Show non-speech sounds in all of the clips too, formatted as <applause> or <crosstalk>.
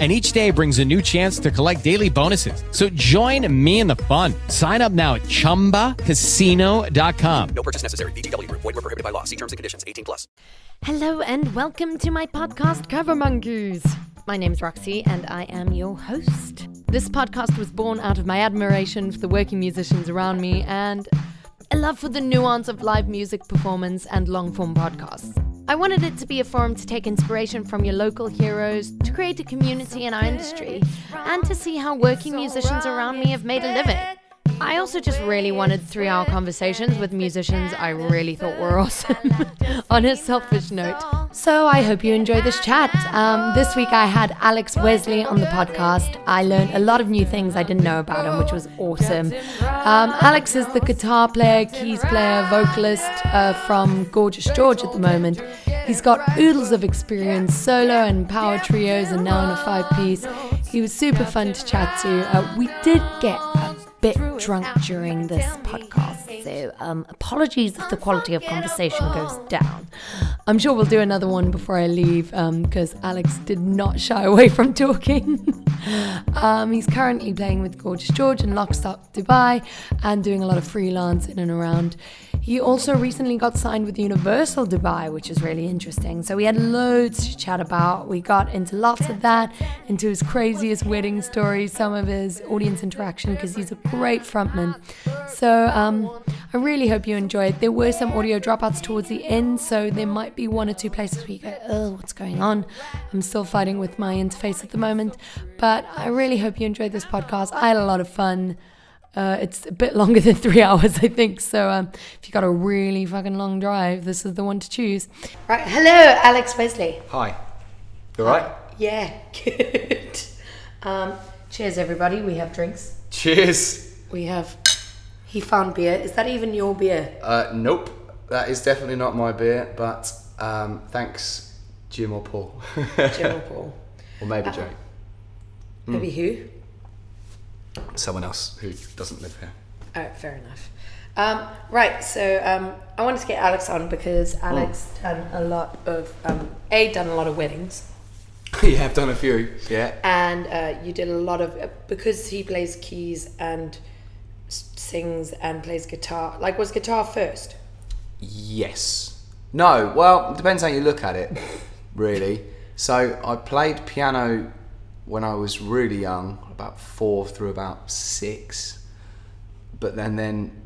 and each day brings a new chance to collect daily bonuses. So join me in the fun. Sign up now at ChumbaCasino.com. No purchase necessary. VGW. Void were prohibited by law. See terms and conditions. 18 plus. Hello and welcome to my podcast, Cover Monkeys. My name's Roxy and I am your host. This podcast was born out of my admiration for the working musicians around me and a love for the nuance of live music performance and long form podcasts. I wanted it to be a forum to take inspiration from your local heroes, to create a community in our industry, and to see how working musicians around me have made a living. I also just really wanted three hour conversations with musicians I really thought were awesome <laughs> on a selfish note. So I hope you enjoy this chat. Um, this week I had Alex Wesley on the podcast. I learned a lot of new things I didn't know about him, which was awesome. Um, Alex is the guitar player, keys player, vocalist uh, from Gorgeous George at the moment. He's got oodles of experience, solo and power trios, and now in a five piece. He was super fun to chat to. Uh, we did get bit drunk during this podcast, so um, apologies if the quality of conversation goes down. I'm sure we'll do another one before I leave because Alex did not shy away from <laughs> talking. um, he's currently playing with Gorgeous George in Lockstock, Dubai, and doing a lot of freelance in and around. He also recently got signed with Universal Dubai, which is really interesting. So we had loads to chat about. We got into lots of that, into his craziest wedding stories, some of his audience interaction, because he's a great frontman. So um, I really hope you enjoyed. There were some audio dropouts towards the end, so there might be one or two places where you go, oh, what's going on? I'm still fighting with my interface at the moment. But I really hope you enjoyed this podcast. I had a lot of fun. Uh, it's a bit longer than <laughs> three hours, I think. So um, if you've got a really fucking long drive, this is the one to choose. Right. Hello, Alex Wesley. Hi. You alright? Yeah, <laughs> good. Um, cheers, everybody. We have drinks. Cheers. We have. He found beer. Is that even your beer? Uh, nope. That is definitely not my beer, but um, thanks, Jim or Paul. Jim or <laughs> Paul? or maybe Jake. Maybe who? Someone else who doesn't live here. Oh, fair enough. Um, right, so um, I wanted to get Alex on because Alex done a lot of um, a done a lot of weddings, <laughs> yeah, I've done a few. Yeah. and uh, you did a lot of uh, because he plays keys and sings and plays guitar. Like, was guitar first? Yes. No. Well, depends how you look at it, really. So I played piano when I was really young, about four through about six, but then then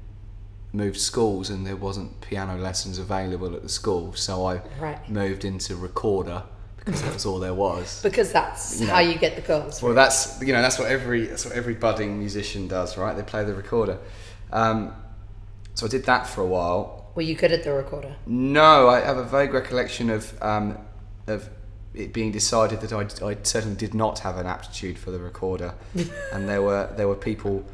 moved schools and there wasn't piano lessons available at the school, so I Right. moved into recorder because that was all there was. <laughs> Because that's You know. how you get the girls. Well, that's you know that's what every that's what every budding musician does, right? They play the recorder. Um, so I did that for a while. Were you good at the recorder? No, I have a vague recollection of um, of it being decided that I, I certainly did not have an aptitude for the recorder, <laughs> and there were there were people,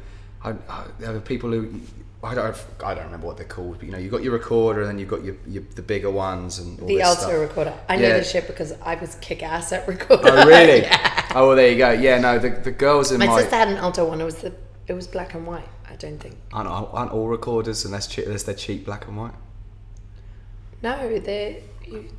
I, I, there were people who. I don't, I don't remember what they're called, but you know, you've got your recorder and then you've got your, your the bigger ones and all The alto stuff. recorder. I know Yeah. this shit because I was kick ass at recorder. Oh really? <laughs> yeah. Oh well, there you go. Yeah, no, the, the girls in My, my, sister had an alto one. It was the it was black and white. I don't think. aren't, aren't all recorders unless che- unless they're cheap black and white. No, they. You, you,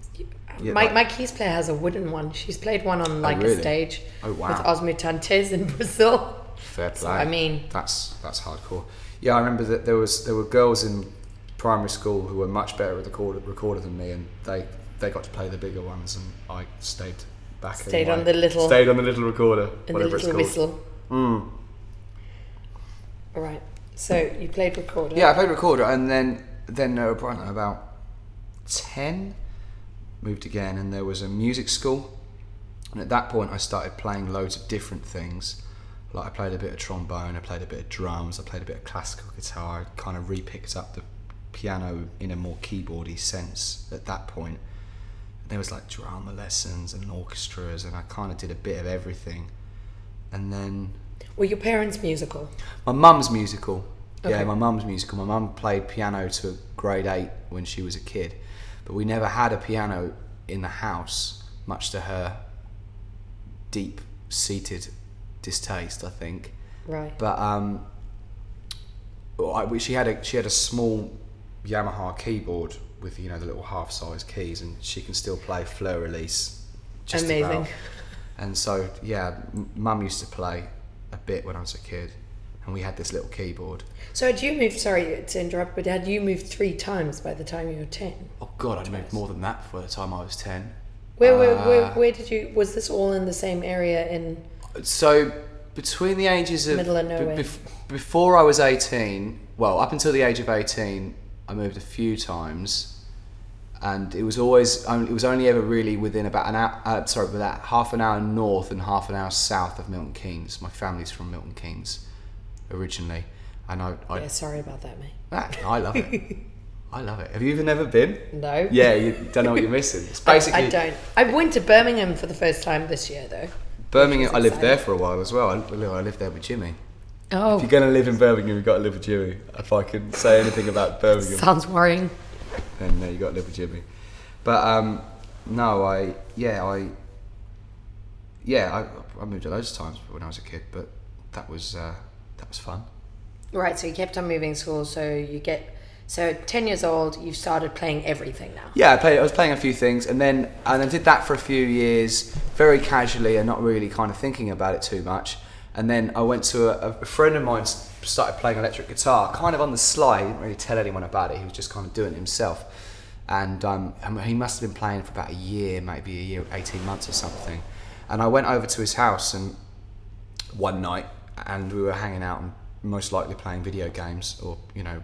Yeah, my, like- my keys player has a wooden one. She's played one on like a really? stage Oh, wow. with Os Mutantes in <laughs> Brazil. Fair play. So, I mean- that's that's hardcore. Yeah, I remember that there was there were girls in primary school who were much better at the recorder, recorder than me, and they they got to play the bigger ones, and I stayed back. Stayed on the little- stayed on the little recorder, And the whatever little it's called. whistle. Mm. All right. So you played recorder. Yeah, I played recorder, and then then uh, about ten, moved again, and there was a music school, and at that point I started playing loads of different things. Like I played a bit of trombone, I played a bit of drums, I played a bit of classical guitar. I kind of re-picked up the piano in a more keyboardy sense at that point. There was like drama lessons and orchestras, and I kind of did a bit of everything. And then Were your parents musical? my mum's musical. Okay. Yeah, my mum's musical. My mum played piano to grade eight when she was a kid, but we never had a piano in the house, much to her deep seated distaste, I think. Right. But um, I, she had a she had a small Yamaha keyboard with you know the little half size keys, and she can still play Für Elise. Just Amazing. About. And so yeah, m- Mum used to play a bit when I was a kid, and we had this little keyboard. So had you moved? Sorry to interrupt, but had you moved three times by the time you were ten? Oh God, I'd moved more than that by the time I was ten. Where, where, where, Uh, where did you? Was this all in the same area? In So between the ages of Middle of nowhere. bef- before I was eighteen, well, up until the age of eighteen, I moved a few times, and it was always only, it was only ever really within about an hour. Uh, sorry, about half an hour north and half an hour south of Milton Keynes. My family's from Milton Keynes originally, and I I, yeah, sorry about that, mate. Ah, I love it. <laughs> I love it. Have you even never been? No. Yeah, you don't know what you're missing. It's <laughs> basically I, don't. I went to Birmingham for the first time this year, though. Birmingham. I lived there for a while as well. I, I lived there with Jimmy. Oh, If you're going to live in Birmingham, you've got to live with Jimmy. If I can say anything about <laughs> Birmingham, sounds worrying. then uh, you got to live with Jimmy. But um, no, I yeah I yeah I, I moved a loads of times when I was a kid, but that was uh, that was fun. Right. So you kept on moving school. So you get. So ten years old, you've started playing everything now. Yeah, I played. I was playing a few things, and then and I did that for a few years, very casually and not really kind of thinking about it too much. And then I went to a, a friend of mine started playing electric guitar, kind of on the sly. He didn't really tell anyone about it. He was just kind of doing it himself. And um, he must have been playing for about a year, maybe a year, eighteen months or something. And I went over to his house and one night, and we were hanging out and most likely playing video games or you know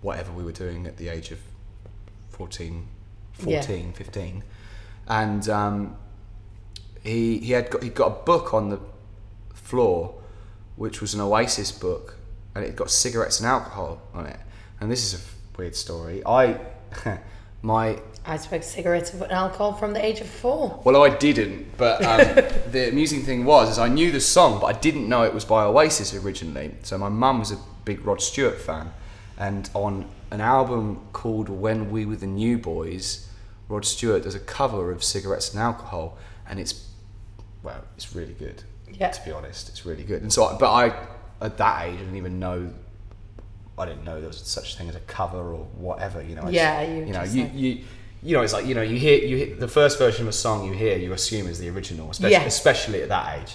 whatever we were doing at the age of 14, Yeah. 15 and um, he he had got he got a book on the floor which was an Oasis book and it got cigarettes and alcohol on it. And this is a weird story. I <laughs> my I smoked cigarettes and alcohol from the age of four. well, I didn't, but um, <laughs> the amusing thing was, is I knew the song, but I didn't know it was by Oasis originally. So my mum was a big Rod Stewart fan, and on an album called When We Were the New Boys, Rod Stewart does a cover of Cigarettes and Alcohol, and it's well, it's really good. Yeah. To be honest, it's really good. And so, but I at that age, I didn't even know. I didn't know there was such a thing as a cover or whatever. You know. I just- Yeah, you you know just you, like- you you know it's like you know you hear you hear the first version of a song you hear you assume is the original, especially Yeah. especially at that age.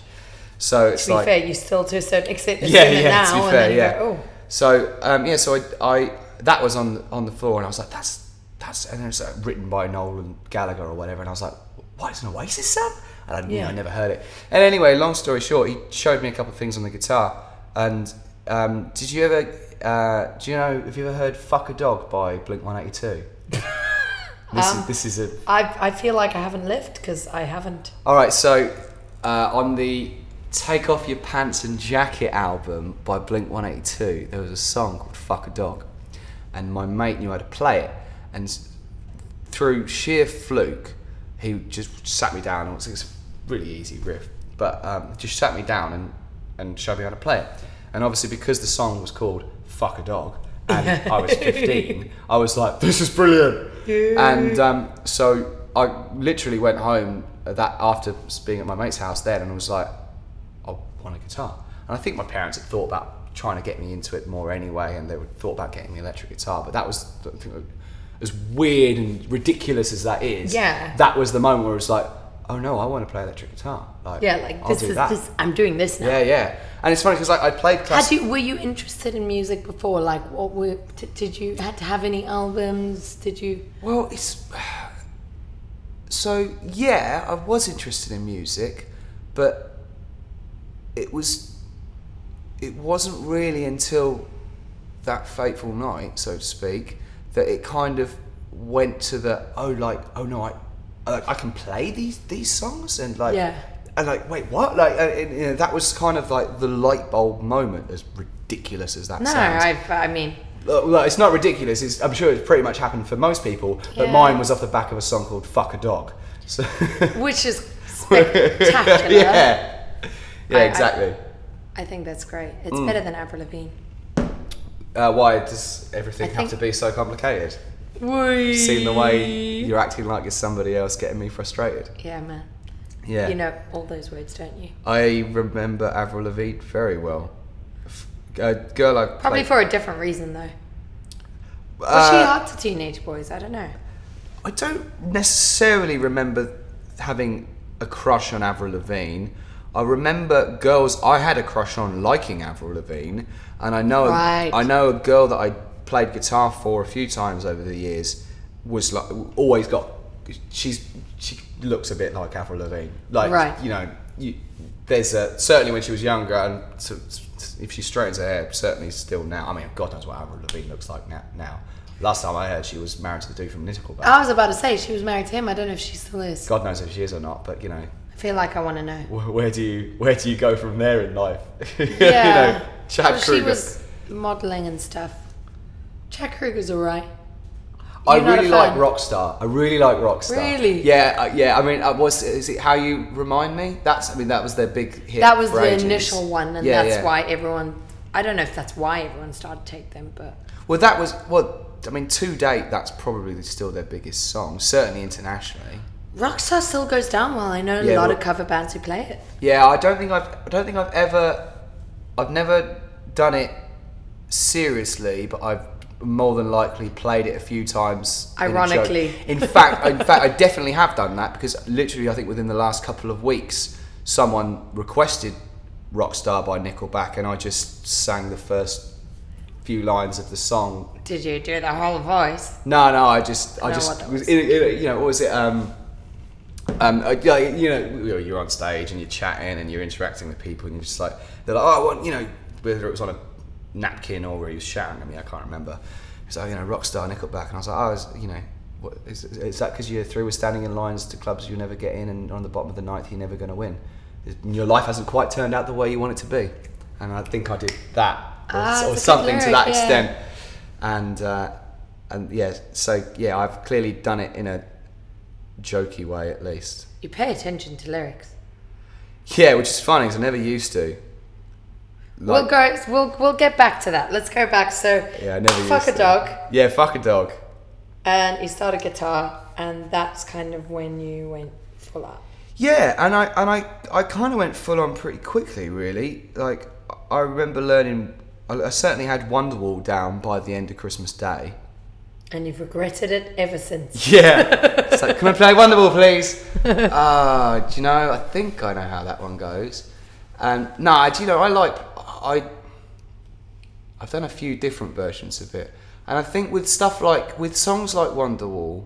So it's To be like fair, you still to a certain extent assume yeah, yeah. now, to be and fair, yeah. go, oh. So um, yeah, so I, I that was on on the floor, and I was like, that's that's, and it was uh, written by Noel Gallagher or whatever, and I was like, what is an Oasis song? And I, you know, Yeah. I never heard it. And anyway, long story short, he showed me a couple of things on the guitar, and um, did you ever? Uh, do you know? Have you ever heard "Fuck a Dog" by Blink One Eighty Two? <laughs> This Um, is this is a I, I feel like I haven't lived because I haven't. All right, so uh, on the "Take Off Your Pants and Jacket" album by Blink One Eighty Two, there was a song called "Fuck a Dog," and my mate knew how to play it, and through sheer fluke, he just sat me down. and It was, it was a really easy riff, but um, just sat me down and and showed me how to play it. And obviously, because the song was called "Fuck a Dog," and I was <laughs> fifteen, I was like, "This is brilliant." And um, so I literally went home that after being at my mate's house then, and I was like, I want a guitar. And I think my parents had thought about trying to get me into it more anyway, and they would thought about getting me an electric guitar. But that was I think, as weird and ridiculous as that is. Yeah. That was the moment where it was like, oh no, I want to play electric guitar. Like, Yeah, like I'll this do is that. this. I'm doing this now. Yeah, yeah. And it's funny because like, I played Had you were you interested in music before? Like, what were t- did you had to have any albums? Did you? Well, it's so yeah. I was interested in music, but it was it wasn't really until that fateful night, so to speak, that it kind of went to the oh like oh no I like I can play these these songs and like Yeah. and like wait what like uh, and, you know, that was kind of like the light bulb moment as ridiculous as that No, sounds. I've, I mean, it's not ridiculous. It's, I'm sure it's pretty much happened for most people, but Yeah. mine was off the back of a song called "Fuck a Dog." So <laughs> which is <laughs> spectacular. yeah, yeah, I- I- exactly. I think that's great. It's Mm. better than Avril Lavigne. uh, why does everything I have to be so complicated? Seen the way you're acting like you're somebody else, getting me frustrated. Yeah, man. Yeah. You know all those words, don't you? I remember Avril Lavigne very well. A girl I Probably played- for a different reason, though. Was she Uh, hot to teenage boys? I don't know. I don't necessarily remember having a crush on Avril Lavigne. I remember girls I had a crush on liking Avril Lavigne, and I know Right. I know a girl that I played guitar for a few times over the years was like always got. She's she looks a bit like Avril Lavigne, like Right. you know. You, there's a, certainly when she was younger, and so, if she straightens her hair, certainly still now. I mean, God knows what Avril Lavigne looks like now. Now, last time I heard, she was married to the dude from Nickelback. I was about to say she was married to him. I don't know if she still is. God knows if she is or not, but you know, I feel like I want to know. wh- where do you where do you go from there in life? <laughs> Yeah. you know, Chad Well, she was modeling and stuff. Chad Kroeger's alright. I You're not a really like? Rockstar. I really like Rockstar. Really? Yeah, uh, yeah. I mean, uh, was is it how you remind me? That's I mean that was their big hit. That was the ages. initial one, and Yeah, that's yeah. why everyone. I don't know if that's why everyone started to take them, but Well, that was well. I mean, to date, that's probably still their biggest song, certainly internationally. Rockstar still goes down well. I know a lot well- of cover bands who play it. Yeah, I don't think I've I don't think I've ever I've never done it seriously, but I've more than likely played it a few times. in. Ironically. in fact, in fact, I definitely have done that because literally, I think within the last couple of weeks, someone requested "Rockstar" by Nickelback, and I just sang the first few lines of the song Did you do the whole voice? no, no, I just, I know just was, in, in, you know, what was it? Um, um, uh, yeah, you know, you're on stage and you're chatting and you're interacting with people and you're just like, they're like, oh, I want, you know, whether it was on a napkin or where he was shouting at me, I can't remember. He's like, you know, rock Rockstar, Nickelback, and I was like, oh, is, you know, what, is, is that because you're through with standing in lines to clubs you'll never get in and on the bottom of the ninth you're never going to win? Your life hasn't quite turned out the way you want it to be, and I think I did that or, Ah, or it's a good something to that yeah. extent and uh, and yeah, so yeah, I've clearly done it in a jokey way at least. You pay attention to lyrics. Yeah, which is funny because I never used to. We'll go. We'll we'll get back to that. Let's go back. So Yeah, I never fuck a dog, Yeah, fuck a dog. and you started guitar, and that's kind of when you went full out. Yeah, and I and I I kind of went full on pretty quickly, really. Like I remember learning. I I certainly had Wonderwall down by the end of Christmas Day. And you've regretted it ever since. <laughs> Yeah. it's like, can I play Wonderwall, please? <laughs> Ah, do you know? I think I know how that one goes. And no, do you know? I like I. I've done a few different versions of it, and I think with stuff like with songs like Wonderwall,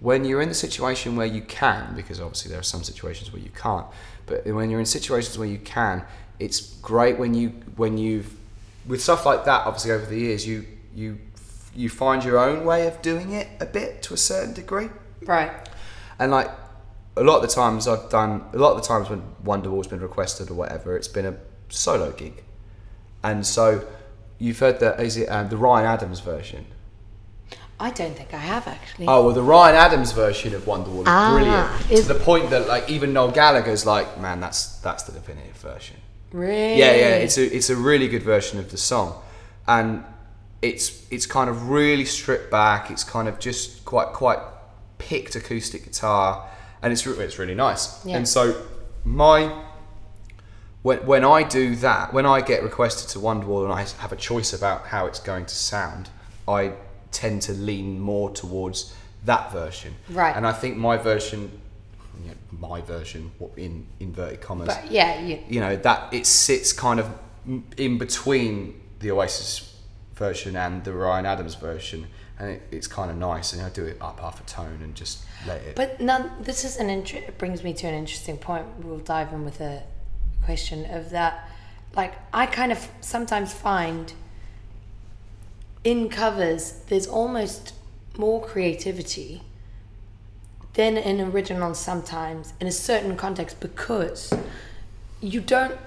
when you're in the situation where you can, because obviously there are some situations where you can't, but when you're in situations where you can, it's great when you when you've with stuff like that. Obviously, over the years, you you you find your own way of doing it a bit to a certain degree, Right. and like a lot of the times I've done a lot of the times when Wonderwall's been requested or whatever, it's been a solo gig, and so you've heard the is it um, the Ryan Adams version. I don't think I have actually. Oh well, the Ryan Adams version of Wonderwall is Ah, brilliant is- to the point that like even Noel Gallagher's like, man, that's that's the definitive version. really? Yeah, yeah, it's a it's a really good version of the song, and it's it's kind of really stripped back. It's kind of just quite quite picked acoustic guitar, and it's it's really nice. Yeah. And so my when when I do that, when I get requested to Wonderwall and I have a choice about how it's going to sound, I tend to lean more towards that version. Right. And I think my version, you know, my version, in inverted commas, But yeah, you, you know that it sits kind of in between the Oasis version and the Ryan Adams version, and it, it's kind of nice. And I do it up half a tone and just let it. But now this is an it brings me to an interesting point. We'll dive in with a question of that. Like I kind of sometimes find in covers there's almost more creativity than in originals sometimes in a certain context because you don't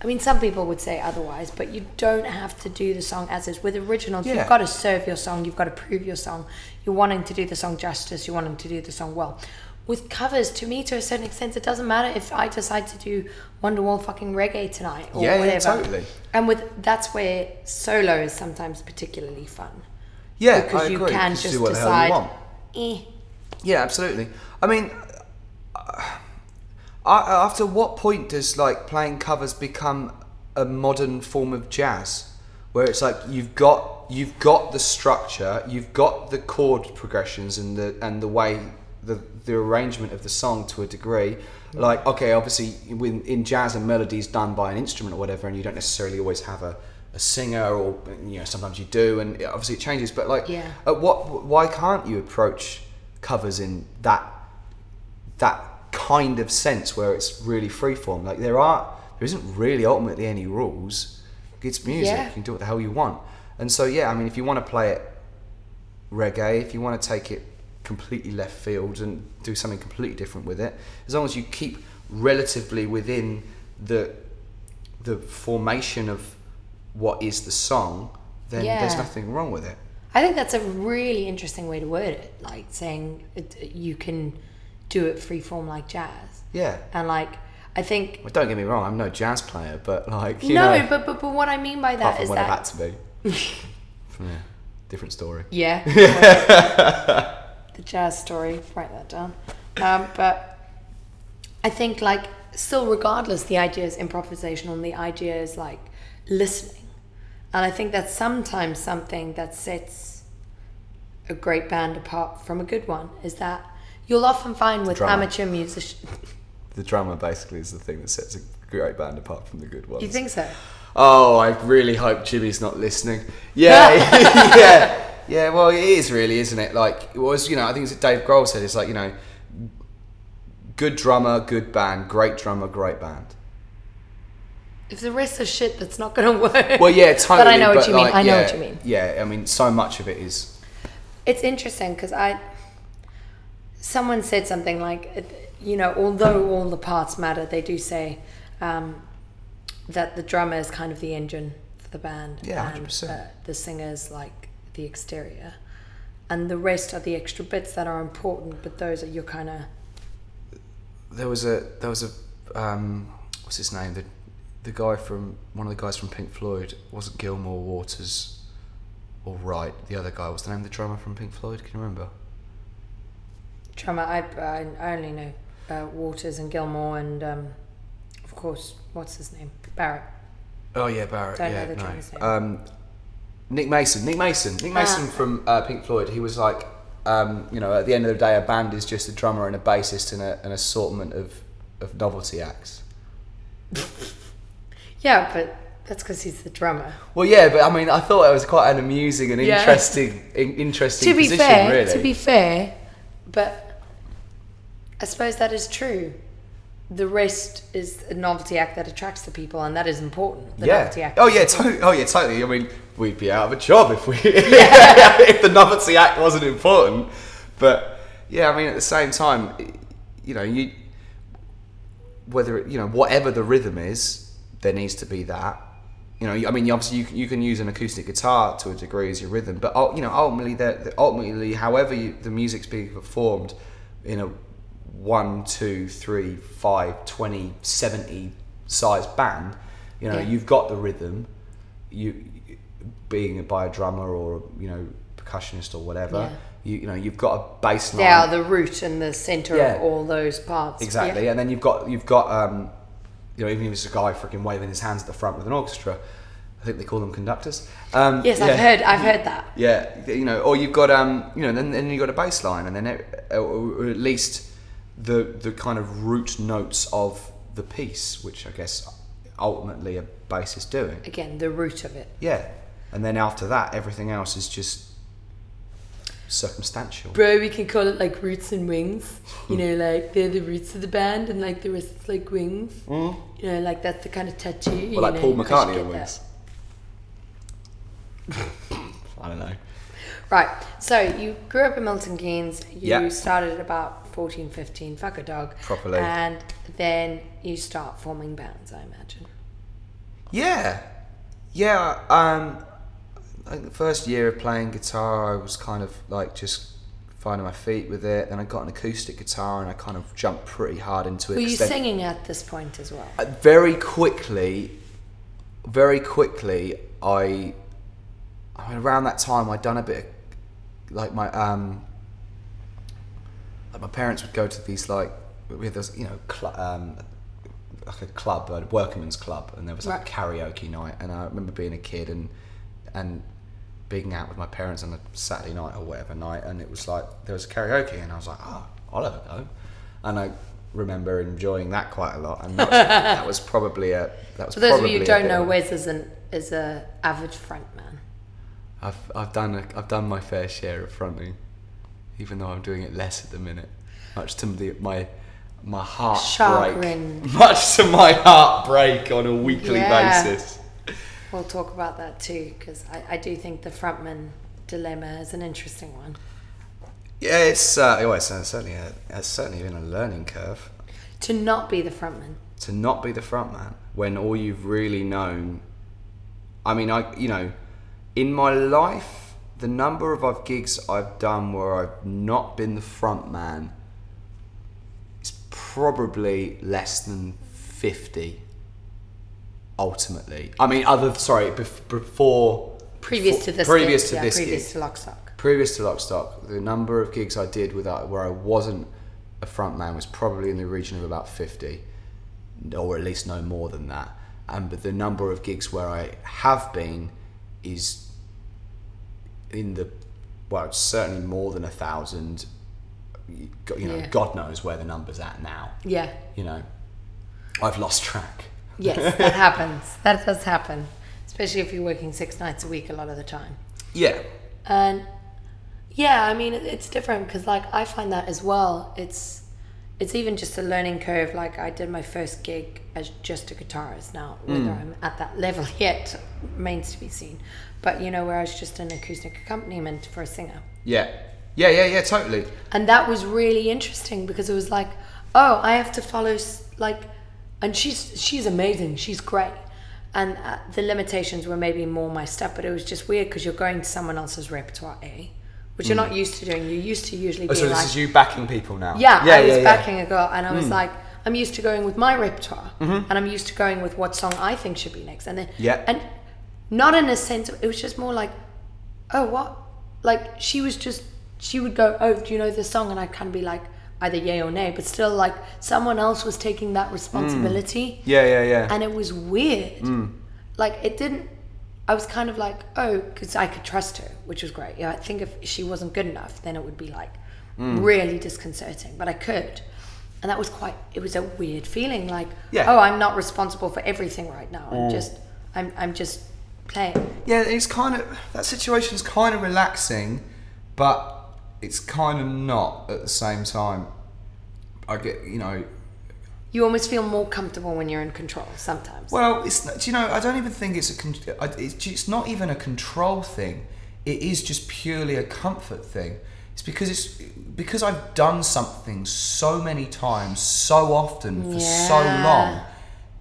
I mean, some people would say otherwise, but you don't have to do the song as is. With originals, Yeah. you've got to serve your song, you've got to prove your song. You're wanting to do the song justice, you're wanting to do the song well. With covers, to me, to a certain extent, it doesn't matter if I decide to do Wonderwall fucking reggae tonight or Yeah, yeah, whatever. totally. And with that's where solo is sometimes particularly fun. Yeah, because I you agree, can just do what you decide. Eh. Yeah, absolutely. I mean, uh, after what point does like playing covers become a modern form of jazz, where it's like you've got you've got the structure, you've got the chord progressions and the and the way the arrangement of the song to a degree. Like, okay, obviously, when, in jazz and melodies done by an instrument or whatever, and you don't necessarily always have a, a singer, or you know, sometimes you do, and obviously it changes. But like, Yeah. at what? Why can't you approach covers in that that kind of sense where it's really freeform? Like there are, there isn't really ultimately any rules. It's music. Yeah. You can do what the hell you want. And so yeah, I mean, if you want to play it reggae, if you want to take it completely left field and do something completely different with it, as long as you keep relatively within the the formation of what is the song, then there's nothing wrong with it. I think that's a really interesting way to word it. Like saying it, you can do it freeform like jazz. Yeah. And like, I think Well, don't get me wrong, I'm no jazz player, but like you no, know, but, but but what I mean by that is when I've had to be. <laughs> yeah, different story. yeah, <laughs> the jazz story. Write that down. Um, but I think like still, regardless, the idea is improvisational, and the idea is like listening, and I think that's sometimes something that sets a great band apart from a good one. Is that you'll often find with drummer. amateur musicians. <laughs> The drummer basically is the thing that sets a great band apart from the good ones. Do you think so? Oh, I really hope Jimmy's not listening. <laughs> <laughs> Yeah, yeah, yeah. Well, it is really, isn't it? Like it was, you know. I think it's what Dave Grohl said. It's like you know, good drummer, good band, great drummer, great band. If the rest is shit, that's not going <laughs> to work. Well, yeah, totally. But I know what you mean. like, I know yeah, what you mean. Yeah, I mean, so much of it is. It's interesting because I. Someone said something like, you know, although all the parts matter, they do say um, that the drummer is kind of the engine for the band. Yeah, 100%. uh, the singer's like the exterior. And the rest are the extra bits that are important, but those are your kind of. There was a there was a um, what's his name? The the guy from one of the guys from Pink Floyd wasn't Gilmour Waters or Wright. The other guy what's the name of the drummer from Pink Floyd? Can you remember? drummer. I, I, only know uh, Waters and Gilmour and, um, of course, what's his name? Barrett. Oh yeah, Barrett. Don't know yeah, the no. name. Um, Nick Mason. Nick Mason. Nick Mason Ah. from uh, Pink Floyd. He was like, um, you know, at the end of the day, a band is just a drummer and a bassist and a, an assortment of, of novelty acts. <laughs> Yeah, but that's because he's the drummer. Well, yeah, but I mean, I thought it was quite an amusing and Yeah. interesting, in, interesting to be position, fair, really. to be fair, but I suppose that is true. The rest is a novelty act that attracts the people, and that is important. The novelty act. Oh yeah. To- oh yeah. Totally. I mean, we'd be out of a job if we <laughs> if the novelty act wasn't important. But yeah, I mean, at the same time, you know, you whether it, you know whatever the rhythm is, there needs to be that. You know, I mean, obviously you, can- you can use an acoustic guitar to a degree as your rhythm, but oh, you know, ultimately, the, ultimately, however you, the music's being performed in a one, two, three, five, 20, 70 size band, you know, Yeah. you've got the rhythm, you being by a drummer or you know percussionist or whatever. Yeah. You, you know, you've got a bass line. They are the root and the center Yeah. of all those parts. Exactly, Yeah. and then you've got you've got um, you know even if it's a guy freaking waving his hands at the front with an orchestra, I think they call them conductors. Um, Yes. I've heard. I've heard that. Yeah, you know, or you've got um, you know, then then you've got a bass line, and then it, or at least the the kind of root notes of the piece, which I guess ultimately a bass is doing. Again, the root of it. Yeah, and then after that, everything else is just circumstantial. Bro, we can call it like roots and wings. You know, like they're the roots of the band, and like the rest is like wings. You know, like that's the kind of tattoo. you Mm. Well, like know, Paul McCartney get and wings. <laughs> I don't know. Right. So you grew up in Milton Keynes. You Yeah. started at about 14, 15. Fuck a dog. Properly. And then you start forming bands, I imagine. Yeah, yeah. Um, like the first year of playing guitar, I was kind of like just finding my feet with it. Then I got an acoustic guitar, and I kind of jumped pretty hard into it. Were you singing at this point as well? uh, very quickly, very quickly, I, I mean, around that time, I'd done a bit like my um, like my parents would go to these like with this you know cl- um, like a club, a workman's club, and there was like Right. karaoke night. And I remember being a kid and and being out with my parents on a Saturday night or whatever night, and it was like there was karaoke, and I was like, oh, I'll have a go. And I remember enjoying that quite a lot, and that was, <laughs> that was probably a that was For those of you who don't know, Wes is an is a avid frontman. I've I've done a, I've done my fair share of fronting, even though I'm doing it less at the minute. Much to the, my my heart Chagrin. break. <laughs> Much to my heart break on a weekly Yeah. basis. We'll talk about that too, because I, I do think the frontman dilemma is an interesting one. Yeah, it's uh, well, it's uh, certainly a, it's certainly been a learning curve To not be the frontman. to not be the frontman when all you've really known. I mean, I you know, in my life, the number of I've gigs I've done where I've not been the frontman is probably less than fifty. Ultimately, I mean, other sorry, bef- before Previous to this previous gig, to yeah, this previous gig, to Lockstock. previous to Lockstock, the number of gigs I did without where I wasn't a front man was probably in the region of about fifty, or at least no more than that. And but the number of gigs where I have been is in the well, it's certainly more than a thousand. You you know, Yeah. God knows where the number's at now. Yeah. You know, I've lost track. Yes, that <laughs> happens. That does happen, especially if you're working six nights a week a lot of the time. Yeah, And yeah, I mean, it's different because like I find that as well. It's it's even just a learning curve. Like I did my first gig as just a guitarist. Now hmm. whether I'm at that level <laughs> yet remains to be seen. But you know, where I was just an acoustic accompaniment for a singer. yeah, yeah, yeah, yeah, totally. and that was really interesting because it was like oh i have to follow like and she's she's amazing she's great and uh, the limitations were maybe more my stuff but it was just weird because you're going to someone else's repertoire eh? which you're not used to doing you're used to usually. Oh, so this like is you backing people now? yeah, yeah, I was yeah, yeah. backing a girl, and I was like, I'm used to going with my repertoire, and I'm used to going with what song I think should be next, and then Mm-hmm. Yeah. and not in a sense, it was just more like, oh, what? Like she was just, she would go, oh, do you know this song? And I'd kind of be like, either yay or nay, but still, like someone else was taking that responsibility, mm. Yeah, yeah, yeah. and it was weird. Mm. Like it didn't. I was kind of like, oh, because I could trust her, which was great. Yeah, I think if she wasn't good enough, then it would be like mm. really disconcerting. But I could, and that was quite. It was a weird feeling, like, Yeah. oh, I'm not responsible for everything right now. I'm just, I'm, I'm just playing. Yeah, it's kind of that situation's kind of relaxing, but it's kind of not at the same time. I get, you know, You almost feel more comfortable when you're in control sometimes. well, it's not- do you know, I don't even think it's a con- it's, it's not even a control thing. It is just purely a comfort thing. It's because it's because I've done something so many times, so often for so long.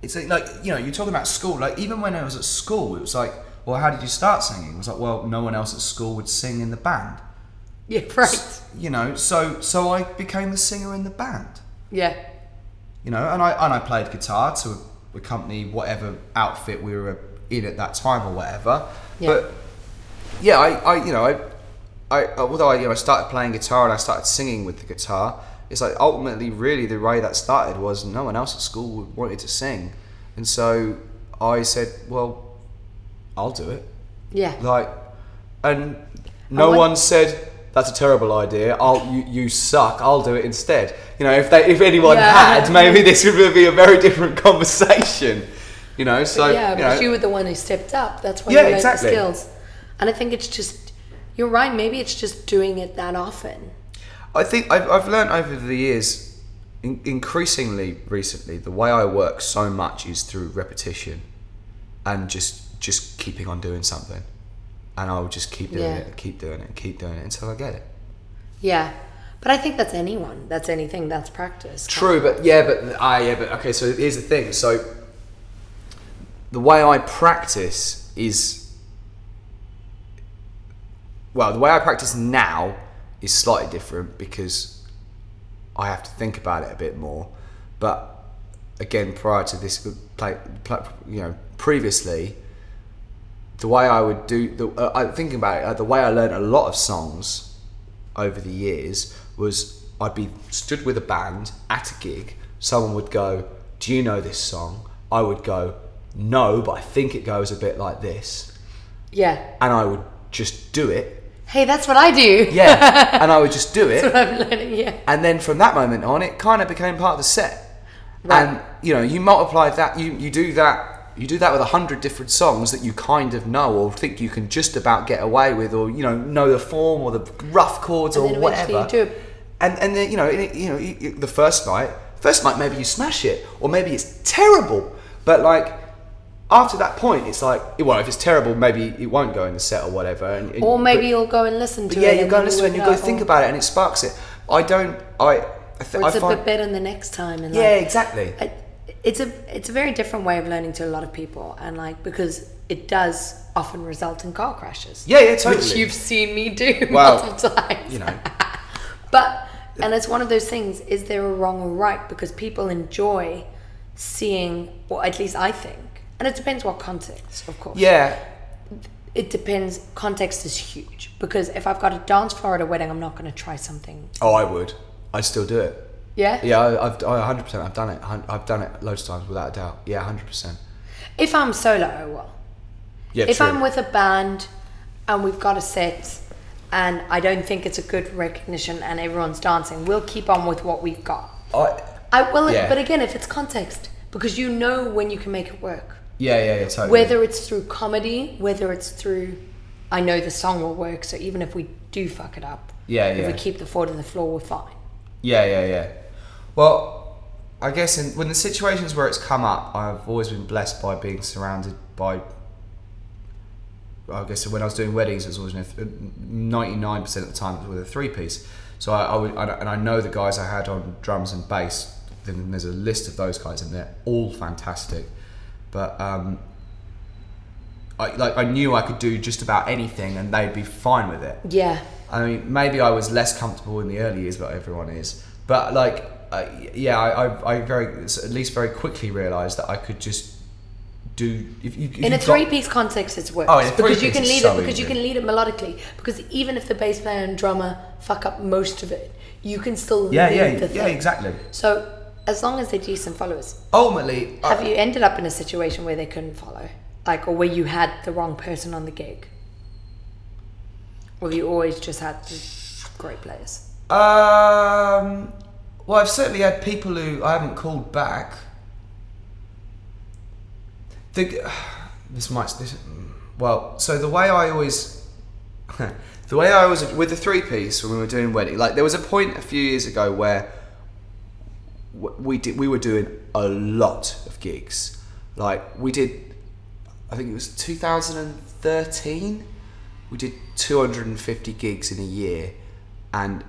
It's like, like you know, you're talking about school. Like even when I was at school, it was like, well, how did you start singing? It was like, well, no one else at school would sing in the band. Yeah, <laughs> right. You know, so so I became the singer in the band. Yeah, You know, and I and I played guitar to accompany whatever outfit we were in at that time or whatever. Yeah. But yeah, I, I you know I, I although I you know I started playing guitar and I started singing with the guitar. It's like ultimately, really, the way that started was no one else at school wanted to sing, and so I said, well, I'll do it. yeah. Like, and no want- one said that's a terrible idea. I'll you, you suck. I'll do it instead. You know, if they if anyone Yeah. had, maybe <laughs> this would be a very different conversation. You know, so yeah, you but know, you were the one who stepped up. That's why Yeah, you learned exactly. the skills. And I think it's just, you're right. Maybe it's just doing it that often. I think I've, I've learned over the years, in, increasingly recently, the way I work so much is through repetition, and just just keeping on doing something, and I'll just keep doing Yeah. it, keep doing it, keep doing it until I get it. Yeah, but I think that's anyone. That's anything. That's practice. True, but yeah, but ah, yeah, but okay. So here's the thing. So the way I practice is well, the way I practice now is slightly different because I have to think about it a bit more. But again, prior to this, you know, previously, the way I would do the uh, I thinking about it, uh, the way I learned a lot of songs over the years was I'd be stood with a band at a gig. Someone would go, "Do you know this song?" I would go, "No, but I think it goes a bit like this," Yeah. and I would just do it. Hey, that's what I do. Yeah, <laughs> and I would just do it. What I'm learning. Yeah. and then from that moment on, it kind of became part of the set. And you know, you multiply that, you you do that, you do that with a hundred different songs that you kind of know or think you can just about get away with, or you know, know the form or the rough chords And or whatever. you do it. And and then you know, it, you know, the first night, first night maybe you smash it, or maybe it's terrible, but like. After that point, it's like, well, if it's terrible, maybe it won't go in the set or whatever. And, and- Or maybe but- you'll go and listen to yeah, it. you go and listen to it and you go think oh. about it and it sparks it. I don't, I, I, th- Or I it's a bit better the next time. And yeah, like, exactly. I- it's a it's a very different way of learning to a lot of people, and like because it does often result in car crashes. Yeah, yeah, Which you've seen me do <laughs> Well, multiple times. you know, <laughs> But and it's one of those things: is there a wrong or right? Because people enjoy seeing, or at least I think, and it depends what context, of course. yeah, It depends. Context is huge because if I've got a dance floor at a wedding, I'm not going to try something. oh, I would, I'd still do it. Yeah. Yeah, I, I've, I, 100%, I've done it. I've done it loads of times without a doubt. Yeah, 100%. If I'm solo, oh I will. Yeah, if true. I'm with a band and we've got a set and I don't think it's a good recognition and everyone's dancing, we'll keep on with what we've got. I, I will, Yeah. but again, if it's context, because you know when you can make it work. yeah, yeah, yeah, totally. Whether it's through comedy, whether it's through, I know the song will work, so even if we do fuck it up, Yeah, yeah. if we keep the foot on the floor, we're fine. Yeah, yeah, yeah. Well, I guess in, when the situations where it's come up, I've always been blessed by being surrounded by. I guess when I was doing weddings, it was always ninety-nine percent of the time it was with a three-piece. So I, I would, I, and I know the guys I had on drums and bass. Then there's a list of those guys, and they're all fantastic. But um, I like I knew I could do just about anything, and they'd be fine with it. Yeah. I mean, maybe I was less comfortable in the early years, but everyone is. But like, uh, yeah, I, I, I very at least very quickly realised that I could just do if you if In a three-piece context, it's worse Oh, in a because you can lead so it because you can lead it melodically. Because even if the bass player and drummer fuck up most of it, you can still Yeah, lead yeah, yeah, thing. exactly. So as long as they're decent followers, Ultimately, I- have you ended up in a situation where they couldn't follow, like, or where you had the wrong person on the gig, or have you always just had great players? Um, well, I've certainly had people who I haven't called back. The, <sighs> this might this, mm, well, so the way I always, <laughs> the way I was with the three piece when we were doing wedding, like there was a point a few years ago where we did we were doing a lot of gigs. Like we did, I think it was 2013. We did 250 gigs in a year, and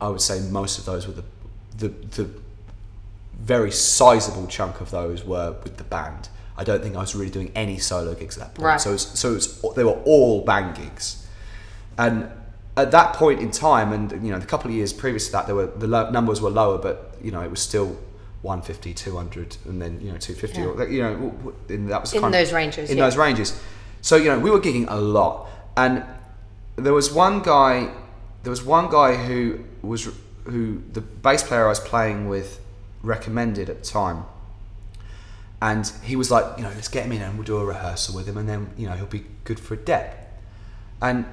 I would say most of those were the the, the very sizable chunk of those were with the band. I don't think I was really doing any solo gigs at that point. Right. So so it was, they were all band gigs, and at that point in time, and you know, the couple of years previous to that, there were the lo- numbers were lower, but you know, it was still 150, 200, and then you know, 250. Yeah. Or, you know, w- that was In kind of- those ranges, In yeah. those ranges. So you know, we were gigging a lot, and there was one guy. There was one guy who was who the bass player I was playing with recommended at the time, and he was like, you know, let's get him in and we'll do a rehearsal with him, and then you know he'll be good for a dep. And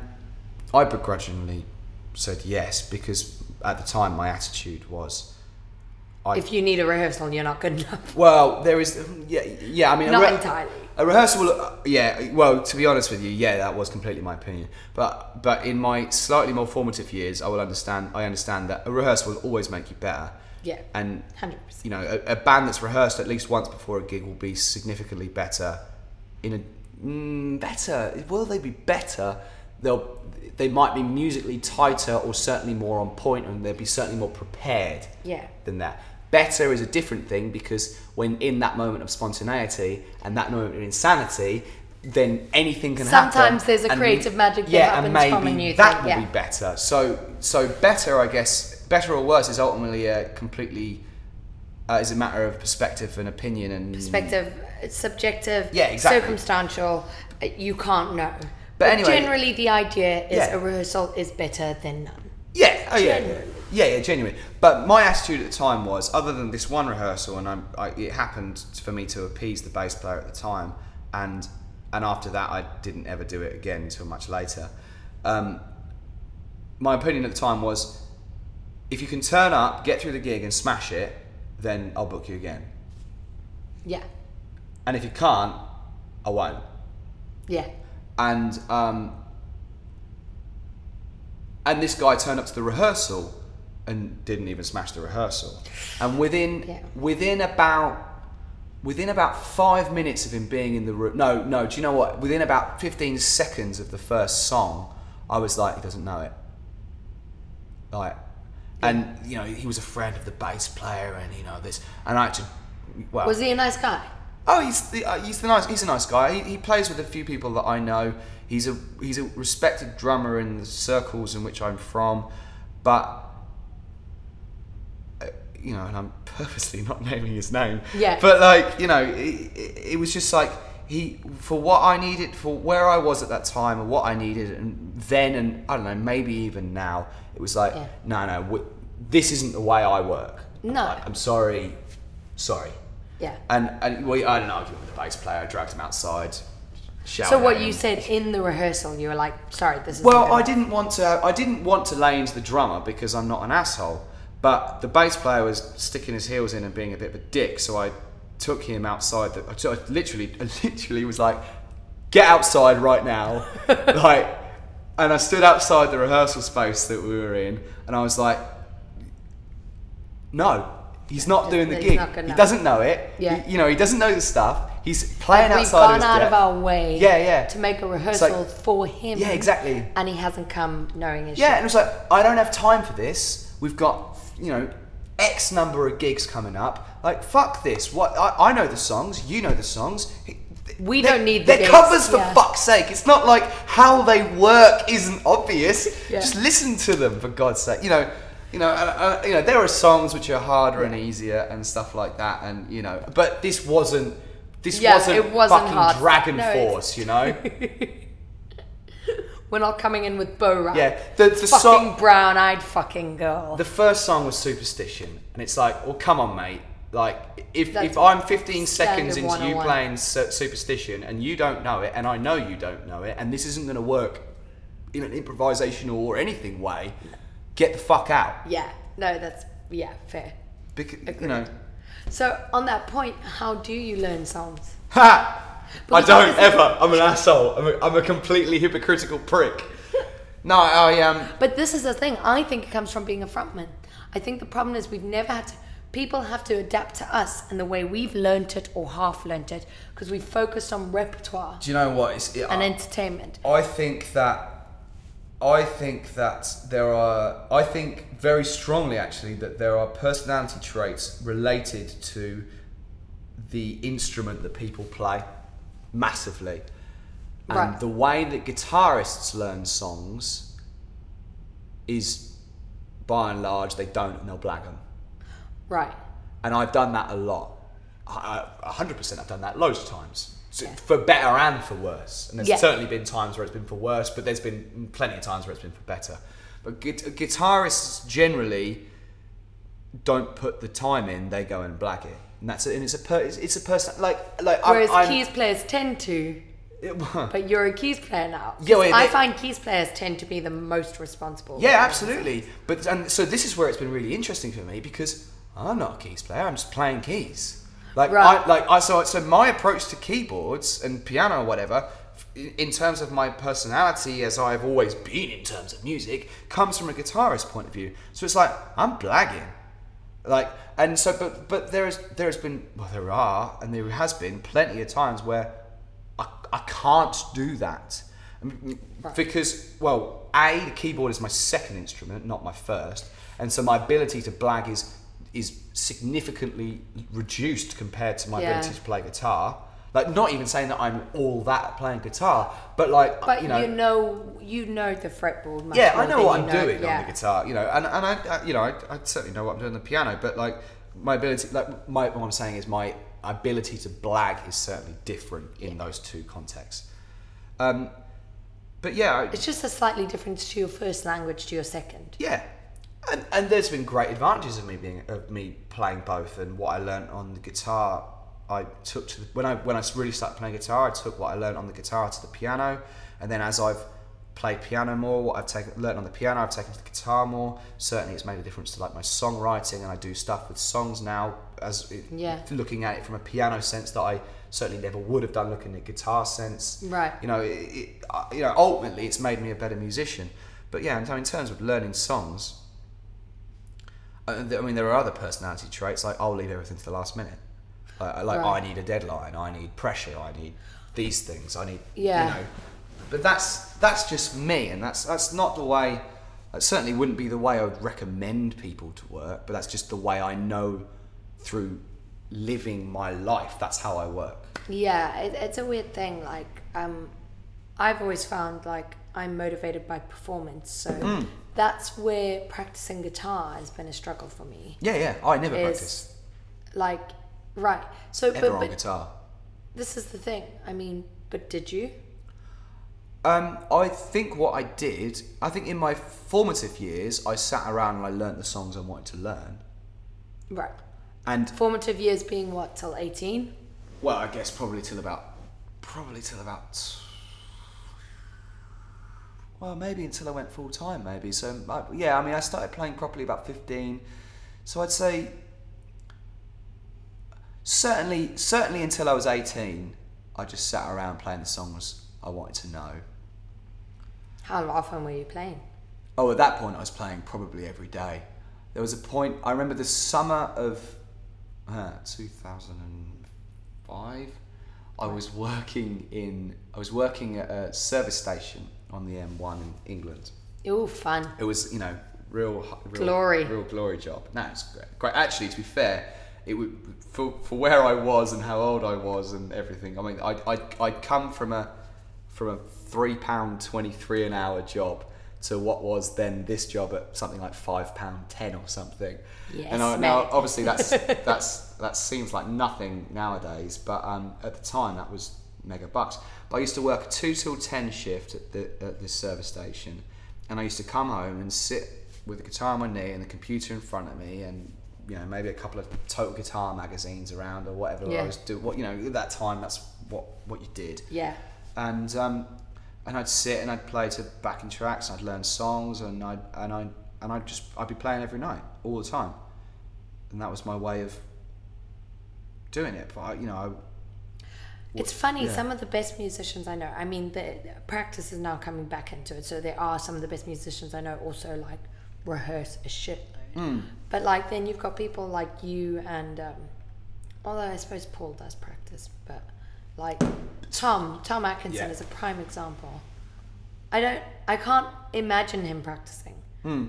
I begrudgingly said yes because at the time my attitude was, I If you need a rehearsal, you're not good enough. well, there is, yeah, yeah. I mean, Not entirely. A rehearsal, uh, yeah. Well, to be honest with you, yeah, that was completely my opinion. But but in my slightly more formative years, I will understand. I understand that a rehearsal will always make you better. Yeah. And 100%. you know, a, a band that's rehearsed at least once before a gig will be significantly better. In a mm, better, will they be better? They'll they might be musically tighter or certainly more on point, and they'll be certainly more prepared Yeah. than that. Better is a different thing because when in that moment of spontaneity and that moment of insanity, then anything can happen. Sometimes there's a and creative magic that yeah, and happens maybe from a new that thing, will yeah. be better. So, so better, I guess, better or worse is ultimately a completely uh, is a matter of perspective and opinion and Perspective, subjective, Yeah, exactly. circumstantial. uh, You can't know. But anyway- generally, the idea is Yeah. a rehearsal is better than none. Yeah, Oh yeah. Yeah, yeah, genuinely. But my attitude at the time was, other than this one rehearsal, and I'm, I, it happened for me to appease the bass player at the time, and and after that, I didn't ever do it again until much later. Um, my opinion at the time was, if you can turn up, get through the gig, and smash it, then I'll book you again. Yeah. And if you can't, I won't. Yeah. and um, and this guy turned up to the rehearsal and didn't even smash the rehearsal. And within Yeah. within about within about five minutes of him being in the room, no, no, do you know what? Within about fifteen seconds of the first song, I was like, he doesn't know it. Like, and you know, he was a friend of the bass player, and you know this, and I actually, well, Was he a nice guy? Oh, he's the, uh, he's the nice he's a nice guy. He, he plays with a few people that I know. He's a he's a respected drummer in the circles in which I'm from, but you know, and I'm <laughs> purposely not naming his name. Yeah. But like, you know, it, it, it was just like he for what I needed for where I was at that time and what I needed and then and I don't know maybe even now it was like Yeah. no no w- this isn't the way I work. No. I, I'm sorry, sorry. Yeah. And, and well, I don't argue with the bass player. I dragged him outside. So what him. you said in the rehearsal, you were like, sorry, this is Well, I didn't want to. I didn't want to lay into the drummer because I'm not an asshole. But the bass player was sticking his heels in and being a bit of a dick. So I took him outside. The, I t- I literally, <laughs> I literally was like, "Get outside right now!" <laughs> like, and I stood outside the rehearsal space that we were in, and I was like, "No." He's not doing the He's gig. He doesn't know it. Yeah. He- you know, he doesn't know the stuff. He's playing outside." We've gone his out depth. of our way Yeah, yeah. to make a rehearsal for him. Yeah, exactly. And he hasn't come knowing his Yeah, shit. and it was like, I don't have time for this. We've got, you know, X number of gigs coming up. Like, fuck this. What I, I know the songs. You know the songs. We They're- don't need the They're covers for yeah. fuck's sake. It's not like how they work isn't obvious. <laughs> Yeah. Just listen to them for God's sake. You know, you know, uh, uh, you know. There are songs which are harder and easier and stuff like that, and you know. But this wasn't. This Yeah, wasn't, it wasn't fucking hard. Dragon No, Force. You know. <laughs> We're not coming in with Bo Rap. Yeah, the- the fucking song- brown-eyed fucking girl. The first song was Superstition, and it's like, well, come on, mate. Like, if, That's if I'm 15 seconds into you oh playing Su- Superstition and you don't know it, and I know you don't know it, and this isn't going to work in an improvisational or anything way, get the fuck out. yeah, no, that's yeah, fair. Because, you know, So on that point, how do you learn songs? ha! I don't obviously- ever. I'm an asshole. I'm a, I'm a completely hypocritical prick. No, I um. But this is the thing. I think it comes from being a frontman. I think the problem is we've never had to. People have to adapt to us and the way we've learnt it or half learnt it because we've focused on repertoire Do you know what? It's, it, and entertainment. I think that I think that there are I think very strongly actually that there are personality traits related to the instrument that people play massively. And Right. the way that guitarists learn songs is by and large they don't and they'll blag them. Right. And I've done that a lot. I- I- 100% I've done that loads of times. So For better and for worse. And there's Yeah. certainly been times where it's been for worse, but there's been plenty of times where it's been for better. But gui- guitarists generally don't put the time in, they go and blag it. And that's it. And it's a per, it's, it's a person like like I'm- Whereas I'm, keys players tend to, <laughs> but you're a keys player now. Yeah, I they- find keys players tend to be the most responsible. Yeah, absolutely. But and so this is where it's been really interesting for me because I'm not a keys player. I'm just playing keys. Like Right. I like I so so my approach to keyboards and piano or whatever, in in terms of my personality as I've always been in terms of music, comes from a guitarist point of view. So it's like I'm blagging. Like and so but but there is there has been well there are and there has been plenty of times where I, I can't do that. Because well a the keyboard is my second instrument not my first and so my ability to blag is is significantly reduced compared to my Yeah. ability to play guitar like not even saying that I'm all that playing guitar but like But you know you know, the fretboard. Much yeah, I know what I'm know- doing yeah. on the guitar, you know, and, and I, I, you know, I, I certainly know what I'm doing on the piano, but like my ability, like my, what I'm saying is my ability to blag is certainly different in those two contexts. Um, but yeah, It's just a slightly difference to your first language to your second. yeah, And, and there's been great advantages of me being of me playing both, and what I learned on the guitar, I took to the, when I when I really started playing guitar, I took what I learned on the guitar to the piano, and then as I've played piano more, what I've taken learned on the piano, I've taken to the guitar more. Certainly, it's made a difference to like my songwriting, and I do stuff with songs now as it, Yeah. looking at it from a piano sense that I certainly never would have done looking at the guitar sense. Right. You know, it, it, uh, you know, ultimately, it's made me a better musician. But yeah, in in terms of learning songs, uh, I mean, there are other personality traits like I'll leave everything to the last minute. Like, like Right. I need a deadline, I need pressure, I need these things, I need Yeah. you know. But that's that's just me, and that's that's not the way. That certainly wouldn't be the way I would recommend people to work. But that's just the way I know through living my life. That's how I work. Yeah, it, it's a weird thing. Like, um, I've always found like I'm motivated by performance, so Hmm. that's where practicing guitar has been a struggle for me. Yeah, yeah. I never practice Like, right? So, ever but, on but guitar. this is the thing. I mean, but did you? Um, I think what I did, I think in my formative years, I sat around and I learnt the songs I wanted to learn. Right. And Formative years being what till eighteen? well, I guess probably till about, probably till about, well, maybe until I went full time, maybe. So I, yeah, I mean, I started playing properly about fifteen. So I'd say certainly, certainly until I was eighteen, I just sat around playing the songs I wanted to know. How often were you playing? Oh, at that point, I was playing probably every day. There was a point, I remember the summer of uh, 2005, I was working in, I was working at a service station on the M1 in England. Oh, fun. It was, you know, real, real Glory. real glory job. No, it's great. great. Actually, to be fair, it would for, for where I was and how old I was and everything. I mean, I I I'd come from a from a three pound twenty three an hour job to what was then this job at something like five pound ten or something. Yes, and I, now obviously that's <laughs> that's that seems like nothing nowadays, but um, at the time that was mega bucks. But I used to work a two till ten shift at the at this service station, and I used to come home and sit with the guitar on my knee and the computer in front of me, and you know maybe a couple of Total Guitar magazines around or whatever Yeah. I was doing. What you know at that time that's what what you did Yeah. and um, and I'd sit and I'd play to backing tracks. I'd learn songs, and I and I and I'd just I'd be playing every night, all the time, and that was my way of doing it. But I, you know, I, It's funny, yeah. some of the best musicians I know, I mean, the practice is now coming back into it. So there are some of the best musicians I know also like rehearse a shitload. Hmm. But like then you've got people like you and, um, although I suppose Paul does practice, but like Tom, Tom Atkinson Yeah. is a prime example. I don't, I can't imagine him practicing. Hmm.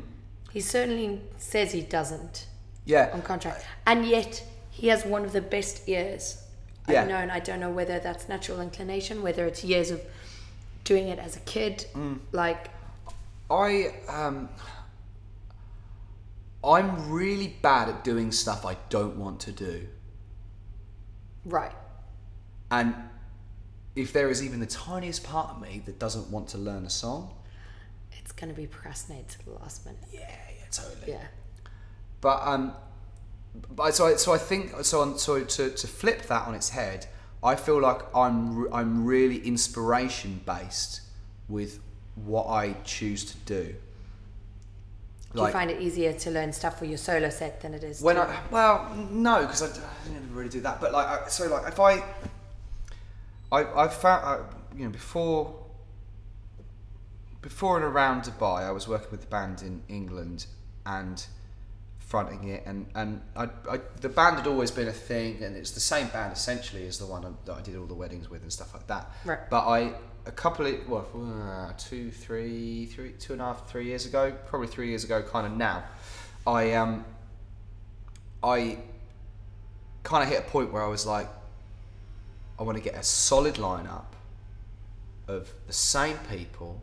He certainly says he doesn't yeah, on contract, and yet he has one of the best ears Yeah. I've known. I don't know whether that's natural inclination, whether it's years of doing it as a kid. Mm. Like, I um, I'm really bad at doing stuff I don't want to do, right, and if there is even the tiniest part of me that doesn't want to learn a song, it's going to be procrastinated to the last minute. yeah, yeah, totally. Yeah, But um, but so I, so I think so. On, so to, to flip that on its head, I feel like I'm I'm really inspiration based with what I choose to do. Do you find it easier to learn stuff for your solo set than it is when to, I well no because I, didn't really do that. But like I, so like if I I I found I, you know before before and around Dubai, I was working with the band in England and fronting it, and and I, I the band had always been a thing, and it's the same band essentially as the one that I did all the weddings with and stuff like that. Right. But I a couple of well uh, two three three two and a half three years ago, probably three years ago, kind of now, I um I kind of hit a point where I was like, I want to get a solid lineup of the same people.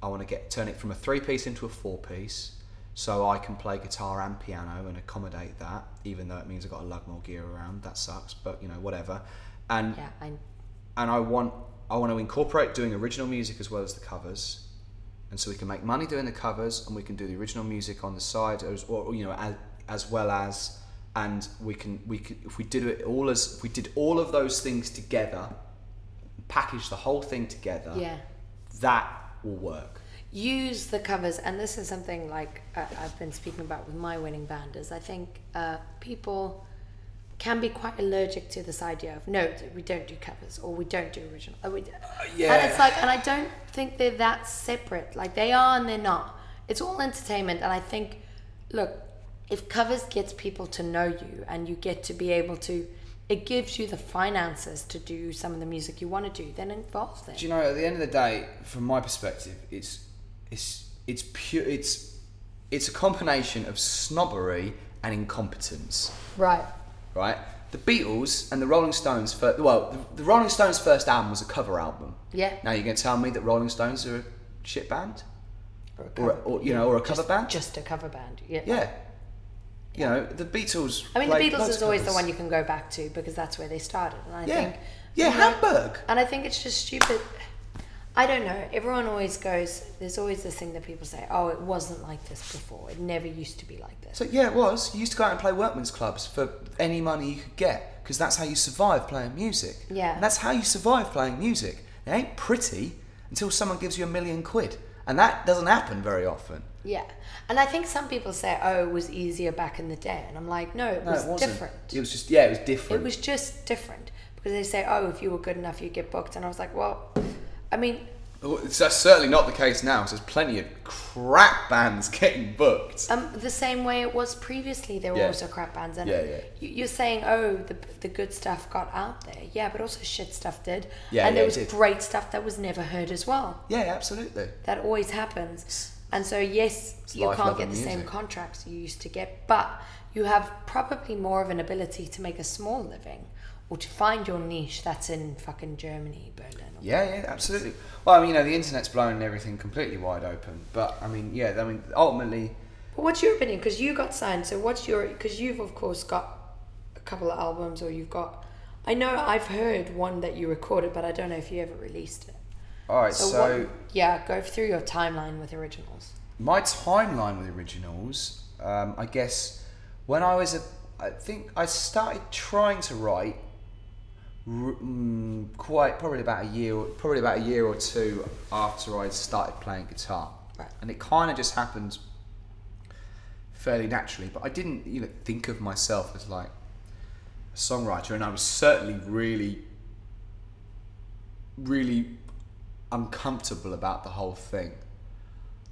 I want to get turn it from a three piece into a four piece, so I can play guitar and piano and accommodate that. Even though it means I've got to lug more gear around, that sucks. But you know, whatever. And yeah, and I want I want to incorporate doing original music as well as the covers, and so we can make money doing the covers, and we can do the original music on the side, as, or you know, as, as well as, and we can we could if we did it all as if we did all of those things together, package the whole thing together, Yeah. that will work. use the covers and this is something like uh, i've been speaking about with my winning band is i think uh, people can be quite allergic to this idea of no we don't do covers or we don't do original or we, uh, yeah. and it's like and i don't think they're that separate like they are and they're not it's all entertainment and i think look if covers gets people to know you and you get to be able to it gives you the finances to do some of the music you want to do then involve them Do you know? At the end of the day, from my perspective, it's it's it's pure. It's it's a combination of snobbery and incompetence, right right? The Beatles and the Rolling Stones. First, well, the, the Rolling Stones' first album was a cover album. Yeah. Now you're going to tell me that Rolling Stones are a shit band, or, a or, cover. or you know, or a cover just, band? just a cover band yeah yeah. You know, the Beatles. I mean, the Beatles is of always the one you can go back to because that's where they started. And I Yeah. think, Yeah, you know, Hamburg. And I think it's just stupid. I don't know. Everyone always goes. There's always this thing that people say, "Oh, it wasn't like this before. It never used to be like this." So yeah, it was. You used to go out and play workmen's clubs for any money you could get because that's how you survive playing music. Yeah. And that's how you survive playing music. It ain't pretty until someone gives you a million quid, and that doesn't happen very often. Yeah, and I think some people say, "Oh, it was easier back in the day," and I'm like, "No, it No, was it different. It was just yeah, it was different. It was just different." Because they say, "Oh, if you were good enough, you'd get booked," and I was like, "Well, I mean, it's- that's certainly not the case now. 'cause there's plenty of crap bands getting booked. Um, the same way it was previously. There were Yeah. also crap bands, and Yeah, yeah. You, you're saying, oh, the the good stuff got out there, yeah, but also shit stuff did, Yeah, and there was great stuff that was never heard as well. Yeah, absolutely. That always happens, and so yes, you life, can't get the same contracts you used to get, but you have probably more of an ability to make a small living or to find your niche that's in fucking Germany, Berlin. Yeah, yeah, absolutely. Well, I mean, you know, the internet's blown everything completely wide open. But I mean, yeah, I mean, ultimately, But what's your opinion? Because you got signed, so what's your? Because you've of course got a couple of albums, or you've got. I know I've heard one that you recorded, but I don't know if you ever released it. all right. So, So, what, yeah, go through your timeline with originals. my timeline with originals, um, I guess, when I was a, I think I started trying to write. Mm, Quite probably about a year, probably about a year or two after I started playing guitar, Right. and it kind of just happened fairly naturally. But I didn't, you know, think of myself as like a songwriter, and I was certainly really, really uncomfortable about the whole thing.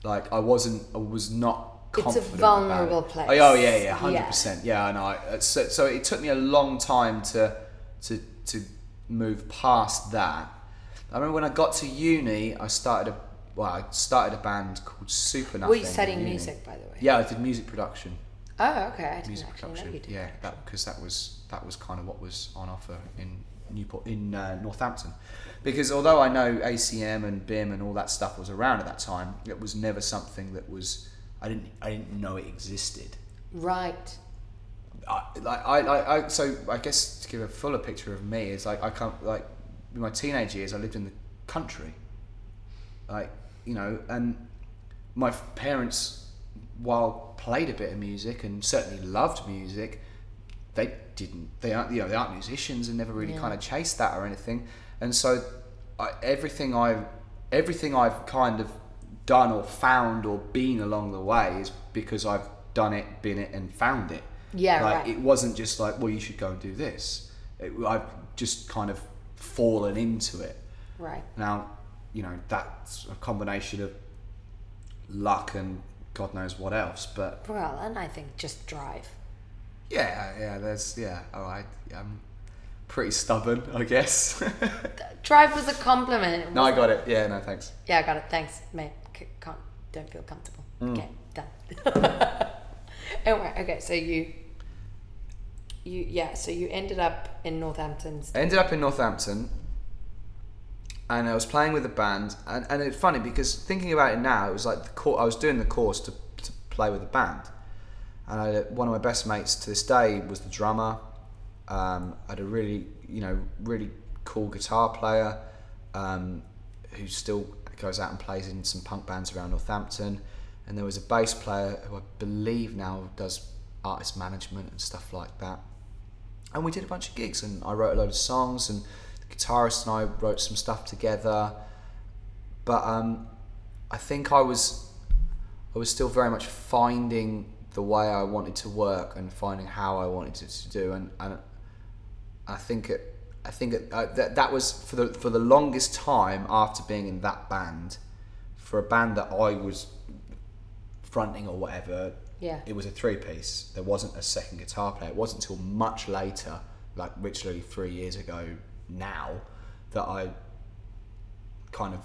Like I wasn't, I was not. It's a vulnerable place. Oh yeah, yeah, Yeah. hundred percent. Yeah, and. I- So, so it took me a long time to, to, to move past that. I remember when I got to uni, I started a, well, I started a band called Super Nothing. Were you studying music, by the way? Yeah, I did music production Oh, okay. I didn't music production. Yeah, that because that was that was kind of what was on offer in Newport in uh, Northampton. Because although I know ACM and BIMM and all that stuff was around at that time, it was never something that was I didn't I didn't know it existed. Right. I, like I, I, I so I guess to give a fuller picture of me is like I can't like in my teenage years I lived in the country, like you know, and my parents, while played a bit of music and certainly loved music, they didn't. They aren't you know they aren't musicians and never really Yeah. kind of chased that or anything, and so I, everything I everything I've kind of done or found or been along the way is because I've done it, been it, and found it. Yeah, like right. it wasn't just like, well, you should go and do this. It, I've just kind of fallen into it. Right. Now, you know, that's a combination of luck and God knows what else. But Well, and I think just drive. yeah, yeah, there's yeah. All right, I'm pretty stubborn, I guess. <laughs> Drive was a compliment. No, I got it. Yeah, no, thanks. Yeah, I got it. Thanks, mate. C- can't, don't feel comfortable. Mm. Okay, done. <laughs> anyway, okay, so you, you, yeah, so you ended up in Northampton. I ended up in Northampton, and I was playing with a band, and, and it's funny because thinking about it now, it was like the cour I was doing the course to, to play with a band, and I one of my best mates to this day was the drummer. Um, I had a really, you know, really cool guitar player um, who's still goes out and plays in some punk bands around Northampton. And there was a bass player who I believe now does artist management and stuff like that. And we did a bunch of gigs, and I wrote a load of songs, and the guitarist and I wrote some stuff together. But um, I think I was I was still very much finding the way I wanted to work and finding how I wanted it to do, and, and I think it, I think it, uh, that that was for the for the longest time after being in that band, for a band that I was fronting or whatever. Yeah. It was a three piece. There wasn't a second guitar player. It wasn't until much later, like literally three years ago now, that I kind of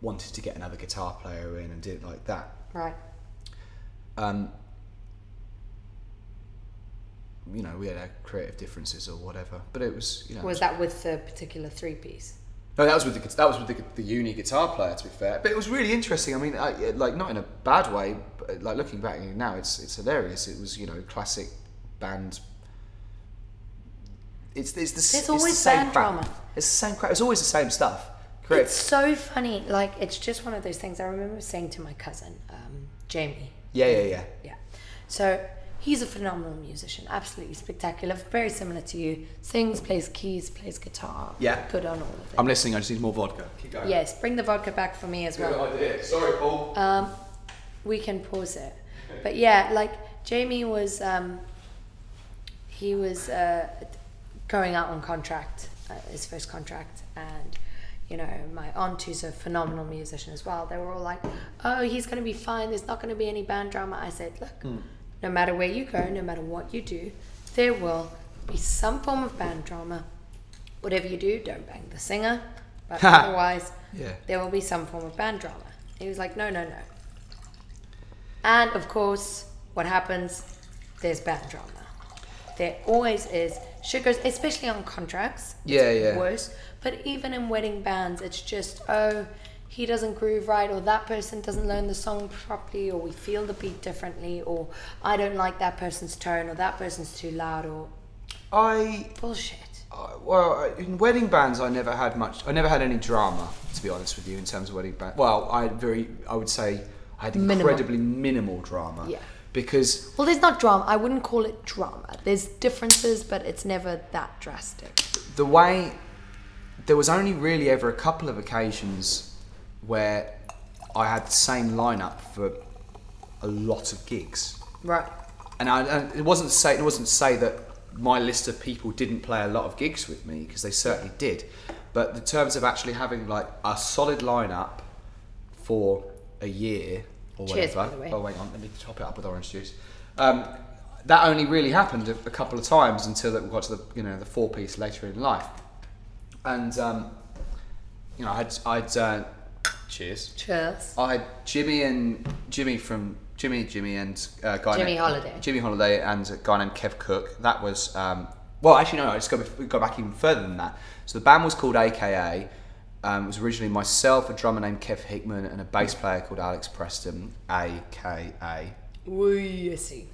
wanted to get another guitar player in and did it like that. Right. Um, you know, we had our creative differences or whatever, but it was, you know, Was that with the particular three piece? No, that was with the that was with the, the uni guitar player. To be fair, but it was really interesting. I mean, I, like not in a bad way, but like looking back now, it's it's hilarious. It was you know classic band. It's it's the, There's it's the always same band crap. drama. It's the same crap. It's always the same stuff. Correct. It's so funny. Like it's just one of those things. I remember saying to my cousin, um, Jamie. yeah, yeah, yeah. Yeah. So he's a phenomenal musician, absolutely spectacular, very similar to you. Sings, plays keys, plays guitar. Yeah. Good on all of it. I'm listening. I just need more vodka. Keep going. yes, bring the vodka back for me as well. Good idea. Sorry, Paul. Um, we can pause it. But yeah, like Jamie was, um, he was uh, going out on contract, uh, his first contract, and you know, my aunt who's a phenomenal musician as well. They were all like, "Oh, he's gonna be fine. There's not gonna be any band drama." I said, "Look, no matter where you go, no matter what you do, there will be some form of band drama. Whatever you do, don't bang the singer, but otherwise, Yeah. there will be some form of band drama." He was like, "No, no, no." And of course, what happens? There's band drama. There always is. Sugars, especially on contracts. it's Yeah, yeah. Worse. But even in wedding bands, it's just oh, he doesn't groove right, or that person doesn't learn the song properly, or we feel the beat differently, or I don't like that person's tone, or that person's too loud, or I bullshit. Uh, well, in wedding bands, I never had much. I never had any drama, to be honest with you, in terms of wedding band. Well, I had very. I would say I had Minimal. incredibly minimal drama. Yeah. Because Well, there's not drama. I wouldn't call it drama. There's differences, but it's never that drastic. the way there was only really ever a couple of occasions where I had the same lineup for a lot of gigs. Right. and, I, and it wasn't to say it wasn't to say that my list of people didn't play a lot of gigs with me because they certainly did, but in terms of actually having like a solid lineup for a year or Cheers, whatever. by the way. Oh wait, on, let me top it up with orange juice. Um, that only really happened a, a couple of times until it got to the you know the four piece later in life, and um, you know I'd I'd uh, cheers. Cheers. I had Jimmy and Jimmy from Jimmy, Jimmy and uh, a guy Jimmy named, Holiday. Jimmy Holiday and a guy named Kev Cook. That was um, well, actually no, I just go go back even further than that. So the band was called AKA. Um, it was originally myself, a drummer named Kev Hickman, and a bass player called Alex Preston, AKA, We see.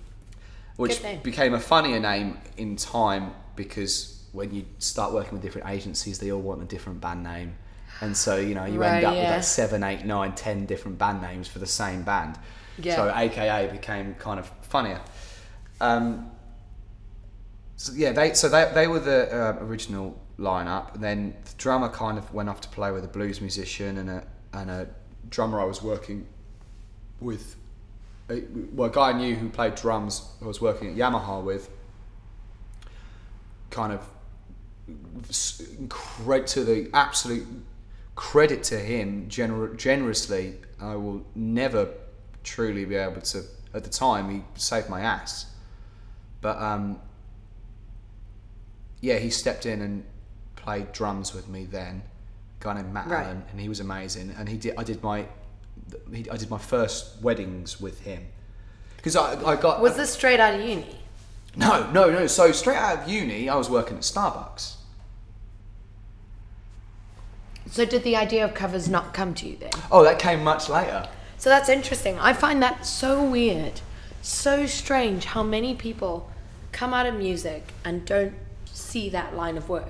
which became a funnier name in time because when you start working with different agencies, they all want a different band name. And so, you know, you Right, end up with yeah. like seven, eight, nine, ten different band names for the same band. Yeah. So AKA became kind of funnier. Um, so yeah, they so they, they were the uh, original lineup, and then the drummer kind of went off to play with a blues musician and a and a drummer I was working with. A, well, a guy I knew who played drums, I was working at Yamaha with. Kind of s- to the absolute credit to him gener- generously. I will never truly be able to. At the time, he saved my ass, but um, yeah, he stepped in and played drums with me then. A guy named Matt Right. Allen, and he was amazing. And he did. I did my, he, I did my first weddings with him because I, I got Was this straight out of uni? no, no, no. So straight out of uni, I was working at Starbucks. So did the idea of covers not come to you then? Oh, that came much later. So that's interesting. I find that so weird, so strange how many people come out of music and don't see that line of work.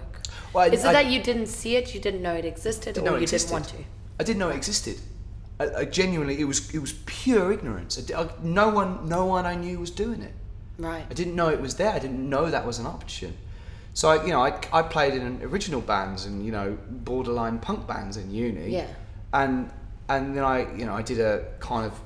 Well, I- Is it I- that you didn't see it, you didn't know it existed, or it you existed. didn't want to? I didn't know it existed. I, I genuinely, it was it was pure ignorance. No one, no one I knew was doing it. Right. I didn't know it was there. I didn't know that was an option. So I, you know, I, I played in original bands and you know borderline punk bands in uni. Yeah. And and then I, you know, I did a kind of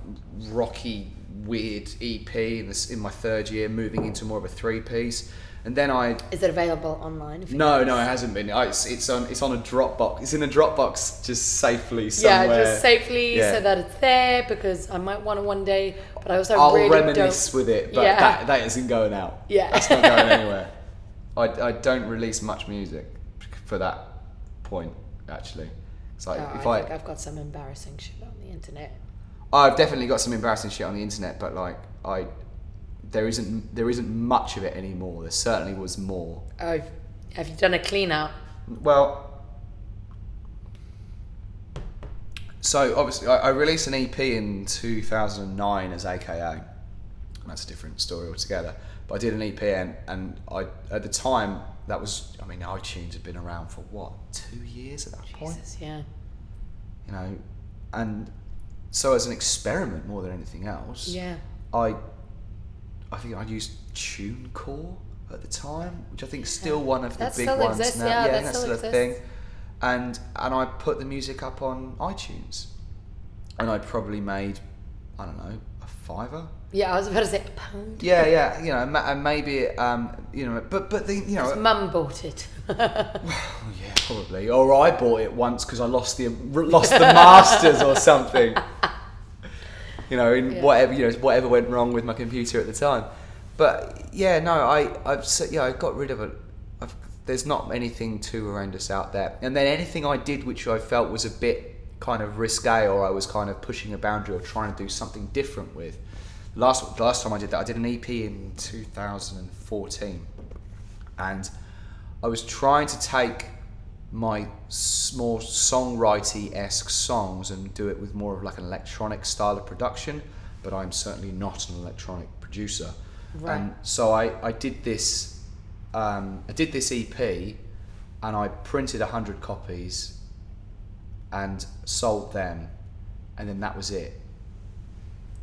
rocky, weird EP in this in my third year, moving into more of a three piece. And then I Is it available online? If no, no, it hasn't been. I, it's, it's on it's on a Dropbox. It's in a Dropbox just safely somewhere. Yeah, just safely Yeah. so that it's there because I might want to one day, but I also I'll really reminisce don't. with it, but Yeah. that, that isn't going out. Yeah. That's not going anywhere. <laughs> I, I don't release much music for that point, actually. Like Oh, if I I, think I've got some embarrassing shit on the internet. I've definitely got some embarrassing shit on the internet, but like I, there isn't there isn't much of it anymore. There certainly was more. Oh, have you done a clean out? Well, so obviously I, I released an EP in 2009 as AKA. That's a different story altogether. But I did an EP and, and I at the time that was I mean iTunes had been around for what two years at that point, Jesus, yeah. you know, and so as an experiment more than anything else, Yeah. I I think I used TuneCore at the time, which I think is still one of the That big ones exists, now. yeah, I that that's still still a thing. And and I put the music up on iTunes, and I probably made I don't know a fiver. Yeah, I was about to say a pound. Yeah, yeah, you know, ma- and maybe um, you know, but but the you know, Mum bought it. <laughs> Well, yeah, probably. Or I bought it once because I lost the lost the masters or something. <laughs> You know, in Yeah. whatever you know, whatever went wrong with my computer at the time. But yeah, no, I I've s- yeah I got rid of it. I've, there's not anything too horrendous out there. And then anything I did which I felt was a bit kind of risque or I was kind of pushing a boundary or trying to do something different with. Last the last time I did that, I did an EP in 2014, and I was trying to take my more songwriting esque songs and do it with more of like an electronic style of production, but I'm certainly not an electronic producer. Right. And so I, I did this um, I did this EP and I printed hundred copies and sold them and then that was it.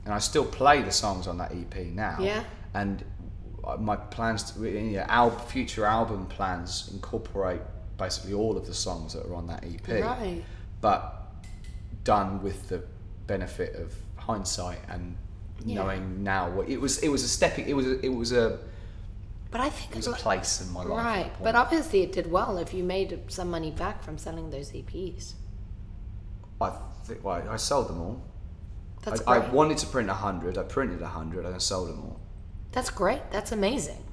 And I still play the songs on that EP now. Yeah. And uh, my plans to you know, al- future album plans incorporate basically all of the songs that are on that EP Right. but done with the benefit of hindsight and Yeah. knowing now what it was it was a stepping it was a, it was a But I think it was a place in my life Right, but obviously it did well if you made some money back from selling those EPs. I think well, I sold them all That's I, I wanted to print a hundred I printed a hundred and I sold them all That's great. That's amazing.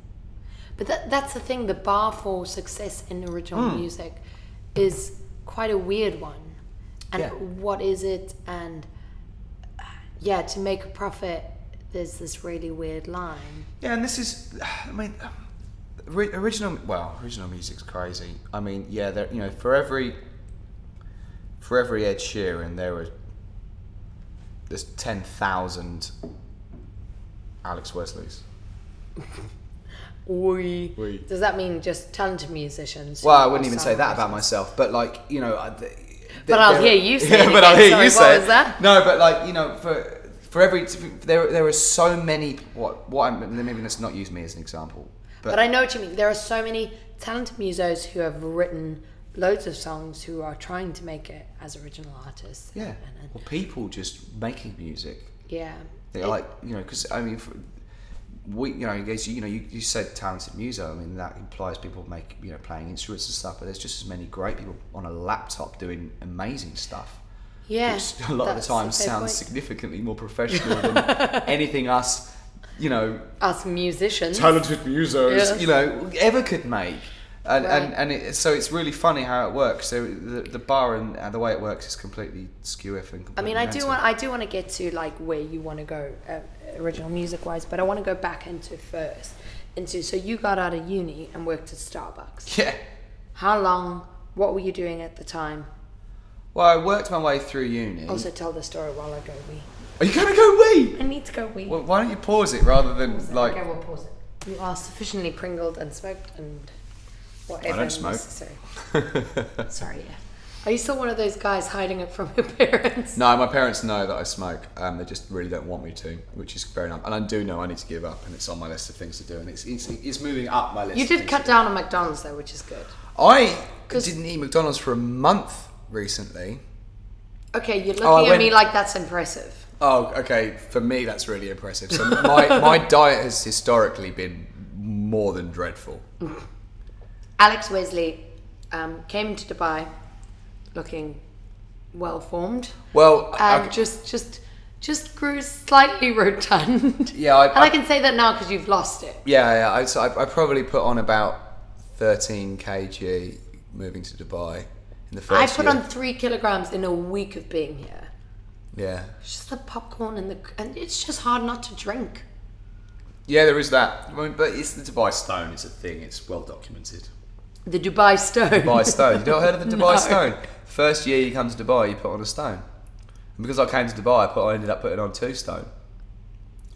But that, that's the thing. The bar for success in original Hmm. music is quite a weird one. And Yeah. what is it? And uh, yeah, to make a profit, there's this really weird line. yeah and this is I mean original well original music's crazy I mean yeah there you know for every for every Ed Sheeran there are there's ten thousand Alex Wesleys <laughs> We. Does that mean just talented musicians? Well, I wouldn't even say that about myself, but like you know, I- th- But I'll hear you <laughs> say it but I'll hear Sorry, you what say was that? No, but like you know, for for every there there are so many. What what I'm, maybe let's not use me as an example, but, But I know what you mean. There are so many talented musos who have written loads of songs who are trying to make it as original artists. yeah, And, and, or people just making music. yeah. They It- like you know because I mean. For, we, you know, you guys, you know, you, you said talented muso. I mean, that implies people make, you know, playing instruments and stuff. But there's just as many great people on a laptop doing amazing stuff. yeah. which <laughs> a lot of the time sounds point. significantly more professional <laughs> than anything us, you know, Us musicians. talented musos, you know, ever could make. And and, Right. and it, so it's really funny how it works. So the, the bar and, and the way it works is completely skew if and I mean, I do want I do want to get to like where you want to go, uh, original music wise, but I want to go back into first into so you got out of uni and worked at Starbucks. <laughs> Yeah. How long? What were you doing at the time? Well, I worked my way through uni. Also, tell the story while I go wee. Are you gonna go wee? I need to go wee. Well, why don't you pause it rather than like? okay, we'll pause it. You are sufficiently pringled and smoked and whatever I don't smoke. necessary. <laughs> Sorry, yeah. Are you still one of those guys hiding it from your <laughs> parents? No, my parents know that I smoke. Um, they just really don't want me to, which is fair enough. And I do know I need to give up, and it's on my list of things to do, and it's it's, it's moving up my list. You of did things cut to down on McDonald's though, which is good. I 'Cause- didn't eat McDonald's for a month recently. Okay, you're looking Oh, I at went- me like that's impressive. Oh, okay. For me, that's really impressive. So my my <laughs> diet has historically been more than dreadful. Alex Wesley um, came to Dubai looking well formed Well, and I- just just just grew slightly <laughs> rotund. Yeah, I- and I, I- can say that now because you've lost it. yeah, yeah. I, so I, I probably put on about 13 kg moving to Dubai in the first. I put year. on three kilograms in a week of being here. Yeah. It's just the popcorn and the and it's just hard not to drink. Yeah, there is that. I mean, but it's the Dubai Stone. It's a thing. It's well documented. The Dubai Stone. Dubai Stone. You not heard of the <laughs> Dubai No. Stone? First year you come to Dubai, you put on a stone. And because I came to Dubai, I, put, I ended up putting on two stone.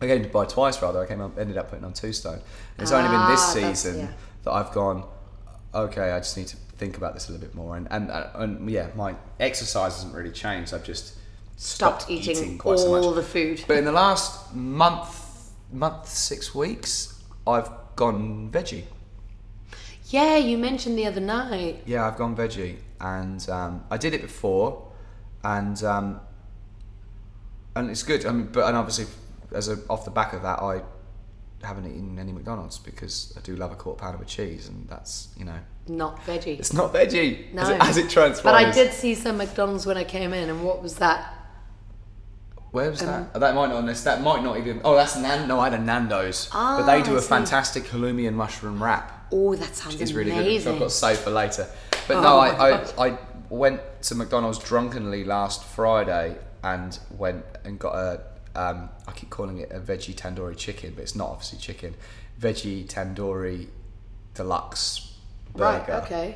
I came to Dubai twice, rather. I came up, ended up putting on two stone. And it's only been this Ah, season yeah. that I've gone. Okay, I just need to think about this a little bit more. And and, uh, and yeah, my exercise hasn't really changed. I've just Stopped stopped, eating, quite so much. all the food. But in the last month, month six weeks, I've gone veggie. Yeah, you mentioned the other night. Yeah, I've gone veggie, and um, I did it before, and um, and it's good. I mean, but and obviously, as a, off the back of that, I haven't eaten any McDonald's because I do love a quarter pounder with cheese, and that's you know, Not veggie. it's not veggie no. as, it, as it transpires. But I did see some McDonald's when I came in, and what was that? Where was Um, that? Oh, that might not. That might not even. Oh, that's Nan. No, I had a Nando's, but they Ah, do a fantastic halloumi and mushroom wrap. Oh, that sounds It's really good. amazing. So I've got to save for later. But Oh no, I, I, I went to McDonald's drunkenly last Friday and went and got a. Um, I keep calling it a veggie tandoori chicken, but it's not obviously chicken. Veggie tandoori deluxe burger. right. Okay.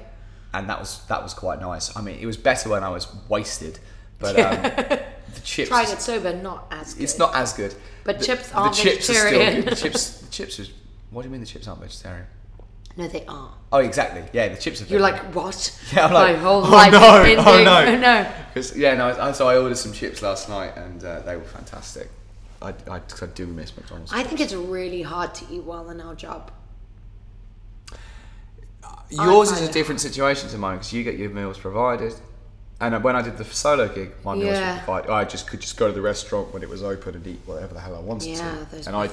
and that was that was quite nice. I mean, it was better when I was wasted, but um, <laughs> the chips. Trying it sober, not as good. It's not as good. But The- chips aren't chips Are still vegetarian. good. The chips, <laughs> the chips is. What do you mean the chips aren't vegetarian? No, they are. Oh, exactly. Yeah, the chips are. You're like, what? <laughs> Yeah, I'm like, My whole oh life no, been oh no, <laughs> no. 'Cause, yeah, no. I- So I ordered some chips last night, and uh, they were fantastic. I, I, 'cause I do miss McDonald's. I think it's really hard to eat well in our job. Yours is a different situation to mine because you get your meals provided. And uh, when I did the solo gig, my meals Yeah. were provided. I just could just go to the restaurant when it was open and eat whatever the hell I wanted Yeah, to. those and I.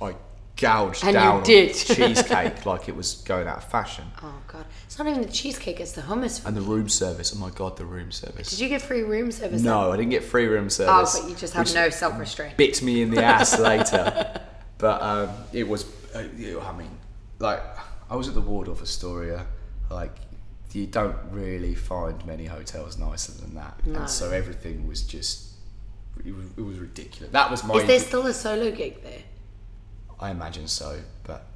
I gouged And down did. cheesecake like it was going out of fashion. <laughs> Oh god, it's not even the cheesecake; it's the hummus. And the room service. Oh my god, the room service. Did you get free room service? No, I didn't get free room service. Oh, but you just have no self-restraint. Bit me in the ass <laughs> later. But um, it was, uh, I mean, like, I was at the Waldorf Astoria. Like, you don't really find many hotels nicer than that. No. And so everything was just, it was, it was ridiculous. That was my. Is there still a solo gig there? I imagine so, but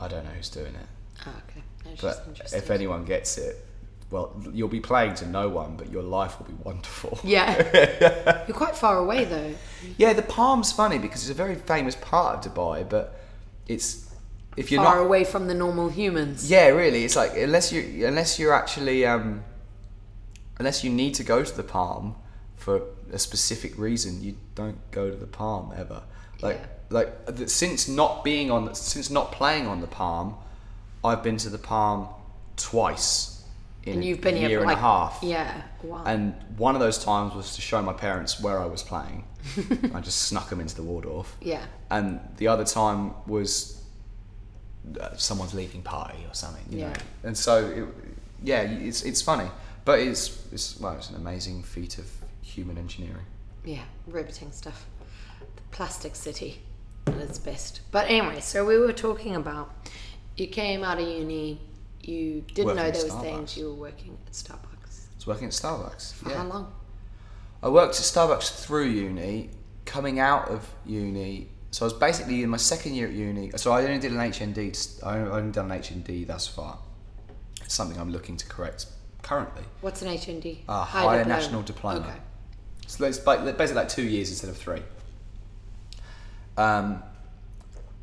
I don't know who's doing it. Oh, okay. That's But if anyone gets it, well, you'll be playing to no one, but your life will be wonderful. <laughs> Yeah. <laughs> You're quite far away though. Yeah, the Palm's funny because it's a very famous part of Dubai, but it's if you're far not away from the normal humans. Yeah, really, it's like unless you unless you're actually um, unless you need to go to the Palm for a specific reason, you don't go to the Palm ever. Like Yeah. Like since not being on since not playing on the Palm, I've been to the Palm twice in And a you've been year here and like a half. Yeah. Wow. And one of those times was to show my parents where I was playing. <laughs> I just snuck them into the Waldorf. yeah. And the other time was uh, someone's leaving party or something, you Yeah. know. And so, it, yeah, it's it's funny, but it's it's well, it's an amazing feat of human engineering. Yeah. Riveting stuff. The plastic city at its best. But anyway, so we were talking about you came out of uni, you didn't Working know there was Starbucks. things you were working at Starbucks. I was working at Starbucks. For yeah. how long? I worked at Starbucks through uni, coming out of uni. So I was basically in my second year at uni. So I only did an HND. I only done an HND thus far. It's something I'm looking to correct currently. What's an HND? Uh, High higher diploma. national diploma. Okay. So it's basically like two years instead of three. Um,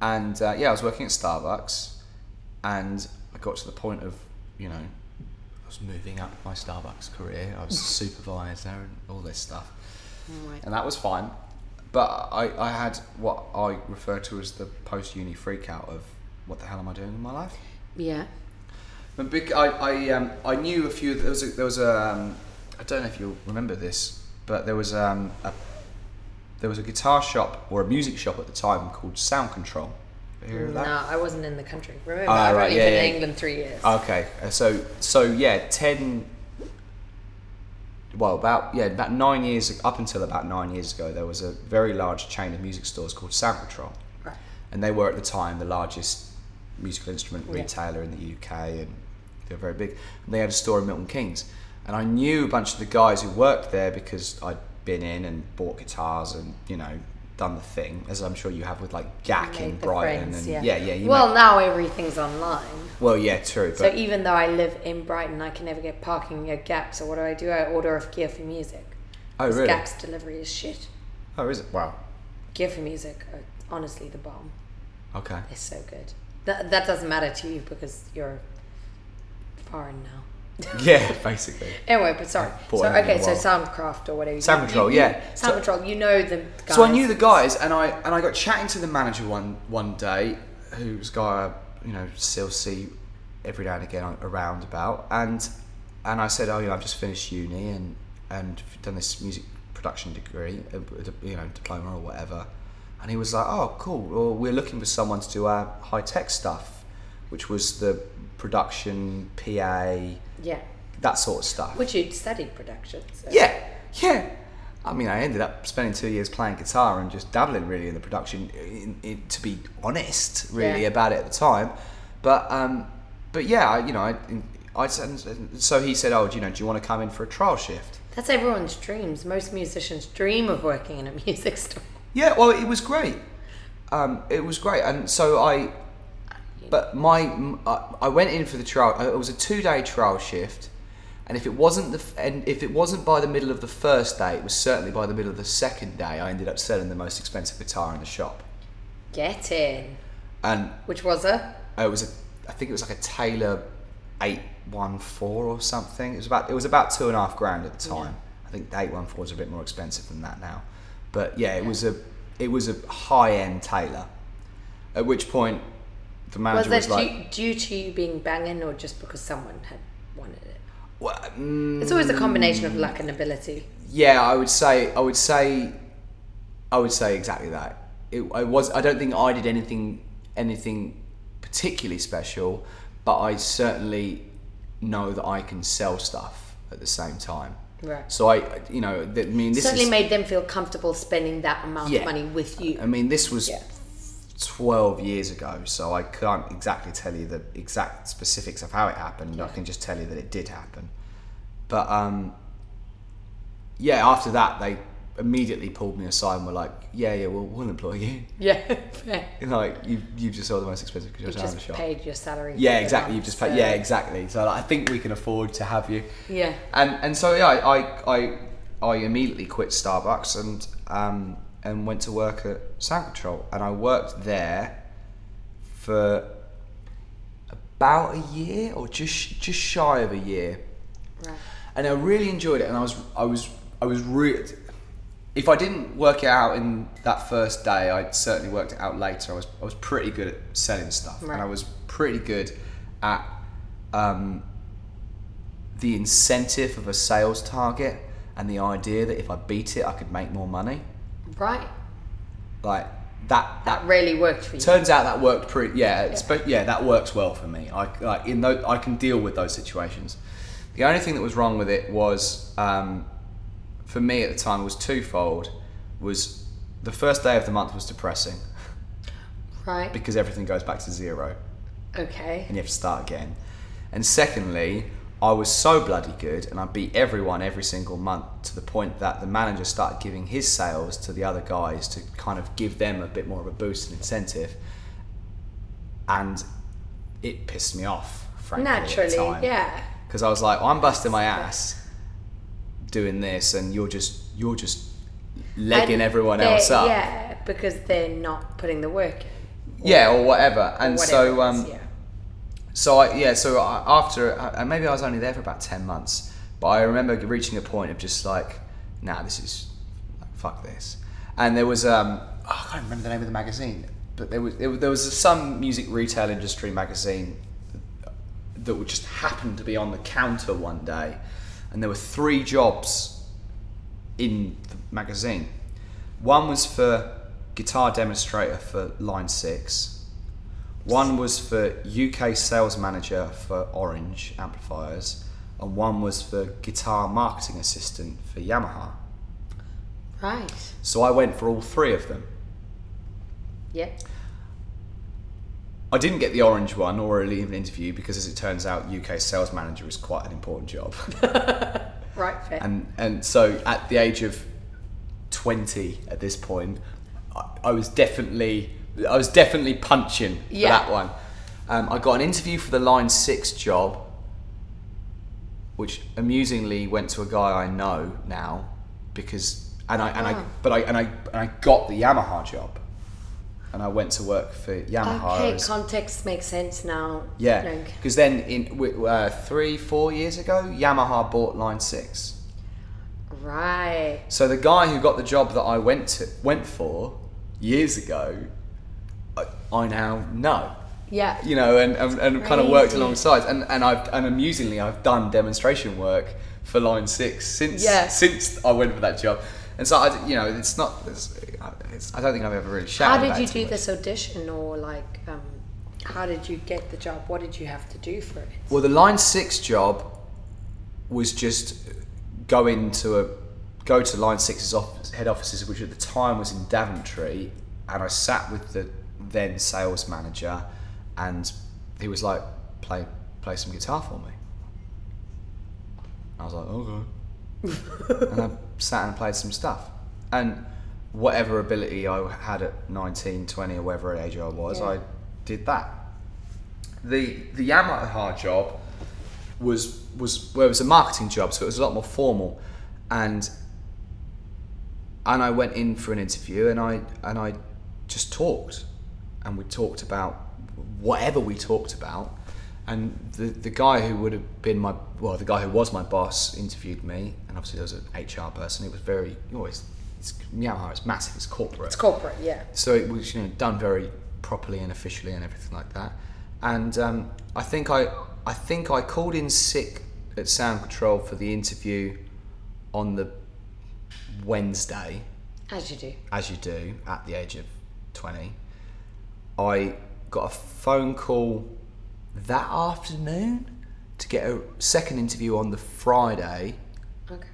and uh, yeah, I was working at Starbucks, and I got to the point of, you know, I was moving up my Starbucks career. I was a <laughs> supervisor and all this stuff, and that was fine. But I, I had what I refer to as the post uni freak out of what the hell am I doing in my life? Yeah. But big, I, I, um, I knew a few. There was a, there was a um, I don't know if you'll remember this, but there was um, a there was a guitar shop or a music shop at the time called Sound Control. Ever hear of No. I wasn't in the country. Remember, Ah, I've right, only yeah, been yeah. in England three years. Okay, uh, so so yeah, ten. Well, about yeah, about nine years up until about nine years ago, there was a very large chain of music stores called Sound Control, Right. and they were at the time the largest musical instrument Yeah. retailer in the UK, and they were very big. And they had a store in Milton Keynes, and I knew a bunch of the guys who worked there because I'd been in and bought guitars and you know done the thing, as I'm sure you have with like Gak in Brighton, friends, and yeah. yeah, yeah. well, make- now everything's online. well, yeah, true, but So even though I live in Brighton, I can never get parking at Gak. So what do I do? I order off Gear for Music. oh 'Cause really? Gak's delivery is shit. Oh, is it? Wow. Gear4music are honestly the bomb. Okay. They're so good. That, that doesn't matter to you because you're foreign now. <laughs> Yeah, basically. Anyway, but sorry. So okay, so. Soundcraft or whatever. you- Sound Control, you- yeah. Sound So- Control. You know the guys. So I knew the guys, and I and I got chatting to the manager one one day, who's a guy I, you know still see every now and again on- around about, and and I said, oh, you know, I've just finished uni and and done this music production degree, uh, you know, diploma or whatever, and he was like, oh, cool. Well, we're looking for someone to do our high tech stuff, which was the production, PA, Yeah. that sort of stuff. Which you'd studied production. So. Yeah, yeah. I mean, I ended up spending two years playing guitar and just dabbling really in the production. In, in, to be honest, really Yeah. about it at the time, but um, but yeah, I, you know, I, I so he said, oh, do you know, do you want to come in for a trial shift? That's everyone's dreams. Most musicians dream of working in a <laughs> music store. Yeah, well, it was great. Um, it was great, and so I. But my, I went in for the trial. Uh, it was a two-day trial shift, and if it wasn't the, and if it wasn't by the middle of the first day, it was certainly by the middle of the second day. I ended up selling the most expensive guitar in the shop, Get in. and Which was a uh, it was a, I think it was like a Taylor eight one four or something. It was about, it was about two and a half grand at the time. I think the eight one four is a bit more expensive than that now, but yeah, it was a, it was a high-end Taylor. At which point, the was manager that was, like, due, due to you being banging or just because someone had wanted it? well, mm, It's always a combination of luck and ability. Yeah, I would say I would say I would say exactly that. It, I was I don't think I did anything anything particularly special, but I certainly know that I can sell stuff at the same time. Right. So I you know I mean this Certainly is made them feel comfortable spending that amount Yeah. of money with you. I mean this was Yeah. 12 years ago, so I can't exactly tell you the exact specifics of how it happened. I can just tell you that it did happen. But um, yeah, after that, they immediately pulled me aside and were like, "Yeah, yeah, we'll, we'll employ you." <laughs> Yeah, <laughs> like you you just sold the most expensive because You guitar in the just shop. paid your salary. Yeah, exactly. You've just paid. so- Yeah, exactly. So like, I think we can afford to have you. Yeah. And and so yeah, I I I, I immediately quit Starbucks and um and went to work at Sound Control, and I worked there for about a year or just just shy of a year, Right. and I really enjoyed it. And I was I was I was really. If I didn't work it out in that first day, I certainly worked it out later. I was I was pretty good at selling stuff, Right. and I was pretty good at um, the incentive of a sales target and the idea that if I beat it, I could make more money. Right. Like that. That really worked for you. Turns out that worked pretty. Yeah, it's, but yeah, that works well for me. I like in those, I can deal with those situations. The only thing that was wrong with it was, um, for me at the time, was twofold. Was the first day of the month was depressing right. because everything goes back to zero Okay. and you have to start again. And secondly, I was so bloody good and I beat everyone every single month to the point that the manager started giving his sales to the other guys to kind of give them a bit more of a boost and incentive. And it pissed me off, frankly. Naturally, yeah. Because I was like, I'm busting my ass doing this and you're just you're just legging And everyone else up. Yeah, because they're not putting the work in. Yeah, or whatever. And Whatever so um is, yeah. So I, yeah, so after maybe I was only there for about ten months, but I remember reaching a point of just like, nah, this is fuck this. And there was um, oh, I can't remember the name of the magazine, but there was it, there was some music retail industry magazine that just happen to be on the counter one day, and there were three jobs in the magazine. One was for guitar demonstrator for Line Six. One was for UK sales manager for Orange amplifiers, and one was for guitar marketing assistant for Yamaha. Right. So I went for all three of them. Yep. I didn't get the orange one or even interview because, as it turns out, UK sales manager is quite an important job. <laughs> Right. Fair. and and so at the age of 20 at this point I, I was definitely I was definitely punching for that one um, I got an interview for the line 6 job which amusingly went to a guy I know now because and I and I but I and I and I got the Yamaha job and I went to work for Yamaha okay, as- context makes sense now. yeah, because then in uh, three, four years ago, Yamaha bought Line Six. right. So the guy who got the job that I went to went for years ago, I, I now know. Yeah. You know, and, and, and kind of worked alongside, and and I've and amusingly I've done demonstration work for Line Six since Yeah. since I went for that job, and so I, you know, it's not. It's, it's, I don't think I've ever really shouted. How did you do much. this audition, or like, um, how did you get the job? What did you have to do for it? Well, the line six job was just go into a go to line six's office, head offices, which at the time was in Daventry, and I sat with the then sales manager, and he was like, "Play play some guitar for me." I was like, "Okay," <laughs> and I sat and played some stuff, and whatever ability I had at 19, 20, or whatever age I was, Yeah. I did that. The the Yamaha job was was well, it was a marketing job, so it was a lot more formal, and and I went in for an interview, and I and I just talked, and we talked about whatever we talked about, and the the guy who would have been my well, the guy who was my boss interviewed me, and obviously there was an HR person. It was very you always it's Yamaha, it's massive, it's corporate. It's corporate, yeah. So it was you know done very properly and officially and everything like that. And um, I think I I think I called in sick at Sound Control for the interview on the Wednesday, As you do. as you do at the age of twenty. I got a phone call that afternoon to get a second interview on the Friday Okay.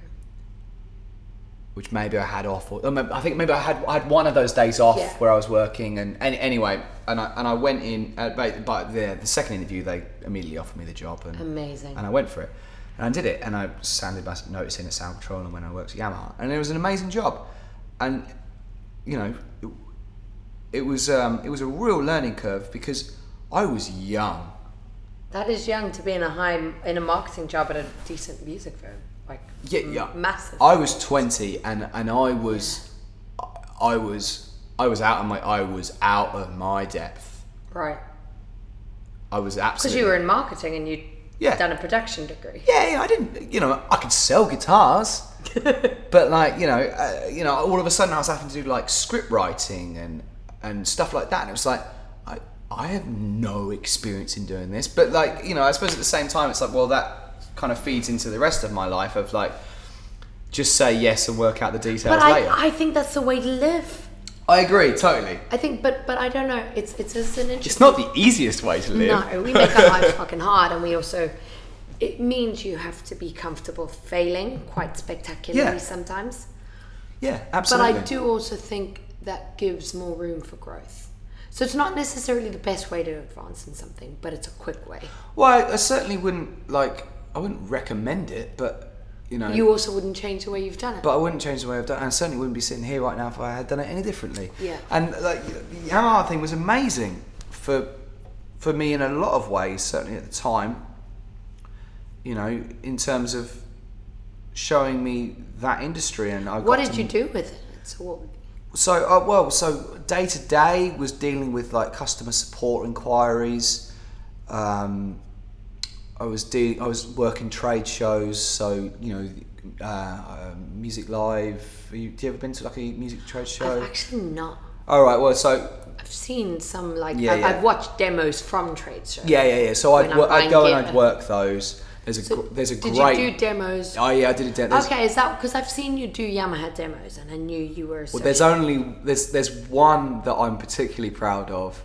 which maybe I had off, or I think maybe I had I had one of those days off Yeah. where I was working, and, and anyway, and I and I went in, uh, but, but the the second interview they immediately offered me the job, and Amazing. and I went for it, and I did it, and I sounded my notice in at Sound Control, and when I worked at Yamaha, and it was an amazing job, and you know, it, was um, it was a real learning curve because I was young. That is young to be in a high in a marketing job at a decent music firm. Like Yeah, m- yeah. massive. I was twenty, and and I was, I was, I was out of my, I was out of my depth. right. I was absolutely Because you were in marketing and you'd Yeah. done a production degree. Yeah, yeah, I didn't. You know, I could sell guitars, <laughs> but like, you know, uh, you know, all of a sudden I was having to do like script writing and and stuff like that, and it was like, I I have no experience in doing this, but like, you know, I suppose at the same time, it's like, well, that kind of feeds into the rest of my life of like, just say yes and work out the details But I, later. I think that's the way to live. I agree, totally. I think, but but I don't know. It's it's just an interesting. It's not the easiest way to live. No, we make our lives <laughs> fucking hard, and we also. It means you have to be comfortable failing quite spectacularly Yeah. sometimes. Yeah, absolutely. But. I do also think that gives more room for growth. So it's not necessarily the best way to advance in something, but it's a quick way. Well, I, I certainly wouldn't like. I wouldn't recommend it, but you know. You also wouldn't change the way you've done it. but I wouldn't change the way I've done it. And I certainly wouldn't be sitting here right now if I had done it any differently. Yeah. And like the Yamaha thing was amazing for for me in a lot of ways. Certainly at the time. You know, in terms of showing me that industry, and I. what did to you do with it? So what, So, uh, well, so day to day was dealing with like customer support inquiries, Um, I was de- I was working trade shows, so you know, uh, uh, music live. You, do you ever been to like a music trade show? I've actually not. All right. Well, so I've seen some like Yeah, I've, yeah. I've watched demos from trade shows. yeah, yeah, yeah. So I'd, I'd go and. I'd work those. There's a gr- there's a Did great. you do demos? oh yeah, I did a demo. Okay, is that because I've seen you do Yamaha demos and I knew you were. Well, there's only there's there's one that I'm particularly proud of.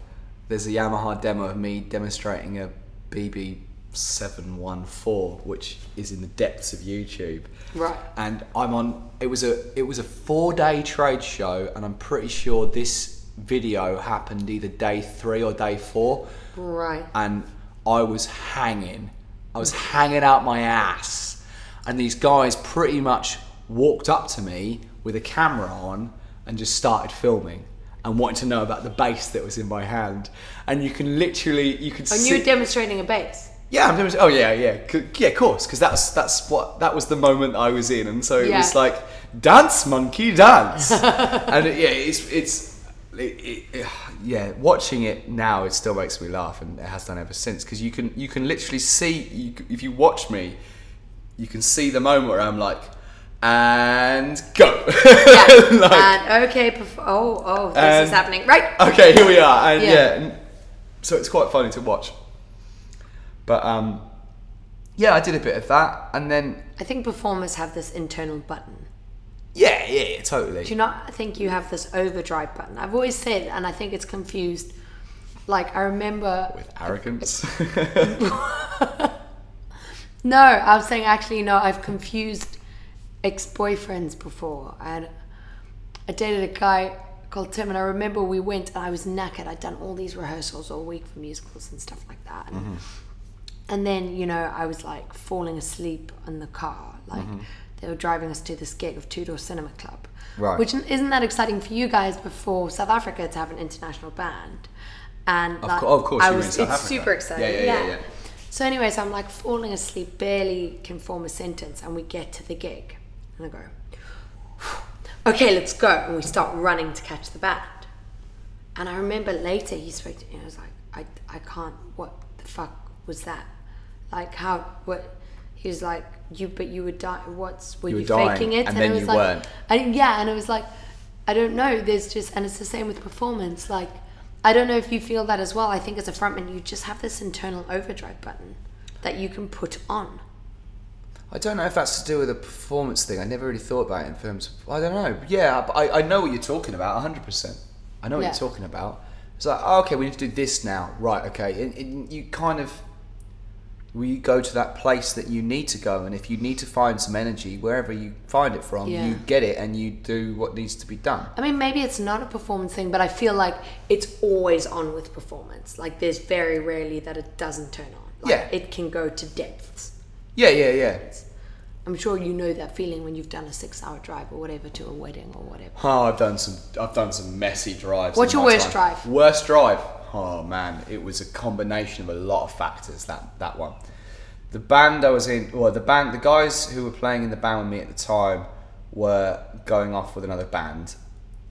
There's a Yamaha demo of me demonstrating a BB 714, which is in the depths of YouTube. Right. And I'm on. It was a it was a four day trade show, and I'm pretty sure this video happened either day three or day four. right. And I was hanging. I was hanging out my ass. And these guys pretty much walked up to me with a camera on and just started filming and wanted to know about the bass that was in my hand. And you can literally, you can And see. you were demonstrating a bass. yeah, I'm doing. Oh yeah, yeah, C- yeah, of course, because that's that's what that was the moment I was in, and so it was like dance, monkey, dance, <laughs> and it, yeah, it's it's it, it, it- yeah. Watching it now, it still makes me laugh, and it has done ever since. Because you can you can literally see you, if you watch me, you can see the moment where I'm like, and go. <laughs> Like, and okay, perf- oh, oh, this And- is happening. Right. okay, here we are, and Yeah. yeah, and so it's quite funny to watch. But um, yeah, I did a bit of that, and then I think performers have this internal button. Yeah, yeah, yeah totally. Do you not think you have this overdrive button? I've always said, and I think it's confused. Like I remember, With arrogance. <laughs> no, I was saying actually no. I've confused ex-boyfriends before. I I dated a guy called Tim, and I remember we went, and I was knackered. I'd done all these rehearsals all week for musicals and stuff like that. And, and then you know I was like falling asleep in the car, like mm-hmm. They were driving us to this gig of Two Door Cinema Club. Right. Which isn't that exciting for you guys, before South Africa to have an international band. And like, cour- of course I was, it's Africa. super exciting. Yeah, yeah, yeah, yeah. So, anyways, I'm like falling asleep, barely can form a sentence, and we get to the gig, and I go, "Okay, let's go," and we start running to catch the band. And I remember later he spoke to me. and I was like, "I, I can't. What the fuck was that? Like, how? What?" He was like, "You, but you were dying. What's were You you, were dying, faking it?" and it then was you like, weren't. I, yeah, and it was like, I don't know. There's just, and it's the same with performance. Like, I don't know if you feel that as well. I think as a frontman, you just have this internal overdrive button that you can put on. I don't know if that's to do with a performance thing. I never really thought about it in terms of. I don't know. Yeah, I, I know what you're talking about 100%. I know what Yeah. you're talking about. It's like, oh, okay, we need to do this now. Right, okay. And, and you kind of. We go to that place that you need to go, and if you need to find some energy, wherever you find it from, Yeah. you get it and you do what needs to be done. I mean, maybe it's not a performance thing, but I feel like it's always on with performance. Like, there's very rarely that it doesn't turn on. Like, Yeah. It can go to depths. Yeah, yeah, yeah. I'm sure you know that feeling when you've done a six-hour drive or whatever to a wedding or whatever. Oh, I've done some. I've done some messy drives. What's your worst time. drive? Worst drive. Oh man, it was a combination of a lot of factors. That that one. The band I was in, well, the band, the guys who were playing in the band with me at the time were going off with another band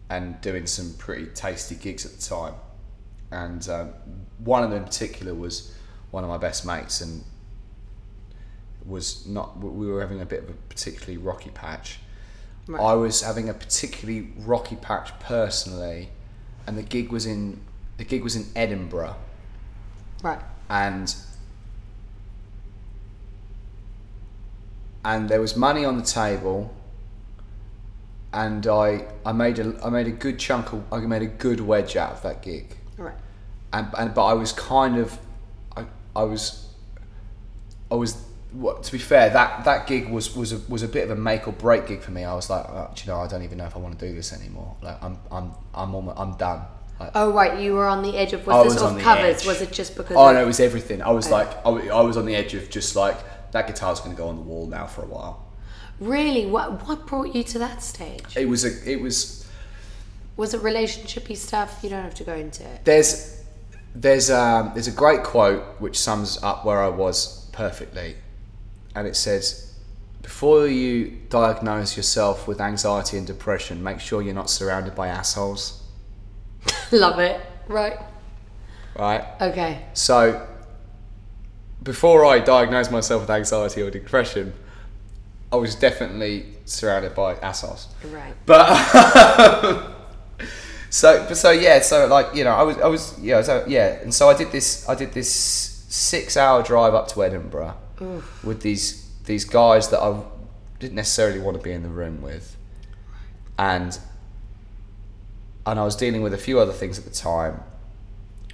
and doing some pretty tasty gigs at the time. And um, one of them in particular was one of my best mates, and was not. We were having a bit of a particularly rocky patch. I was having a particularly rocky patch personally, and the gig was in the gig was in Edinburgh, Right. and and there was money on the table, and I I made a I made a good chunk of I made a good wedge out of that gig, Right. and, and but I was kind of I I was I was what to be fair that that gig was was a, was a bit of a make or break gig for me. I was like, oh, do you know, I don't even know if I want to do this anymore. Like I'm I'm I'm almost, I'm done. Like, Oh, right. You were on the edge of. I Was was this on off covers? edge. Was it just because? Oh of- no, it was everything. I was like, I, I was on the edge of just like that guitar's going to go on the wall now for a while. Really? What What brought you to that stage? It was a, it was. Was it relationshipy stuff? You don't have to go into it. There's, there's um, there's a great quote which sums up where I was perfectly, and it says, "Before you diagnose yourself with anxiety and depression, make sure you're not surrounded by assholes." <laughs> Love it. Right. Right. Okay. So, before I diagnosed myself with anxiety or depression, I was definitely surrounded by assholes. Right. But <laughs> so, but so yeah, so like you know, I was, I was, yeah, so yeah, and so I did this, I did this six-hour drive up to Edinburgh with these these guys that I didn't necessarily want to be in the room with, and and I was dealing with a few other things at the time,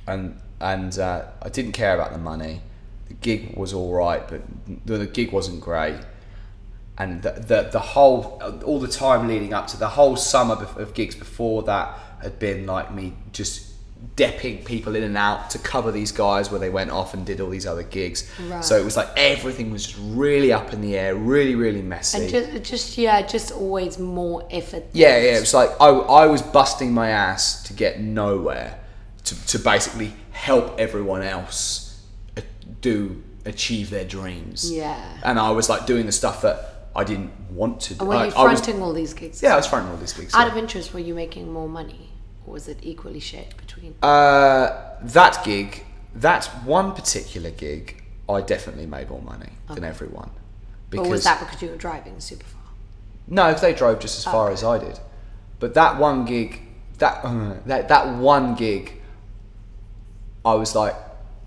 and and uh, I didn't care about the money. The gig was all right, but the, the gig wasn't great and the, the the whole all the time leading up to the whole summer of gigs before that had been like me just depping people in and out to cover these guys where they went off and did all these other gigs. Right. So it was like everything was just really up in the air, really really messy. And just, just yeah, just always more effort. yeah, yeah, it was like I, I was busting my ass to get nowhere, to, to basically help everyone else do achieve their dreams. Yeah. And I was like doing the stuff that I didn't want to do. And were I- you I was- fronting all these gigs? yeah, I was fronting all these gigs. Out yeah. of interest, were you making more money, or was it equally shared between? Uh, that gig, that one particular gig, I definitely made more money than everyone. or was that because you were driving super far? no, because they drove just as far as I did. But that one gig, that that that one gig, I was like,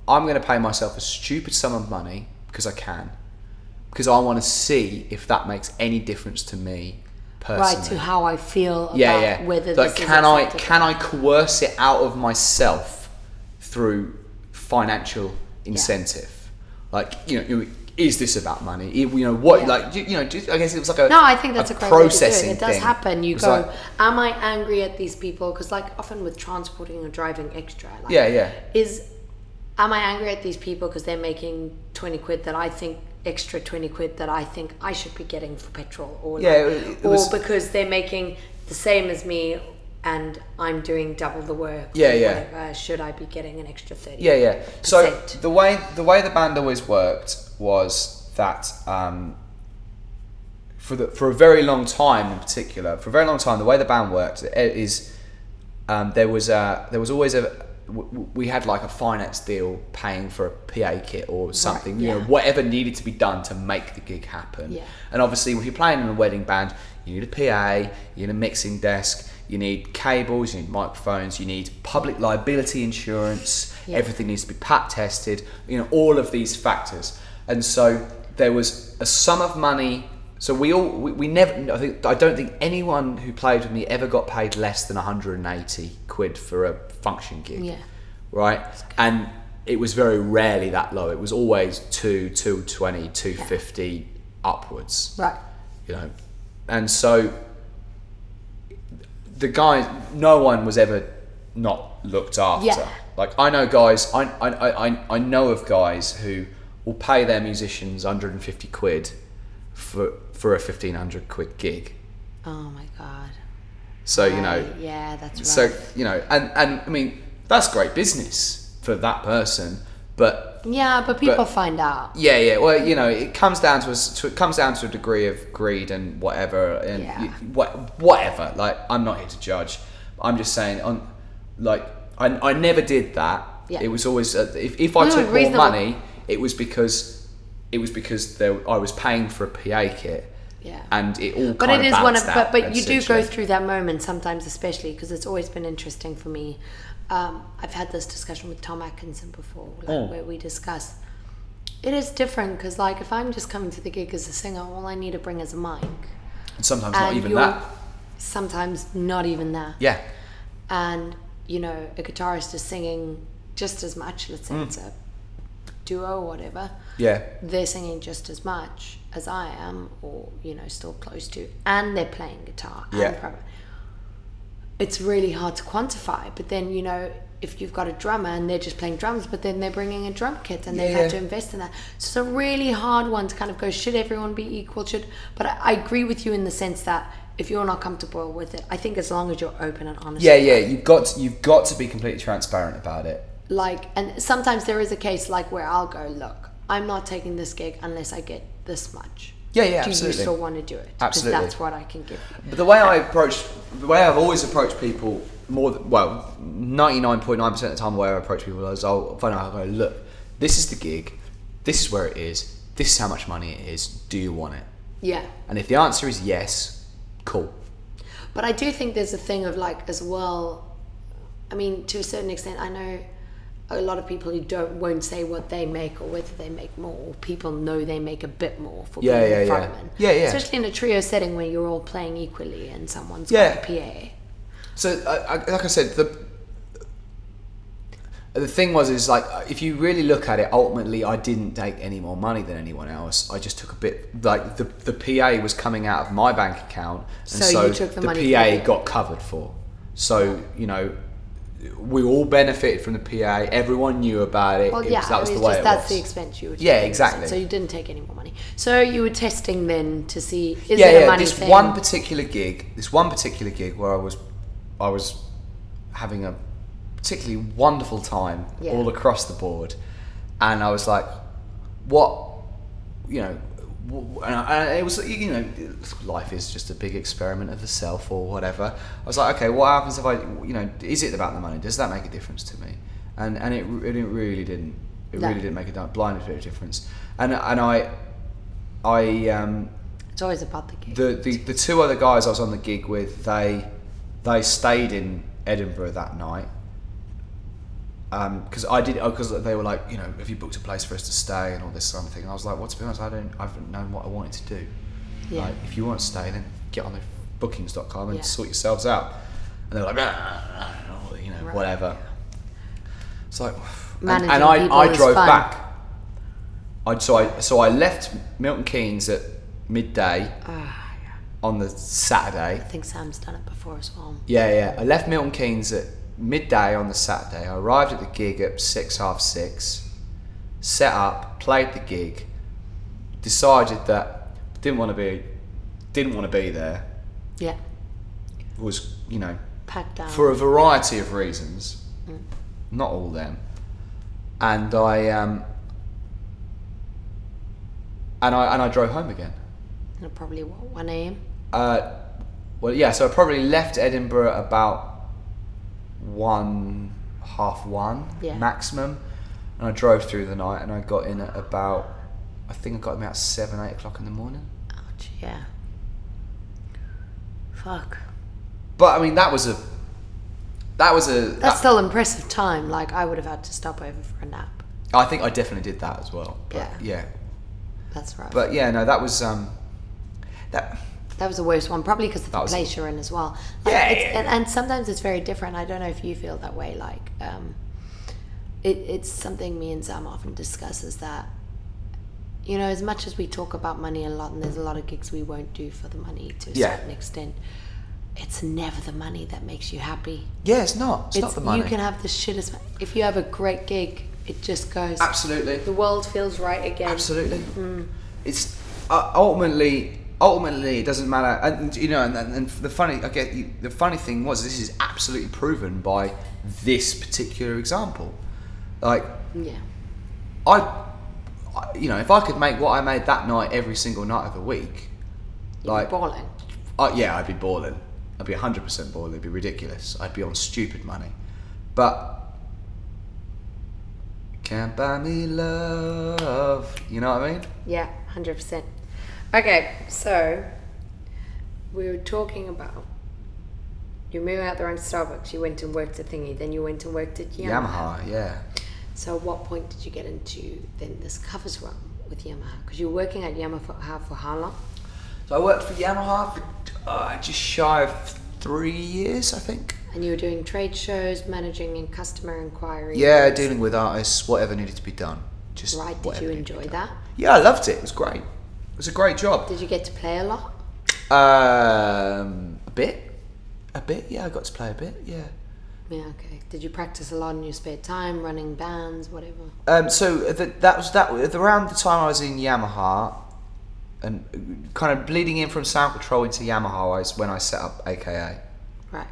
I'm going to pay myself a stupid sum of money because I can, because I want to see if that makes any difference to me personally. Right to how I feel about yeah, yeah. whether like, this is can I can I coerce it out of myself through financial incentive? Like, you know, is this about money? You know, what? Yeah. Like, you, you know, I guess it was like a No, I think that's a, great way to do processing it. It does thing. happen. You go, like- am I angry at these people? Because like often with transporting or driving extra, like, Yeah, yeah. is am I angry at these people because they're making twenty quid that I think extra twenty quid that I think I should be getting for petrol, or Yeah, like- it- it or was- because they're making the same as me and I'm doing double the work. Yeah, yeah. whatever, should I be getting an extra thirty? Yeah, yeah. So the way the way the band always worked was that um, for the for a very long time in particular, for a very long time, the way the band worked is um, there was a there was always a w- we had like a finance deal paying for a PA kit or something, you know, whatever needed to be done to make the gig happen. Yeah. And obviously, if you're playing in a wedding band, you need a PA, you need a mixing desk, you need cables, you need microphones, you need public liability insurance. Yeah. Everything needs to be pat tested. You know, all of these factors. And so there was a sum of money. So we all we, we never. I think I don't think anyone who played with me ever got paid less than 180 quid for a function gig Yeah. right? And it was very rarely that low. It was always two, two twenty, two fifty upwards. Right. You know, and so the guys, no one was ever not looked after. Yeah. Like I know guys, I, I, I, I know of guys who will pay their musicians 150 quid for for a 1500 quid gig. Oh my god. So you know, Right, yeah, that's right. so you know, and and I mean that's great business for that person, but yeah, but people but- find out. yeah, yeah. Well, you know, it comes down to, a, to it comes down to a degree of greed and whatever, and Yeah. you, what, whatever. Like, I'm not here to judge. I'm just saying, on like, I, I never did that. Yeah. It was always uh, if, if I No, took more money, it was because it was because there, I was paying for a PA kit. Yeah. And it all but it is one of but but you do go through that moment sometimes especially because it's always been interesting for me um, i've had this discussion with tom atkinson before like, Oh. where we discuss it is different because like if i'm just coming to the gig as a singer all i need to bring is a mic And sometimes not even that. sometimes not even that Yeah. and you know a guitarist is singing just as much let's say Mm. it's a duo or whatever Yeah. they're singing just as much as I am, or you know, still close to, and they're playing guitar. Yeah. It's really hard to quantify. But then you know, if you've got a drummer and they're just playing drums, but then they're bringing a drum kit and they've Yeah. had to invest in that, so it's a really hard one to kind of go. Should everyone be equal? Should, but I, I agree with you in the sense that if you're not comfortable with it, I think as long as you're open and honest. Yeah, yeah. You've got to, you've got to be completely transparent about it. like and sometimes there is a case like where I'll go, look, I'm not taking this gig unless I get this much. Yeah, yeah, Do absolutely. you still want to do it? Absolutely. that's what I can give you. But the way I approach, the way I've always approached people, more than, well, ninety nine point nine percent of the time, the way I approach people is I'll find out. I go, look, this is the gig. this is where it is. This is how much money it is. Do you want it? Yeah. And if the answer is yes, cool. But I do think there's a thing of like as well. I mean, to a certain extent, I know a lot of people who don't won't say what they make or whether they make more. People know they make a bit more for Yeah, being yeah, a frontman. Yeah, yeah. Especially in a trio setting where you're all playing equally and someone's Yeah. got a PA. So, I, I, like I said, the the thing was is like if you really look at it, ultimately, I didn't take any more money than anyone else. I just took a bit. Like the the PA was coming out of my bank account, and So so, you took the the, money PA got covered for. So you know. We all benefited from the PA. Everyone knew about it. Well, It yeah, was- that was it the way just it that's was. the expense you were. Yeah, exactly. So you didn't take any more money. So you were testing then to see is yeah, it a yeah. money This thing? one particular gig, this one particular gig where I was, I was having a particularly wonderful time Yeah. all across the board, and I was like, what, you know, and I- it was you know, life is just a big experiment of the self or whatever. I was like, okay, what happens if I, you know, is it about the money? Does that make a difference to me? And and it, it really didn't. It No. really didn't make a blind bit of difference. And and I, I um, It's always about the gig. the, the the two other guys I was on the gig with, they they stayed in Edinburgh that night. Because I did, because they were like, you know, have you booked a place for us to stay and all this sort of thing. And I was like, well, to be honest, I don't, I haven't known what I wanted to do. Yeah. Like, if you want to stay, then get on the bookings.com and Yeah. sort yourselves out. And they're like, "Ah, you know, Right. whatever. It's like, and, Managing and I, I drove fun. back. I so I so I left Milton Keynes at midday Ah, on the Saturday. I think Sam's done it before as well. Yeah, yeah. I left Milton Keynes at midday on the Saturday. I arrived at the gig at six, half six. Set up, played the gig. Decided that didn't want to be, didn't want to be there. Yeah, Was you know packed down. for a variety of reasons, not all them. And I um. And I and I drove home again. And probably what one a.m. Uh, well, yeah. So I probably left Edinburgh about one, half one Yeah. maximum, and I drove through the night, and I got in at about, I think I got in about seven, eight o'clock in the morning. Ouch. Yeah. Fuck. But I mean, that was a, that was a. That's that- still impressive time. Like I would have had to stop over for a nap. I think I definitely did that as well. But, Yeah. Yeah. That's right. But yeah, no, that was um, that. That was the worst one, probably because of the was- place you're in as well. Like, Yeah, it's, yeah, And, and sometimes it's very different. I don't know if you feel that way. Like, um, it, it's something me and Sam often discuss is that, you know, as much as we talk about money a lot, and there's a lot of gigs we won't do for the money to a Yeah. certain extent, it's never the money that makes you happy. Yeah, it's not. It's, not the money. You can have the shittest. If you have a great gig, it just goes. Absolutely. The world feels right again. Absolutely. It's uh, ultimately, ultimately, it doesn't matter. And you know, and, and, the funny, I get the funny thing was this is absolutely proven by this particular example. Like Yeah. I, I, you know, if I could make what I made that night every single night of the week, like Balling. uh, yeah, I'd be balling. I'd be 100% balling. It'd be ridiculous. I'd be on stupid money. But can't buy me love. You know what I mean? Yeah, hundred percent. Okay, so we were talking about you moved out there on Starbucks. You went and worked at Thingy, then you went and worked at Yamaha. Yamaha, yeah. So, at what point did you get into then this covers run with Yamaha? Because you were working at Yamaha for how long? So I worked for Yamaha for uh, just shy of three years, I think. And you were doing trade shows, managing and customer inquiries. Yeah, dealing with artists, whatever needed to be done. Just Right. Did you needed to be enjoy that? Yeah, I loved it. It was great. It was a great job. Did you get to play a lot? Um, a bit, a bit. Yeah, I got to play a bit. Yeah. Yeah. Okay. Did you practice a lot in your spare time, running bands, whatever? Um, so the, that was that was around the time I was in Yamaha, and kind of bleeding in from Sound Control into Yamaha is when I set up AKA, Right.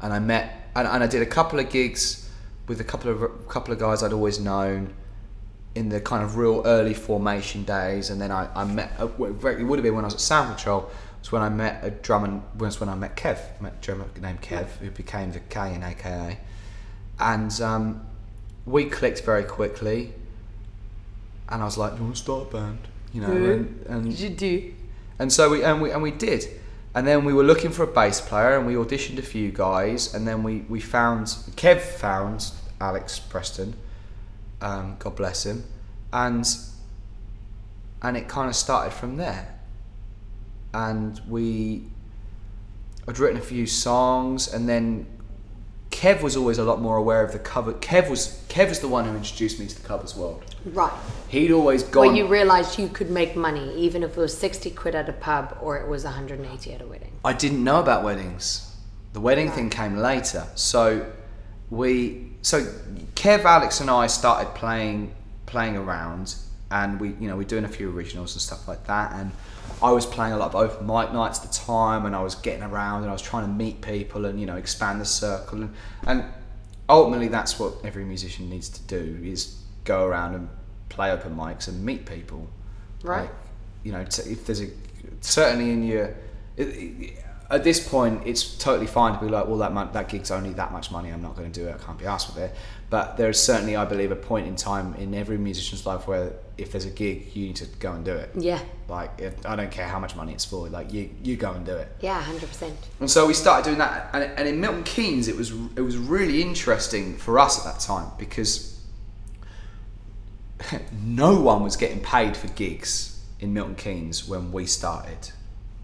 and I met and, and I did a couple of gigs with a couple of couple of guys I'd always known in the kind of real early formation days, and then I, I met uh, it would have been when I was at Sound Control. Was when I met a drummer. Was when I met Kev, met a drummer named Kev, who became the K in AKA, and um, we clicked very quickly. and I was like, "You want to start a band?" You know, and, and you do. and so we and we and we did. And then we were looking for a bass player, and we auditioned a few guys, and then we we found Kev found Alex Preston, um, God bless him, and and it kind of started from there. And we, I'd written a few songs, and then Kev was always a lot more aware of the cover. Kev was Kev was the one who introduced me to the covers world. Right. He'd always gone. Where you realised you could make money, even if it was 60 quid at a pub or it was 180 at a wedding. I didn't know about weddings. The wedding thing came later. So we so Kev, Alex and I started playing playing around and we you know, we're doing a few originals and stuff like that and I was playing a lot of open mic nights at the time and I was getting around and I was trying to meet people and you know expand the circle and, and ultimately that's what every musician needs to do is go around and play open mics and meet people Right. like, you know, t- if there's a certainly in your it, it, at this point, it's totally fine to be like, well, that mon- that gig's only that much money. I'm not going to do it. I can't be asked with it. But there is certainly, I believe, a point in time in every musician's life where if there's a gig, you need to go and do it. Yeah. Like, it, I don't care how much money it's for. Like, you you go and do it. Yeah, 100%. And so we started doing that. And, and in Milton Keynes, it was it was really interesting for us at that time because <laughs> no one was getting paid for gigs in Milton Keynes when we started,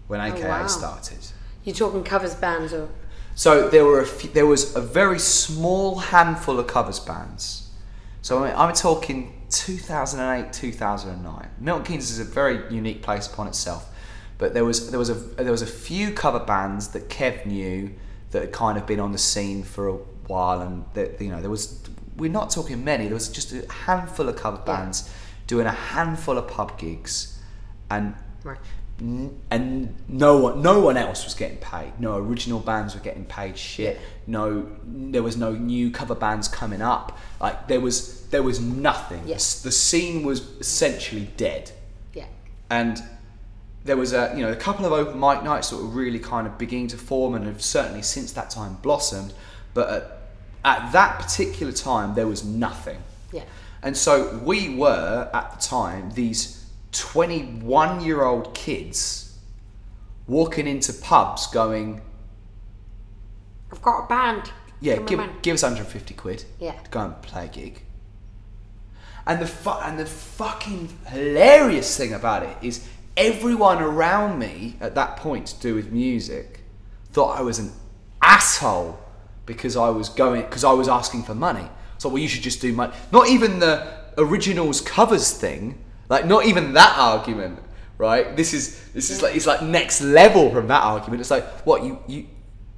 when AKA wow. started. You're talking covers bands or. So there were a few, there was a very small handful of covers bands. So I mean, I'm talking 2008, 2009. Milton Keynes is a very unique place upon itself, but there was there was a there was a few cover bands that Kev knew that had kind of been on the scene for a while, and that you know there was we're not talking many. There was just a handful of cover bands doing a handful of pub gigs, and Right. And no one no one else was getting paid. No original bands were getting paid shit. No there was no new cover bands coming up. Like there was there was nothing. Yeah. S- the scene was essentially dead. Yeah. and there was a you know a couple of open mic nights that were really kind of beginning to form and have certainly since that time blossomed. But at, at that particular time there was nothing. Yeah. and so we were at the time these 21 year old kids walking into pubs going, I've got a band. yeah, Come give, give us 150 quid Yeah. to go and play a gig. And the fu- and the fucking hilarious thing about it is everyone around me at that point to do with music thought I was an asshole because I was going because I was asking for money. So well, you should just do money. Not even the originals covers thing. Like not even that argument. Right? This is this is like it's like next level from that argument. It's like what you you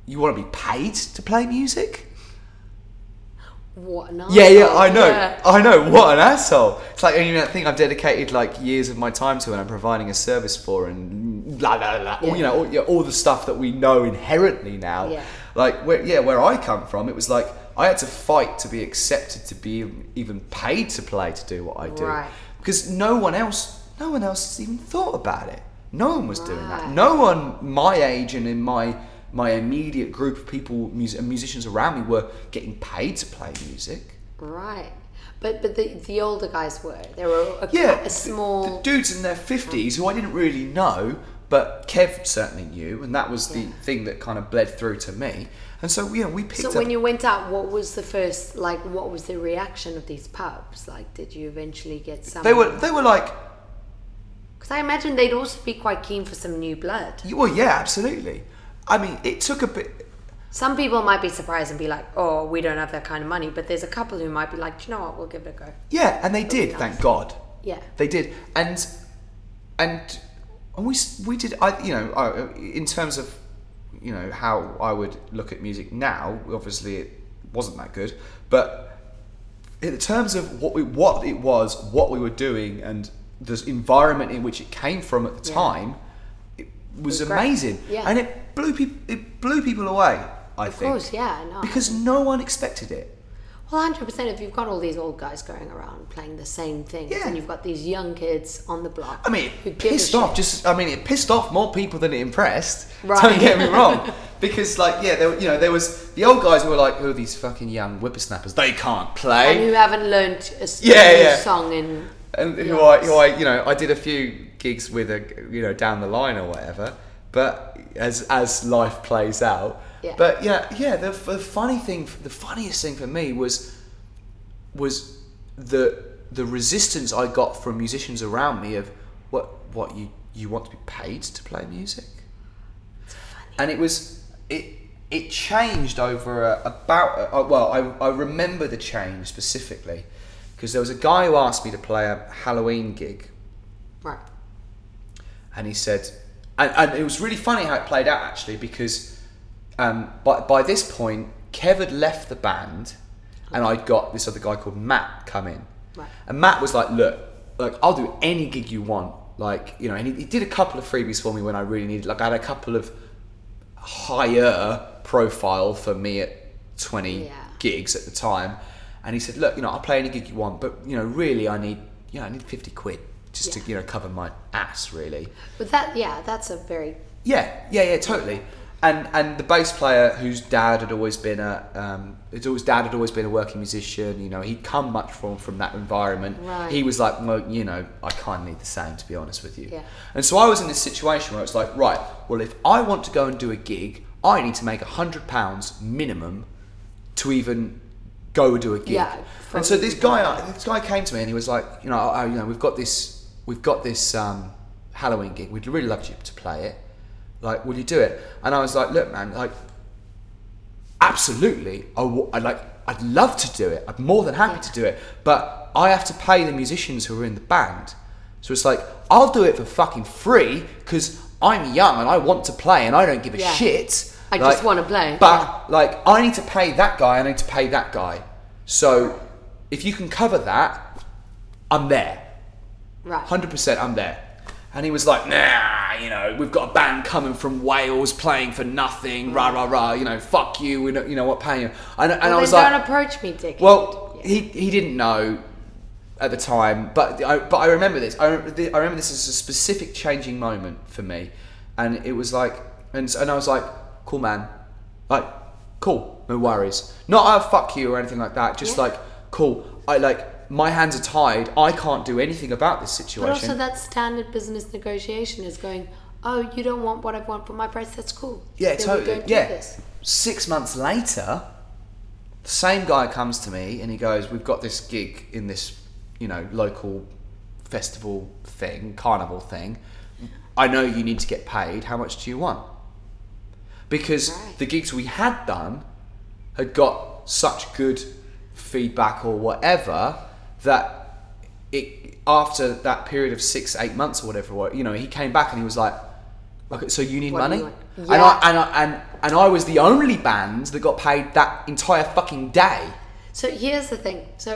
you want to be paid to play music? What? No. Yeah, yeah, I know, Yeah. I know. What an asshole! It's like you know, that thing I've dedicated like years of my time to, and I'm providing a service for, and blah blah blah. All, you know, all, yeah, all the stuff that we know inherently now. Yeah. Like where, yeah, where I come from, it was like I had to fight to be accepted, to be even paid to play, to do what I do, Right. Because no one else, no one else even thought about it. No one was doing that. No one my age and in my my immediate group of people, mus- musicians around me, were getting paid to play music. Right. But but the the older guys were. They were a, yeah, a small. the dudes in their fifties who I didn't really know, but Kev certainly knew, and that was the thing that kind of bled through to me. And so you know we picked so when you went out, what was the first like? What was the reaction of these pubs? Like, did you eventually get some? they were they were like, Because I imagine they'd also be quite keen for some new blood. well, yeah, absolutely. I mean, it took a bit. Some people might be surprised and be like, "Oh, we don't have that kind of money," but there's a couple who might be like, "Do "You know what? We'll give it a go." Yeah, and they did. Thank God. Yeah. They did, and and and we we did. I you know in terms of you know how I would look at music now. Obviously, it wasn't that good, but in terms of what we what it was, what we were doing, and the environment in which it came from at the Yeah. time, it was, was amazing, Yeah. and it blew people it blew people away. I Of think course, yeah, no. because no one expected it. Well, hundred percent. If you've got all these old guys going around playing the same thing, Yeah. and you've got these young kids on the block, I mean, it pissed off. shit. Just, I mean, it pissed off more people than it impressed. Right. Don't get me wrong, <laughs> because like, yeah, there, you know, there was the old guys who were like, "Who are these fucking young whippersnappers? They can't and play." who haven't learned a Yeah, yeah. song in and who I, who I, you know, I did a few gigs with a, you know, down the line or whatever. But as as life plays out, Yeah. but yeah, yeah. The, the funny thing, the funniest thing for me was was the the resistance I got from musicians around me of what what you you want to be paid to play music, and it was it it changed over a, about uh, well I, I remember the change specifically because there was a guy who asked me to play a Halloween gig Right. and he said, and, and it was really funny how it played out actually because um, by, by this point, Kev had left the band and I'd got this other guy called Matt come in. Right. And Matt was like, look, like I'll do any gig you want. Like, you know, and he, he did a couple of freebies for me when I really needed, like I had a couple of higher profile for me at 20 Yeah. gigs at the time. And he said, look, you know, I'll play any gig you want, but, you know, really I need, you know, I need 50 quid just to, you know, cover my ass really. But that, yeah, that's a very Yeah, yeah, yeah, totally. And and the bass player whose dad had always been a um, his always dad had always been a working musician. You know, he'd come much from from that environment. Right. He was like, well, you know, I kind of need the same to be honest with you. Yeah. And so I was in this situation where it's like, right, well, if I want to go and do a gig, I need to make a hundred pounds minimum to even go do a gig. Yeah, and so this guy, this guy came to me and he was like, you know, oh, you know, we've got this, we've got this um, Halloween gig. We'd really love you to play it. Like, will you do it? And I was like, look, man, like, absolutely. I w- I'd like, I'd love to do it. I'm more than happy to do it. But I have to pay the musicians who are in the band. So it's like, I'll do it for fucking free because I'm young and I want to play and I don't give a Yeah. shit. I just wanna play, But yeah. like, I need to pay that guy. I need to pay that guy. So if you can cover that, I'm there. right. Hundred percent, I'm there. And he was like, Nah, you know, we've got a band coming from Wales playing for nothing, rah rah rah. You know, fuck you. We don't, you know what, paying you. And, and Well, I was like, don't approach me, Dick. well, he he didn't know at the time, but I, but I remember this. I remember, I remember this as a specific changing moment for me, and it was like, and and I was like, cool man, like, cool, no worries. Not I fuck you or anything like that. Just Yeah. like, cool. I like my hands are tied. I can't do anything about this situation. But also, that standard business negotiation is going, oh, you don't want what I want for my price, that's cool. Yeah, Then totally. Yeah. Six months later, the same guy comes to me and he goes, "We've got this gig in this, you know, local festival thing, carnival thing. I know you need to get paid. How much do you want?" Because Right. the gigs we had done had got such good feedback or whatever that it after that period of six eight months or whatever you know he came back and he was like okay so you need What money you want? and I and I and, and I was the only band that got paid that entire fucking day So here's the thing. So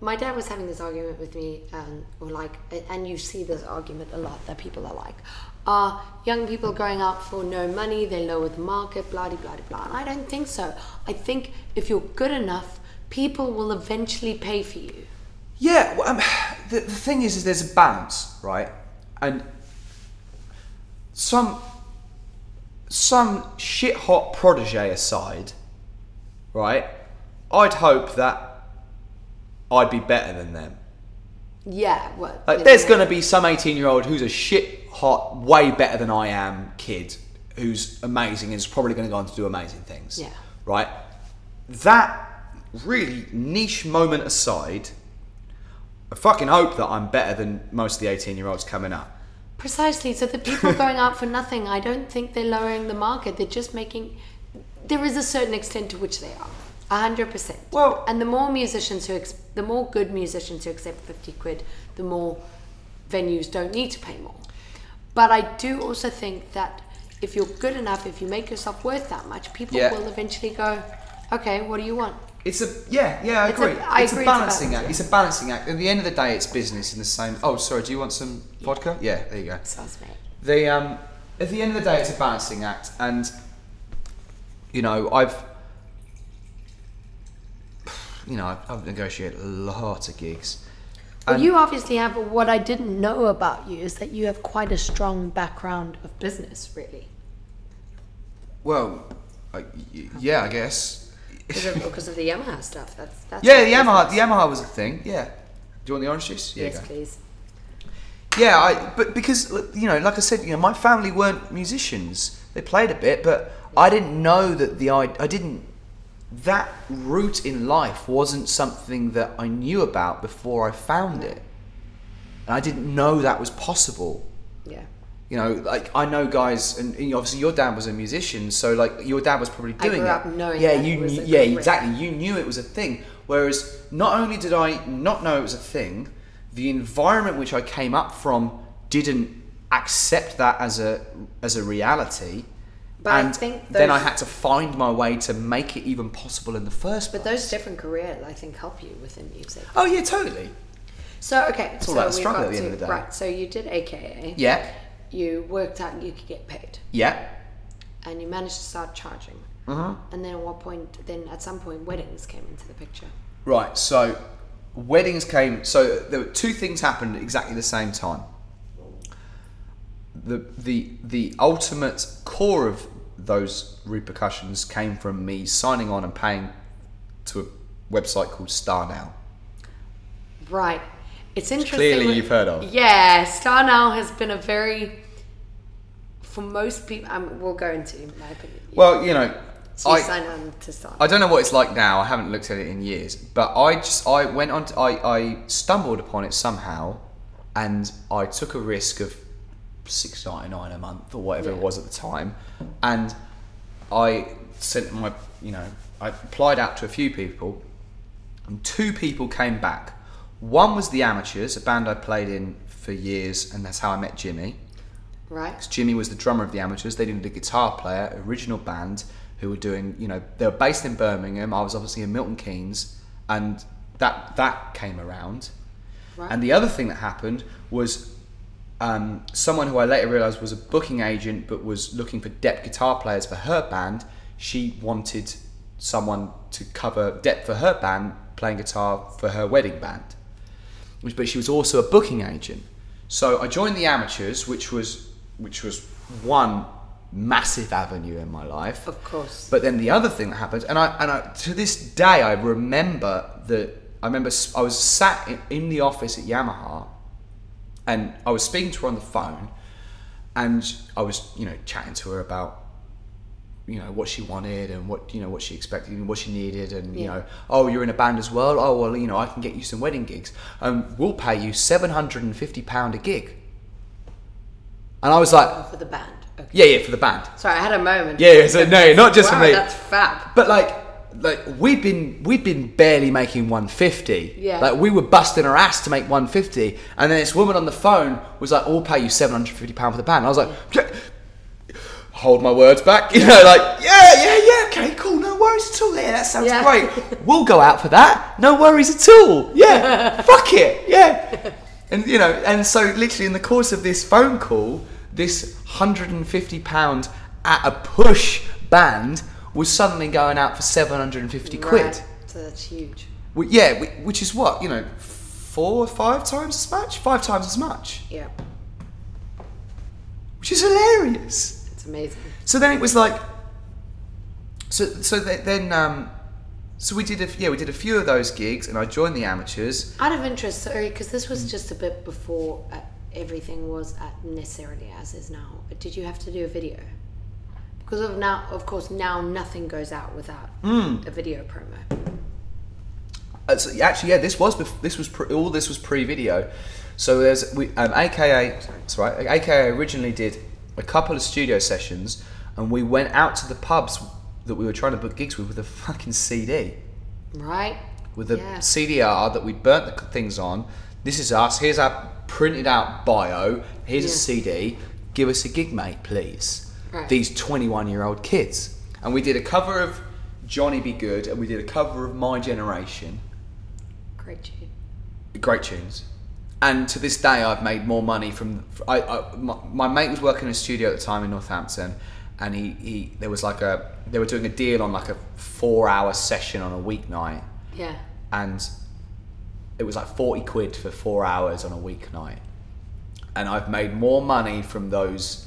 my dad was having this argument with me, um, or like, and you see this argument a lot that people are like, are young people going out for no money? They lower the market, blah blah blah blah. And I don't think so. I think if you're good enough, people will eventually pay for you. Yeah, well, um, <sighs> the, the thing is, is there's a balance, right? And some some shit hot protege aside, right? I'd hope that I'd be better than them. Yeah. Well, Like, there's going to be some 18 year old who's a shit hot, way better than I am kid who's amazing and is probably going to go on to do amazing things. Yeah. Right? That really niche moment aside, I fucking hope that I'm better than most of the 18 year olds coming up. Precisely. So the people <laughs> going out for nothing, I don't think they're lowering the market. They're just making. There is a certain extent to which they are. A hundred percent. Well- and the more musicians who, ex- the more good musicians who accept fifty quid, the more venues don't need to pay more. But I do also think that if you're good enough, if you make yourself worth that much, people Yeah. will eventually go, okay, what do you want? It's a yeah, yeah, I It's agree. I it's agree a it's a balancing balance, act. It's a balancing act. At the end of the day, it's business in the same. Oh, sorry. Do you want some vodka? Yeah, there you go. Sounds mate. the um, at the end of the day, it's a balancing act, and you know, I've you know, I've, I've negotiated a lot of gigs. Well, you obviously have. What I didn't know about you is that you have quite a strong background of business, really. Well, I, yeah, I guess. Because of, oh, of the Yamaha stuff. That's that's Yeah, the Yamaha. The Yamaha was a thing. Yeah, Do you want the orange juice? Yeah, yes, please. Yeah, I, but because you know, like I said, you know, my family weren't musicians. They played a bit, but I didn't know that the I, I didn't that route in life wasn't something that I knew about before I found it, and I didn't know that was possible. Yeah. You know, like I know guys, and, and obviously your dad was a musician, so like your dad was probably I doing it. yeah, that you it was knew, yeah, exactly. You knew it was a thing. Whereas not only did I not know it was a thing, the environment which I came up from didn't accept that as a as a reality. But I and think then I had to find my way to make it even possible in the first But place. those different careers, I think, help you within music. oh yeah, totally. So okay, all so about the struggle at the end to- of the day. Right. So you did AKA. Yeah, You worked out you could get paid, yeah. and you managed to start charging. Mm-hmm. And then at what point? Then at some point, weddings came into the picture. Right, so weddings came. So there were two things happened at exactly the same time. The the the ultimate core of those repercussions came from me signing on and paying to a website called StarNow. Right. It's interesting. clearly when- you've heard of. Yeah, StarNow has been a very, for most people, um, we'll go into my opinion. Well, you know, so you I, sign on to Star. I don't know what it's like now. I haven't looked at it in years, but I just I went on. To, I I stumbled upon it somehow, and I took a risk of six ninety nine a month or whatever it was at the time, and I sent my you know I applied out to a few people, and two people came back. One was the Amateurs, a band I played in for years, and that's how I met Jimmy. right. Jimmy was the drummer of the Amateurs. They needed a guitar player, original band who were doing, you know, they were based in Birmingham. I was obviously in Milton Keynes, and that that came around. Right. And the other thing that happened was um, someone who I later realised was a booking agent, but was looking for depth guitar players for her band. She wanted someone to cover depth for her band, playing guitar for her wedding band but she was also a booking agent. So I joined the amateurs, which was which was one massive avenue in my life. Of course. But then the other thing that happened, and I and I, to this day I remember that I remember I was sat in, in the office at Yamaha, and I was speaking to her on the phone, and I was you know chatting to her about you know what she wanted and what you know what she expected and what she needed and you know oh you're in a band as well oh well you know I can get you some wedding gigs um, we'll pay you 750 pound a gig and I was like for the band. Okay. yeah yeah for the band Sorry, I had a moment. yeah, yeah so no not just wow, for me That's fab. but like like we'd been we'd been barely making 150 Yeah. like we were busting our ass to make 150 and then this woman on the phone was like we'll pay you 750 pound for the band and I was like "Yeah." Hold my words back <laughs> you know like yeah yeah yeah okay cool no worries at all yeah that sounds Yeah. great. We'll go out for that no worries at all yeah <laughs> fuck it yeah. And you know and so literally in the course of this phone call this 150 pound at a push band was suddenly going out for 750 quid. So that's huge. Wh- yeah which is what you know four or five times as much? Five times as much. Yeah. which is hilarious amazing. so then it was like so so then um so we did a yeah we did a few of those gigs and I joined the amateurs Out of interest, sorry, because this was just a bit before uh, everything was necessarily as is now. But did you have to do a video? Because of now, of course, now nothing goes out without Hmm. a video promo. Uh, so actually, yeah, this was bef- this was pre- all this was pre-video. So there's we um, AKA sorry, AKA originally did a couple of studio sessions, and we went out to the pubs that we were trying to book gigs with with a fucking CD, Right? with a Yeah. CDR that we burnt the things on. This is us. Here's our printed out bio. Here's a CD. Give us a gig, mate, please. Right. These 21 year old kids, and we did a cover of Johnny B. Goode, and we did a cover of My Generation Great tune. great tunes. And to this day, I've made more money from. I, I my, my mate was working in a studio at the time in Northampton, and he, he there was like a they were doing a deal on like a four hour session on a weeknight, Yeah. and it was like forty quid for four hours on a weeknight, and I've made more money from those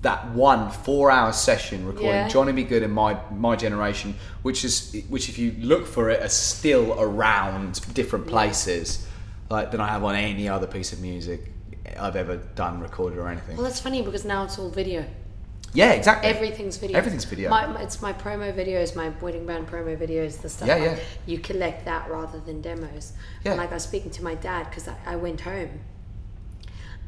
that one four hour session recording Yeah. Johnny B. Goode in my my generation, which is which if you look for it are still around different places. Like than I have on any other piece of music I've ever done, recorded, or anything. Well, that's funny because now it's all video. yeah, exactly. Everything's video. Everything's video. My, it's my promo videos, my wedding band promo videos, the stuff. Yeah, like, yeah. You collect that rather than demos. Yeah. And like I was speaking to my dad because I, I went home,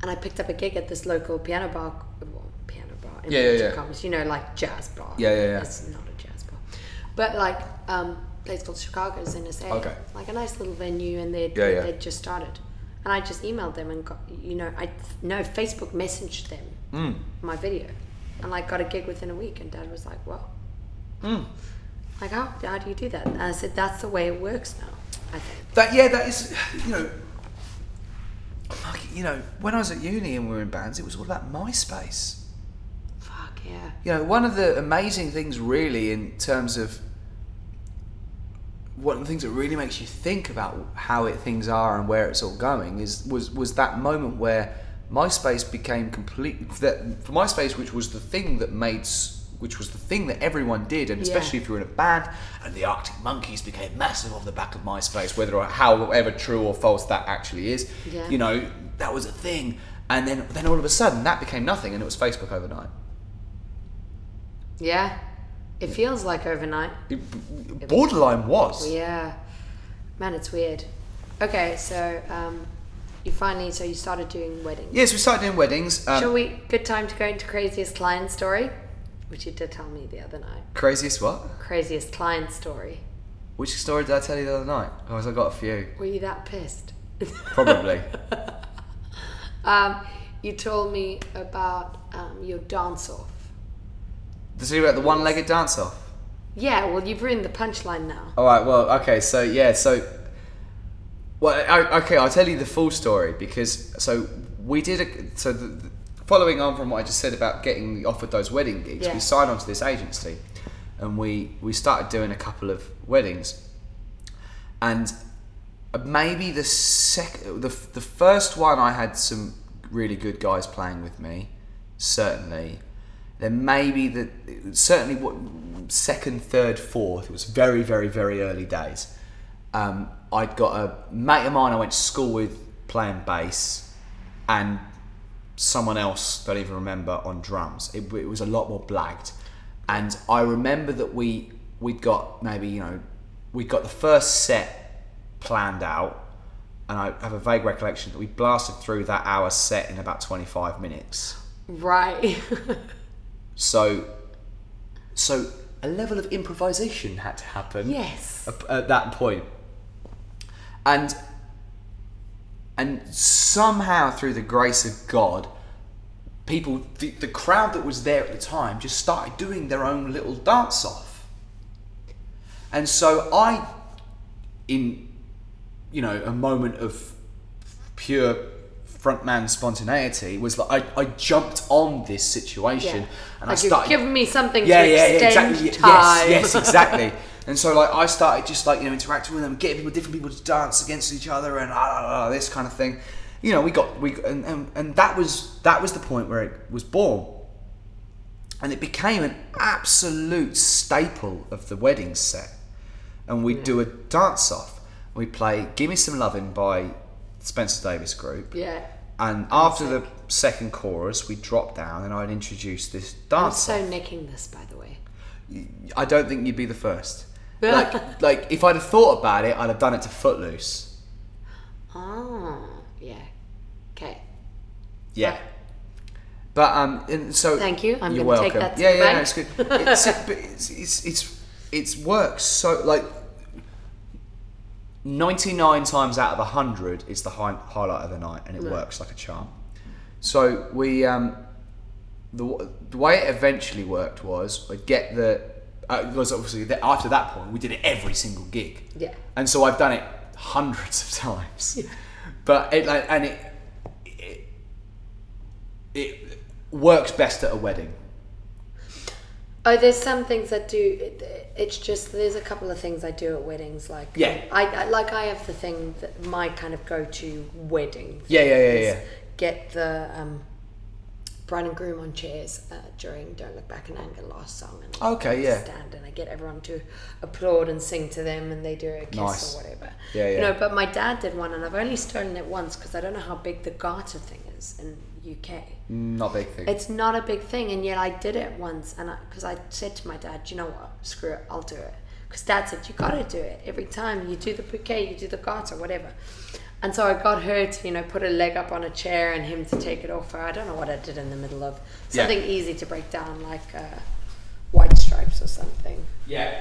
and I picked up a gig at this local piano bar. Well, piano bar. in Yeah, yeah, yeah. commas, You know, like jazz bar. Yeah, yeah, yeah. It's not a jazz bar, but like um, place called Chicago's in SA. Okay. Like a nice little venue, and they'd Yeah, yeah. they'd just started. And I just emailed them and got, you know, I no Facebook messaged them Mm. my video, and like got a gig within a week. And Dad was like, "Well, Mm. like how how do you do that?" And I said, "That's the way it works now." I think. That yeah, that is you know, like, you know, when I was at uni and we were in bands, it was all about MySpace. Fuck yeah. You know, one of the amazing things, really, in terms of one of the things that really makes you think about how it, things are and where it's all going is was was that moment where MySpace became complete that for MySpace, which was the thing that made. Which was the thing that everyone did, and Yeah. especially if you were in a band, and the Arctic Monkeys became massive off the back of MySpace, whether or however true or false that actually is. Yeah. You know, that was a thing, and then then all of a sudden that became nothing, and it was Facebook overnight. Yeah. It feels like overnight. It- borderline was. Yeah. Man, it's weird. Okay, so um, you finally so you started doing weddings. Yes, we started doing weddings. Um, Shall we? Good time to go into craziest client story, which you did tell me the other night. Craziest what? Craziest client story. Which story did I tell you the other night? Oh, I got a few. Were you that pissed? Probably. <laughs> Um, you told me about um, your dance off. The story about the one-legged dance-off. Yeah, well, you've ruined the punchline now. All right. Well, okay. So yeah. So, well, I, okay. I'll tell you the full story because so we did a so the, the- following on from what I just said about getting offered those wedding gigs, Yeah. we signed on to this agency, and we we started doing a couple of weddings, and maybe the second the the first one I had some really good guys playing with me, certainly. Then maybe the certainly what second, third, fourth. It was very, very, very early days. Um, I'd got a mate of mine I went to school with playing bass, and someone else don't even remember on drums. It, it was a lot more blagged, and I remember that we we'd got maybe you know we got the first set planned out, and I have a vague recollection that we blasted through that hour set in about twenty five minutes. Right. <laughs> So, so a level of improvisation had to happen. yes. At, at that point, and and somehow through the grace of God, people, the, the crowd that was there at the time, just started doing their own little dance off. And so I, in you know a moment of pure frontman spontaneity, was like I, I jumped on this situation Yeah. and like I started giving me something yeah, to yeah, yeah, exactly. time. Yes, yes, <laughs> exactly. and so like I started just like you know interacting with them, getting people, different people to dance against each other, and ah, this kind of thing. You know, we got we and, and and that was that was the point where it was born, and it became an absolute staple of the wedding set. And we'd do a dance off. We'd play "Give Me Some Lovin' by Spencer Davis Group. Yeah. And after the second chorus, we dropped down and I'd introduce this I'm dance. so nicking this, by the way. I don't think you'd be the first. <laughs> Like, like if I'd have thought about it, I'd have done it to Footloose. Oh, yeah. Okay. Yeah. But um, and so Thank you. I'm you're gonna take that to yeah, the yeah, no, it's good. It's, it's, it's it's it's works so like. 99 times out of 100 is the high, highlight of the night and it works like a charm. So we um, the, the way it eventually worked was I'd get the uh, was obviously that after that point we did it every single gig. Yeah. And so I've done it hundreds of times. But it like and it, it it works best at a wedding. Oh, there's some things that do. It, it's just there's a couple of things I do at weddings. Like Yeah. I, I like I have the thing that my kind of go-to wedding. Yeah, yeah, yeah, is yeah. Get the um, bride and groom on chairs uh, during "Don't Look Back in Anger" last song, and Okay, I yeah. stand and I get everyone to applaud and sing to them, and they do a kiss Nice. or whatever. Yeah, You yeah. know, but my dad did one, and I've only stolen it once because I don't know how big the garter thing is in UK. Not a big thing. It's not a big thing, and yet I did it once, and because I, said to my dad, "You know what? Screw it, I'll do it." Because dad said, "You got to do it every time. You do the bouquet, you do the garter, whatever." And so I got her to, you know, put a leg up on a chair and him to take it off her. I don't know what I did in the middle of Yeah. something easy to break down, like uh, white stripes or something. yeah.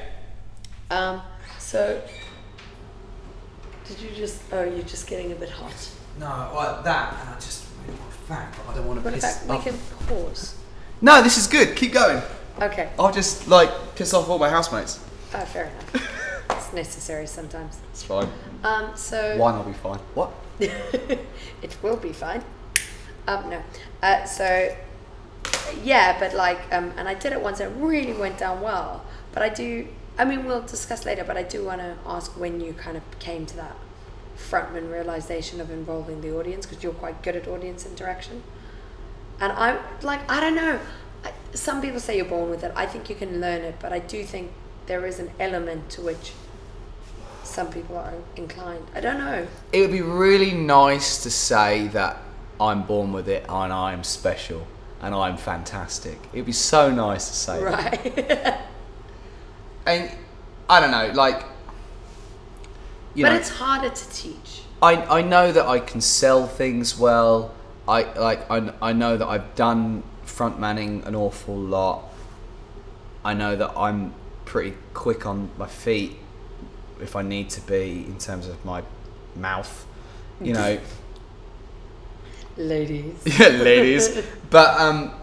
Um, so, did you just? Oh, you're just getting a bit hot. No, well, that and I just made my fag, but I don't want to What piss. about we can pause? No, this is good. Keep going. Okay. I'll just like piss off all my housemates. Oh, fair enough. <laughs> it's necessary sometimes. It's fine. Um, so One will be fine. What? <laughs> it will be fine. Um, no. Uh, so yeah, but like, um, and I did it once. And it really went down well. But I do. I mean, we'll discuss later. But I do want to ask when you kind of came to that frontman realization of involving the audience because you're quite good at audience interaction. And I'm like I don't know. I, some people say you're born with it. I think you can learn it, but I do think there is an element to which some people are inclined. I don't know. It would be really nice to say that I'm born with it and I'm special and I'm fantastic. It'd be so nice to say. that. Right. <laughs> And I don't know, like. You but know, it's harder to teach. I, I know that I can sell things well. I like I, I know that I've done front manning an awful lot. I know that I'm pretty quick on my feet if I need to be in terms of my mouth. You know, <laughs> Ladies. <laughs> yeah, ladies. But um,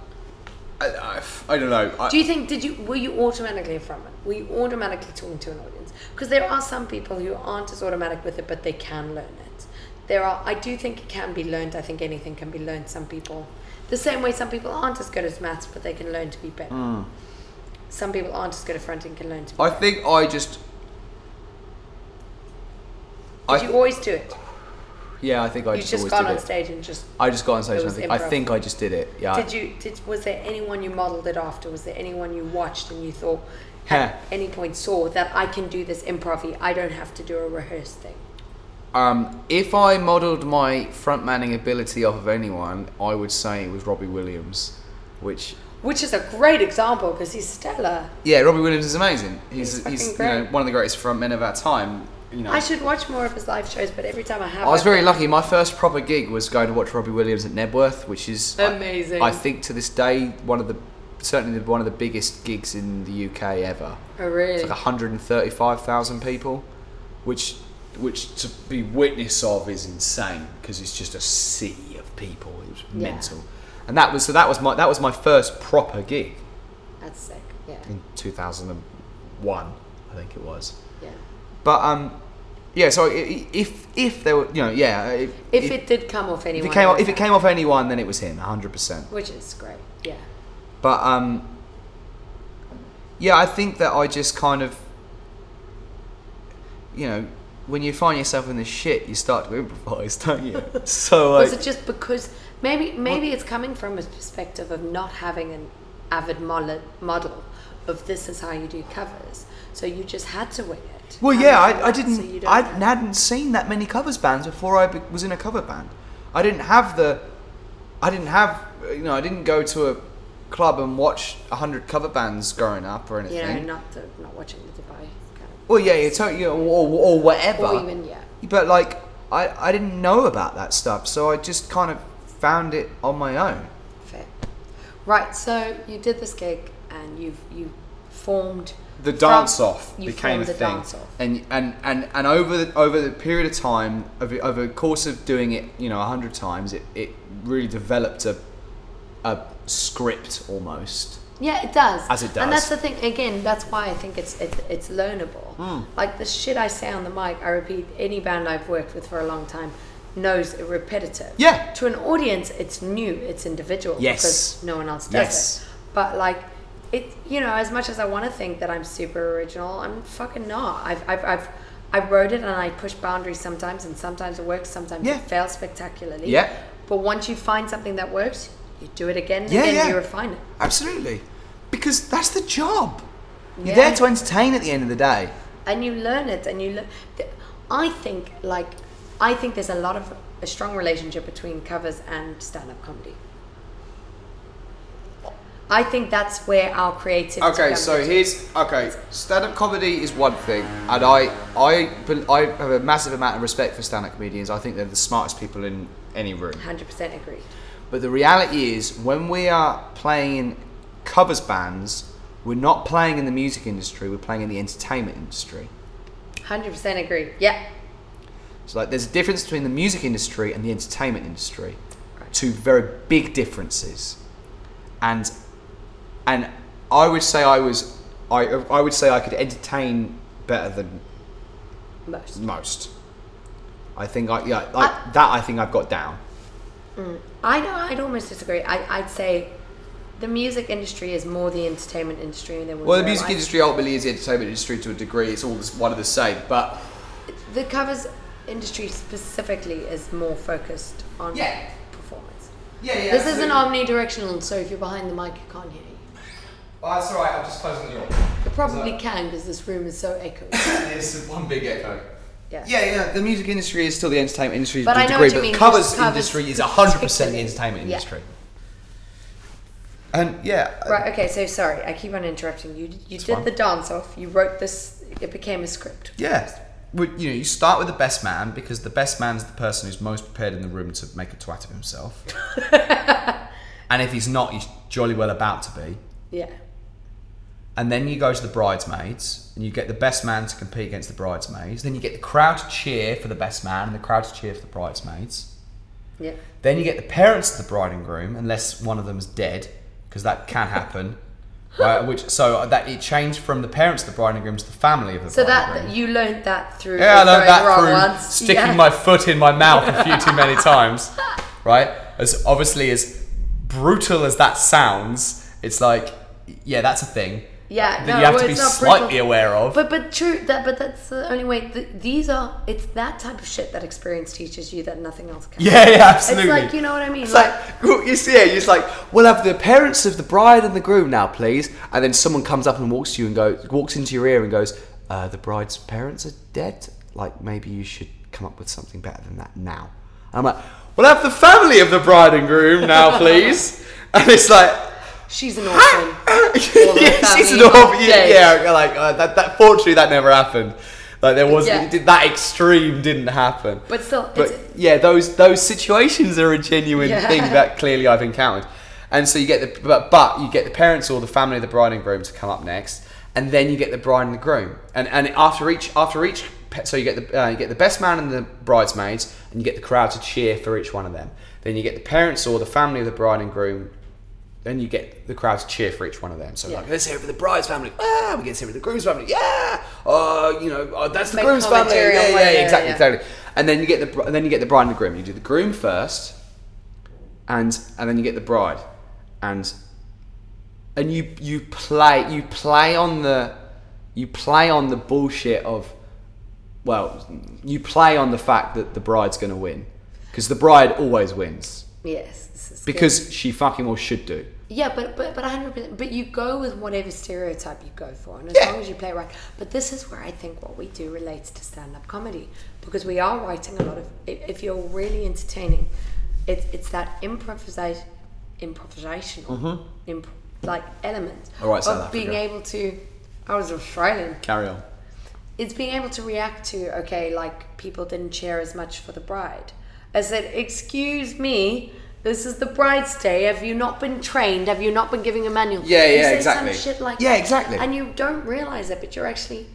I, I, I don't know. I, Do you think did you were you automatically a frontman? Were you automatically talking to an audience? Because there are some people who aren't as automatic with it, but they can learn it. There are. I do think it can be learned. I think anything can be learned. Some people, the same way some people aren't as good as maths, but they can learn to be better. Hmm. Some people aren't as good at fronting, can learn to. be I think I just. I, Did you always do it? yeah, I think I You just, just got on it. stage and just. I just got on stage and I think, I think I just did it. Yeah. Did you? Did was there anyone you modelled it after? Was there anyone you watched and you thought at any point saw that I can do this improv I don't have to do a rehearsed thing. Um, if I modelled my front manning ability off of anyone, I would say it was Robbie Williams, which Which is a great example because he's stellar. yeah, Robbie Williams is amazing. He's He's he's, you know one of the greatest front men of our time. You know, I should watch more of his live shows, but every time I have, I was I've- very lucky. My first proper gig was going to watch Robbie Williams at Knebworth, which is I- Amazing. I, think to this day one of the certainly one of the biggest gigs in the UK ever. Oh, really? It's like 135,000 people, which which to be witness of is insane because it's just a sea of people. It was Yeah. mental, and that was so that was my that was my first proper gig That's sick. Yeah. in 2001, I think it was. Yeah. But um, yeah. So if if there were you know yeah if, If it did come off if it came off, if it came off anyone, then it was him, 100. percent which is great. Yeah. But um, yeah, I think that I just kind of, you know, when you find yourself in the shit, you start to <laughs> improvise, don't you? <laughs> so like, Was it just because maybe maybe it's coming from a perspective of not having an avid model model of this is how you do covers, so you just had to wing it. well, yeah, I, I so didn't, don't I have- hadn't seen that many covers bands before I was in a cover band. I didn't have the, I didn't have, you know, I didn't go to a club and watch a hundred cover bands growing up or anything. you know, not the, not watching the Dubai kind of. Well, yeah, it's totally, you know, or, or whatever. Or even, yeah. But like, I, I didn't know about that stuff, so I just kind of found it on my own. Fair. Right, so you did this gig and you've you formed The from- dance off you became a formed the thing, dance off. and and and and over the over the period of time, over, over the course of doing it, you know, a hundred times, it it really developed a a script almost. Yeah, it does. As it does. And that's the thing. Again, that's why I think it's it, it's learnable. Hmm. Like the shit I say on the mic, I repeat. Any band I've worked with for a long time knows it repetitive. Yeah. To an audience, it's new. It's individual. Yes. Because no one else does Yes. it. But like. It, you know, as much as I want to think that I'm super original, I'm fucking not. I've, I've, I've, I wrote it and I push boundaries sometimes, and sometimes it works, sometimes Yeah. it fails spectacularly. Yeah. But once you find something that works, You do it again, and Yeah, then yeah. you refine it. Absolutely. Because that's the job. You're Yeah. there to entertain at the end of the day. and you learn it and you learn i think like i think there's a lot of a strong relationship between covers and stand-up comedy i think that's where our creativity Okay, so into. here's okay. Stand-up comedy is one thing, and I, I, I have a massive amount of respect for stand-up comedians. I think they're the smartest people in any room. 100% agreed But the reality is, when we are playing in covers bands, we're not playing in the music industry. We're playing in the entertainment industry. 100% agree yeah So like, there's a difference between the music industry and the entertainment industry. Two very big differences, and and I would say I was I I would say I could entertain better than most most. I think I yeah like that. I think I've got down. Mm. I know i'd almost disagree I, i'd say the music industry is more the entertainment industry than we Well, the music realise. industry ultimately is the entertainment industry to a degree. It's all this- one of the same, but the covers industry specifically is more focused on Yeah. performance yeah, yeah. this isn't omnidirectional so if you're behind the mic you can't hear you Oh, that's all right. I'm just closing the door. You probably can because this room is so echoey. <laughs> It's one big echo. Yeah. Yeah, yeah. The music industry is still the entertainment industry But to I a know degree, what you but mean, the covers, industry is <laughs> 100% the particularly- entertainment yeah. industry. And yeah, uh, Right. Okay. So sorry, I keep on interrupting you. You did fine. the dance off. You wrote this. It became a script. Yeah. Well, You know, you start with the best man because the best man's the person who's most prepared in the room to make a twat of himself. <laughs> and if he's not, he's jolly well about to be. Yeah. And then you go to the bridesmaids and you get the best man to compete against the bridesmaids. Then you get the crowd to cheer for the best man and the crowd to cheer for the bridesmaids. Yeah. Then you get the parents of the bride and groom, unless one of them is dead, because that can happen. right? <laughs> Uh, which so uh, that it changed from the parents of the bride and groom to the family of the So bride and that you learned that through. Yeah, I learned that through once. sticking Yeah. my foot in my <laughs> mouth a few too many times, right? As obviously as brutal as that sounds, it's like, yeah, that's a thing. Yeah, that no, you have well, to be it's slightly brutal. aware of. But but true that but that's the only way. Th- these are it's that type of shit that experience teaches you that nothing else can. yeah, yeah, absolutely. It's like you know what I mean. It's like, <laughs> well, you see, yeah, it's like we'll have the parents of the bride and the groom now, please. And then someone comes up and walks to you and goes, walks into your ear and goes, uh, "The bride's parents are dead. Like maybe you should come up with something better than that now." And I'm like, "We'll have the family of the bride and groom now, <laughs> please." and it's like. She's an orphan. <laughs> yeah, she's an orphan. Yeah, yeah, like uh, that, that. Fortunately, that never happened. Like there was Yeah. did- that extreme didn't happen. But still, but it's- yeah, those those situations are a genuine Yeah. thing that clearly I've encountered. And so you get the but, but you get the parents or the family of the bride and groom to come up next, and then you get the bride and the groom. And and after each after each so you get the uh, you get the best man and the bridesmaids, and you get the crowd to cheer for each one of them. Then you get the parents or the family of the bride and groom then you get the crowds cheer for each one of them. So Yeah. like, let's hear it for the bride's family. Ah, we get to hear it for the groom's family. Yeah. Uh, you know, oh, that's the Make groom's family. commentary Yeah, yeah, exactly, yeah. exactly. And then you get the and then you get the bride and the groom. You do the groom first, and and then you get the bride, and and you you play you play on the you play on the bullshit of well you play on the fact that the bride's going to win because the bride always wins yes, is good. because she fucking well should do. Yeah, but but but hundred percent. But you go with whatever stereotype you go for, and as Yeah. long as you play it right. But this is where I think what we do relates to stand-up comedy because we are writing a lot of. If, you're really entertaining, it's it's that improvisation, improvisational, mm-hmm. imp, like element All right, South of being able to. I was Australian. Carry on. It's being able to react to okay, like people didn't cheer as much for the bride. I said, "Excuse me." This is the bride's day. Have you not been trained? Have you not been giving a manual? Yeah, You yeah, say exactly. Some shit like Yeah, that. exactly. And you don't realize it, but you're actually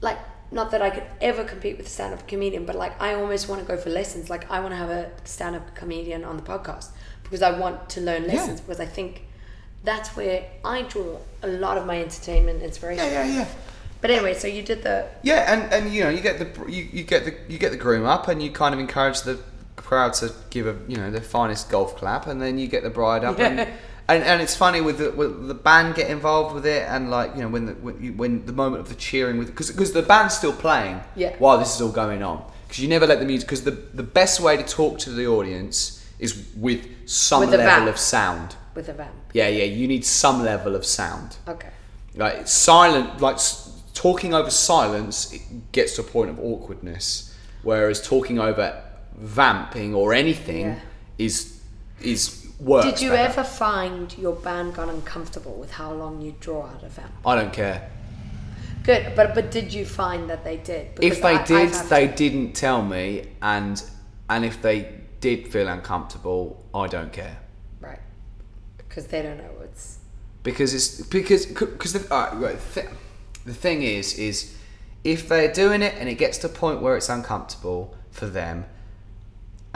like not that I could ever compete with a stand-up comedian, but like I almost want to go for lessons. Like I want to have a stand-up comedian on the podcast because I want to learn lessons because I think that's where I draw a lot of my entertainment inspiration. Yeah, yeah, yeah. But anyway, so you did the Yeah, and, and you know you get the you, you get the you get the groom up and you kind of encourage the crowd to give a you know the finest golf clap and then you get the bride up and, <laughs> and and it's funny with the with the band get involved with it and like you know when the when, you, when the moment of the cheering with because because the band's still playing Yeah. while this is all going on because you never let the music because the the best way to talk to the audience is with some With level vamp. of sound. with a vamp. Yeah, yeah, you need some level of sound. Okay. Like silent, like talking over silence, it gets to a point of awkwardness. Whereas talking over vamping or anything Yeah. is is works. Did you better. ever find your band got uncomfortable with how long you draw out a vamp? I don't care. Good, but but did you find that they did? If they I- did, they to- didn't tell me, and and if they did feel uncomfortable, I don't care. right because they don't know what's because it's because because the, all right, the, the thing is is if they're doing it and it gets to a point where it's uncomfortable for them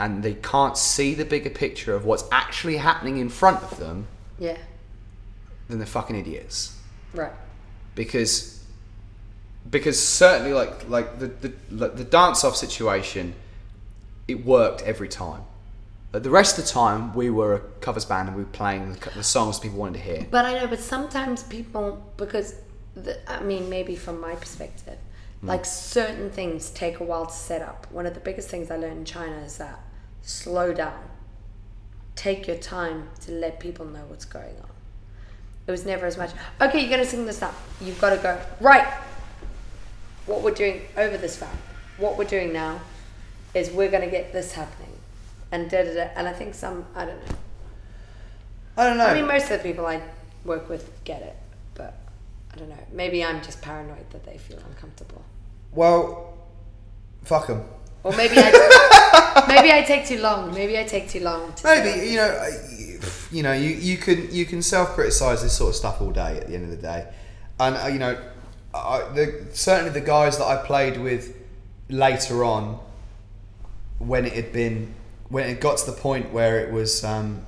and they can't see the bigger picture of what's actually happening in front of them yeah. then they're fucking idiots. Right. Because because certainly like like the the, like the dance off situation it worked every time. But the rest of the time we were a covers band and we were playing the, the songs people wanted to hear. But I know, but sometimes people, because the, I mean, maybe from my perspective, mm. like certain things take a while to set up. One of the biggest things I learned in China is that slow down, take your time to let people know what's going on. It was never as much, okay, you're going to sing this up. You've got to go, right. What we're doing over this vow, what we're doing now is we're going to get this happening. And da da da. And I think some, I don't know. I don't know. I mean, most of the people I work with get it, but I don't know. Maybe I'm just paranoid that they feel uncomfortable, well, fuck them. Or maybe I maybe I take too long. Maybe I take too long. To Maybe you know, you know, you, you can you can self criticize this sort of stuff all day. At the end of the day, and uh, you know, I, the, certainly the guys that I played with later on, when it had been when it got to the point where it was um,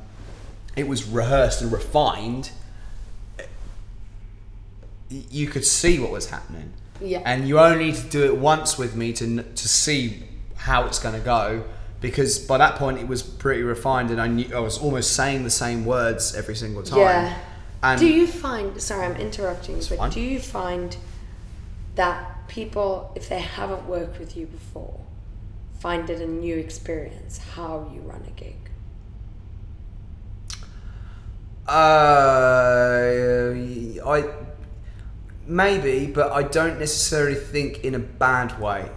it was rehearsed and refined, you could see what was happening. Yeah. And you only need to do it once with me to to see how it's going to go because by that point it was pretty refined and I knew I was almost saying the same words every single time. Yeah. And do you find? Sorry, I'm interrupting, you, but do you find that people, if they haven't worked with you before, find it a new experience how you run a gig? Uh, I maybe, but I don't necessarily think in a bad way.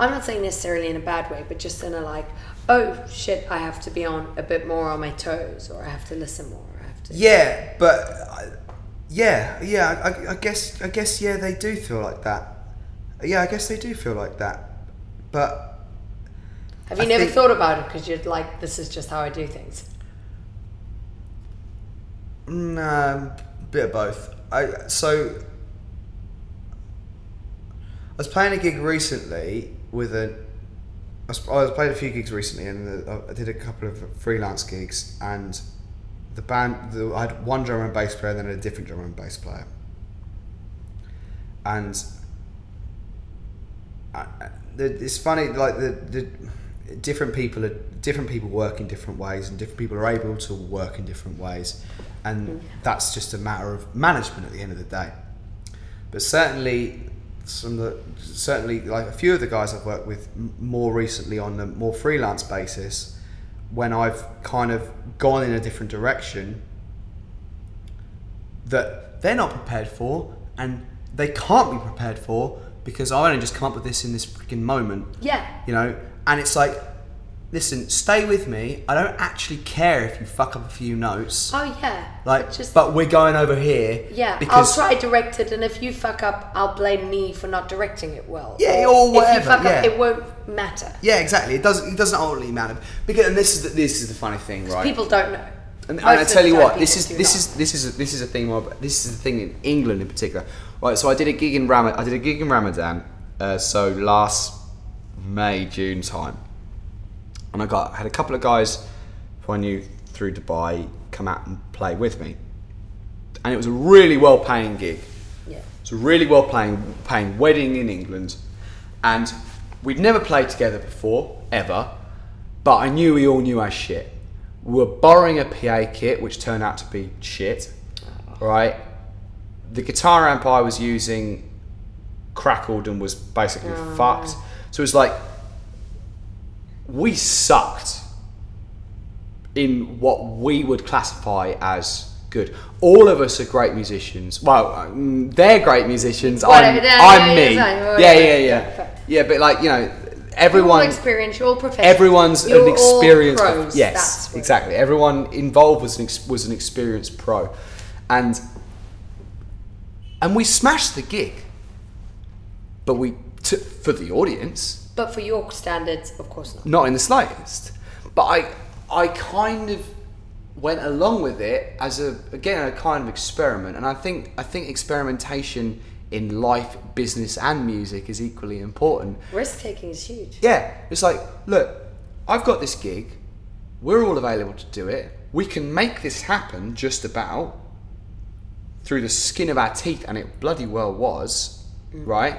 I'm not saying necessarily in a bad way, but just in a like, oh shit, I have to be on a bit more on my toes, or I have to listen more, or I have to. Yeah, but I- yeah, yeah. I, I guess, I guess, yeah, they do feel like that. Yeah, I guess they do feel like that. But Have you I never think- thought about it because you're like, this is just how I do things? Nah, bit of both. I so I was playing a gig recently with a. I was, played a few gigs recently, and I did a couple of freelance gigs, and the band. The, I had one drummer and bass player, and then a different drummer and bass player, and I, it's funny like the, the different people are different people work in different ways and different people are able to work in different ways and mm. that's just a matter of management at the end of the day but certainly some of the certainly like a few of the guys I've worked with more recently on a more freelance basis when I've kind of gone in a different direction that they're not prepared for and they can't be prepared for because I only just come up with this in this freaking moment. Yeah. You know, and it's like, listen, stay with me. I don't actually care if you fuck up a few notes. Oh yeah. Like, But just but we're going over here. yeah. because I'll try direct it, and if you fuck up, I'll blame me for not directing it well. Yeah, or If whatever, you fuck yeah. up, it won't matter. Yeah, exactly. It doesn't. It doesn't ultimately matter because, and this is the, this is the funny thing, right? People don't know. And, and I tell you what, this people is this is this is this is a thing. Of, this is the thing in England in particular. Right, so I did a gig in Ram. I did a gig in Ramadan. Uh, so last May June time, and I got had a couple of guys who I knew through Dubai come out and play with me, and it was a really well paying gig. Yeah. It's a really well paying paying wedding in England, and we'd never played together before ever, but I knew we all knew our shit. We were borrowing a PA kit, which turned out to be shit. Right, the guitar amp I was using crackled and was basically oh, fucked. So it was like we sucked. in what we would classify as good. All of us are great musicians. Well, um, they're great musicians. I'm, yeah, I'm yeah, me. yeah, Yeah, yeah, yeah, but like you know, everyone. experience, all professional. Everyone's You're an experienced. pros. yes, exactly. Everyone involved was an ex- was an experienced pro, and and we smashed the gig. But we t- for the audience, But for your standards, of course not. not in the slightest. But I I kind of went along with it as a again a kind of experiment, and I think I think experimentation in life, business, and music is equally important. Risk taking is huge. Yeah, it's like, look, I've got this gig. We're all available to do it. We can make this happen just about through the skin of our teeth, and it bloody well was, mm. right?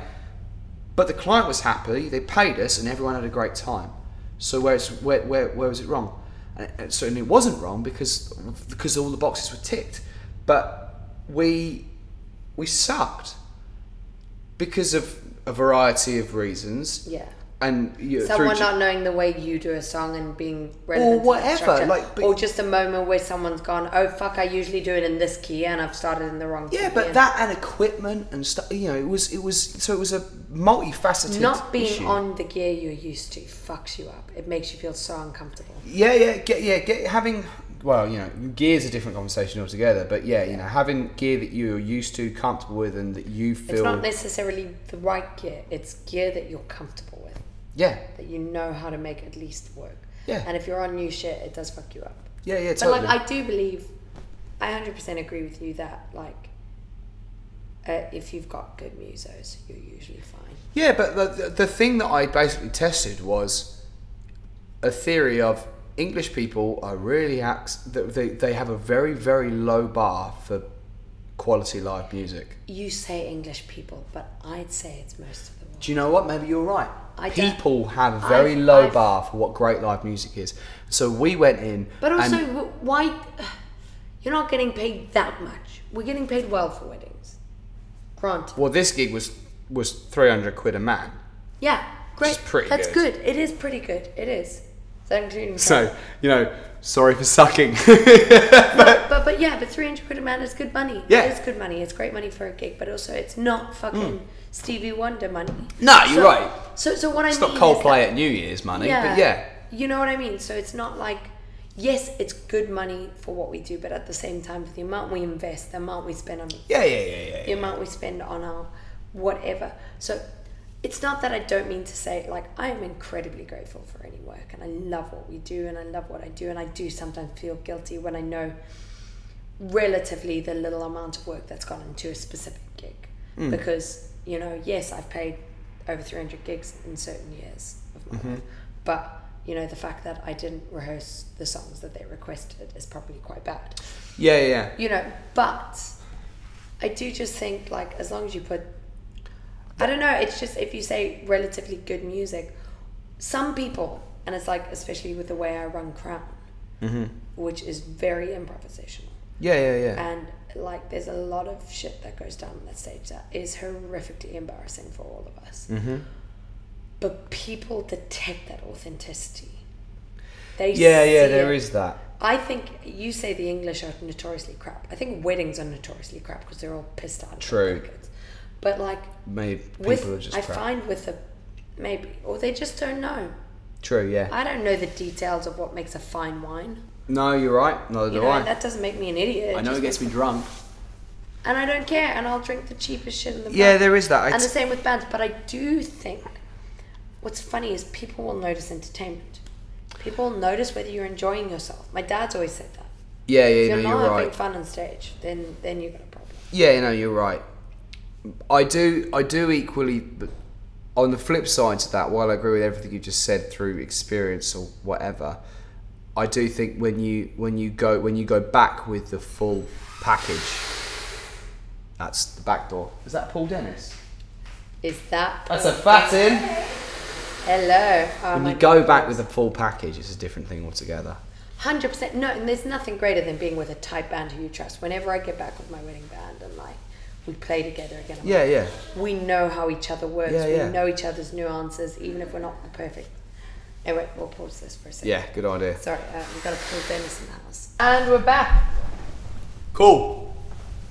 But the client was happy. They paid us, and everyone had a great time. So where's where where where was it wrong? And so it wasn't wrong because because all the boxes were ticked, but we we sucked because of a variety of reasons. Yeah. And you, Someone through not knowing the way you do a song and being relevant to the whatever, like, but- or just a moment where someone's gone, oh fuck, I usually do it in this key and I've started in the wrong key. yeah, but that and equipment and stuff. You know, it was it was so it was a multifaceted. not being issue. on the gear you're used to fucks you up. It makes you feel so uncomfortable. Yeah, yeah, get yeah, get having. Well, you know, gear's a different conversation altogether. But yeah, you know, having gear that you're used to, comfortable with, and that you feel. It's not necessarily the right gear. It's gear that you're comfortable with, yeah, that you know how to make at least work. Yeah. And if you're on new shit, it does fuck you up. yeah, yeah. totally. But like, I do believe, I hundred percent agree with you that like, uh, if you've got good musos, you're usually fine. Yeah, but the, the, the thing that I basically tested was a theory of English people are really acts that they, they have a very very low bar for quality live music. You say English people, but I'd say it's most of the world. Do you know what? Maybe you're right. I people have a very I've- low I've- bar for what great live music is. So we went in, But also, why? <sighs> You're not getting paid that much. We're getting paid well for weddings. Granted. well, this gig was was three hundred quid a man. Yeah, great. That's good. good. It is pretty good. It is. So you know, sorry for sucking. <laughs> but, but but yeah, but three hundred quid a man is good money. Yeah. it is good money. It's great money for a gig, but also it's not fucking hmm. Stevie Wonder money. No, you're So- right. So so what it's I mean, it's not Coldplay at New Year's money, that, but yeah. you know what I mean. So it's not like yes, it's good money for what we do, but at the same time, for the amount we invest, the amount we spend on Yeah, yeah, yeah, yeah. the amount we spend on our whatever. So it's not that I don't mean to say like I am incredibly grateful for any work and I love what we do and I love what I do and I do sometimes feel guilty when I know relatively the little amount of work that's gone into a specific gig hmm. because you know yes I've paid over 300 gigs in certain years of my mm-hmm. life but you know the fact that I didn't rehearse the songs that they requested is probably quite bad Yeah, yeah, yeah. you know but i do just think like as long as you put i don't know it's just if you say relatively good music some people and it's like especially with the way i run crown mm-hmm. which is very improvisational Yeah, yeah, yeah. and like there's a lot of shit that goes down on that stage that is horrifically embarrassing for all of us Mm-hmm. but people detect that authenticity they Yeah, yeah, there it. is that. I think you say the English are notoriously crap. I think weddings are notoriously crap because they're all pissed out. True. But like Maybe people with, are just I crap. find with the maybe or they just don't know. True, yeah. I don't know the details of what makes a fine wine. No, you're right. Neither You do know, I. that doesn't make me an idiot. I know it gets me drunk. and I don't care, and I'll drink the cheapest shit in the Yeah, there is that. And It's- the same with bands. But I do think what's funny is people will notice entertainment. People will notice whether you're enjoying yourself. My dad's always said that. Yeah, If yeah, you're no, not you're not having right. fun on stage, then then you've got a problem. Yeah, no, you're right. I do, I do equally. But on the flip side to that, while I agree with everything you just said through experience or whatever, I do think when you when you go when you go back with the full package, that's the back door. Is that Paul Dennis? Is that That's a fat in. hello? Oh When you go back with the full package, it's a different thing altogether. hundred percent. No, and there's nothing greater than being with a tight band who you trust. Whenever I get back with my wedding band and like we play together again, I'm Yeah, yeah. we know how each other works. Yeah, we yeah. know each other's nuances, even if we're not the perfect Anyway, we'll pause this for a second. Yeah, good idea. Sorry, uh, we got to pull Dennis in the house. And we're back. Cool.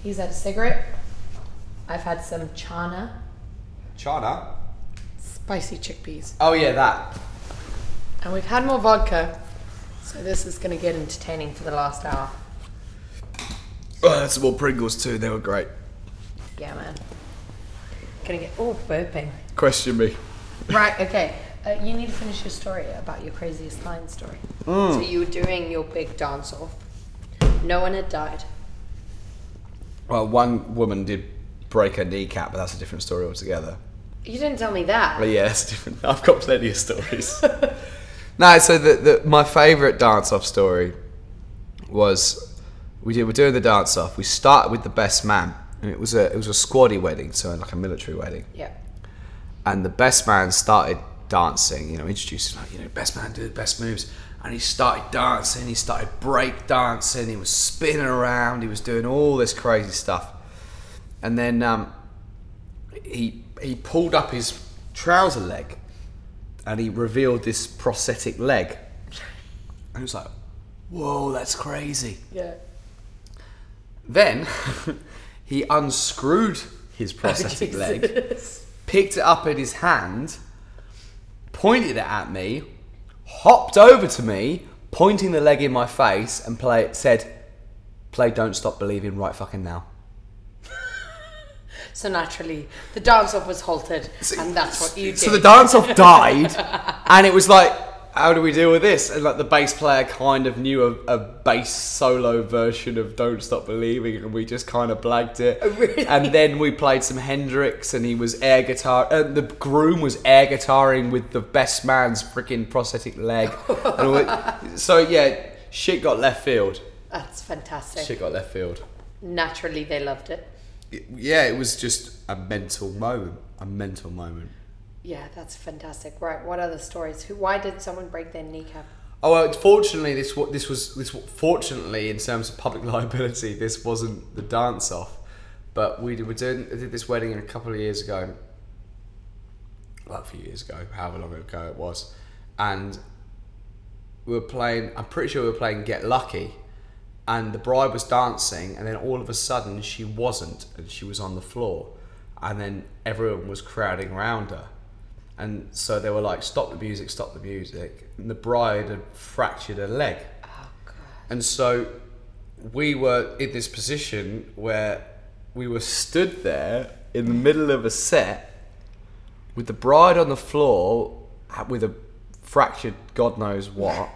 He's had a cigarette. I've had some chana, Chana? spicy chickpeas. Oh yeah, that. And we've had more vodka. So this is going to get entertaining for the last hour. Oh, that's some more Pringles too. They were great. Yeah, man. Gonna get. Oh, burping. Question me. Right, okay. Uh, you need to finish your story about your craziest line story. So you were doing your big dance off. No one had died. Well, one woman did break her kneecap, but that's a different story altogether. You didn't tell me that. But yeah, it's different. <laughs> I've got plenty of stories. <laughs> no, so the, the my favourite dance off story was we did we're doing the dance off. We started with the best man, and it was a it was a squaddy wedding, so like a military wedding. Yeah. and the best man started dancing. You know, introducing like you know, best man do the best moves, and he started dancing. He started break dancing. He was spinning around. He was doing all this crazy stuff, and then um, he he pulled up his trouser leg, and he revealed this prosthetic leg. And he was like, "Whoa, that's crazy." Yeah. Then <laughs> he unscrewed his <laughs> prosthetic leg picked it up in his hand, pointed it at me, hopped over to me, pointing the leg in my face, and play said, "Play Don't Stop Believing right fucking now." <laughs> So naturally, the dance off was halted, and that's what you did. So the dance off died, <laughs> and it was like, how do we deal with this? And like the bass player kind of knew a, a bass solo version of Don't Stop Believing, and we just kind of blagged it. really? And then we played some Hendrix, and he was air guitar. Uh, the groom was air guitaring with the best man's freaking prosthetic leg. and <laughs> so yeah, shit got left field. That's fantastic. Shit got left field. Naturally, they loved it. Yeah, it was just a mental moment. A mental moment. Yeah, that's fantastic. Right, what other stories? Who? Why did someone break their kneecap? Oh well, fortunately, this this was this fortunately in terms of public <laughs> liability, this wasn't the dance off, but we did, were doing did this wedding a couple of years ago, well, a few years ago, however long ago it was, and we were playing. I'm pretty sure we were playing Get Lucky, and the bride was dancing, and then all of a sudden she wasn't, and she was on the floor, and then everyone was crowding around her. And so they were like, "Stop the music! Stop the music!" And the bride had fractured her leg, oh, and so we were in this position where we were stood there in the middle of a set with the bride on the floor with a fractured God knows what,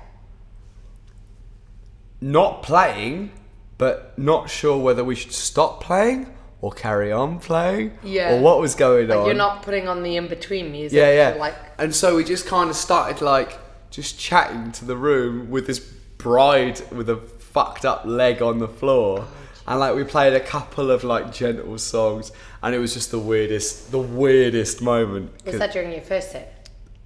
not playing, but not sure whether we should stop playing or carry on playing, Yeah. or what was going Like on. you're not putting on the in between music. Yeah, yeah. Like and so we just kind of started like just chatting to the room with this bride with a fucked up leg on the floor. Oh, and like we played a couple of like gentle songs, and it was just the weirdest, the weirdest moment. was 'Cause- that during your first set?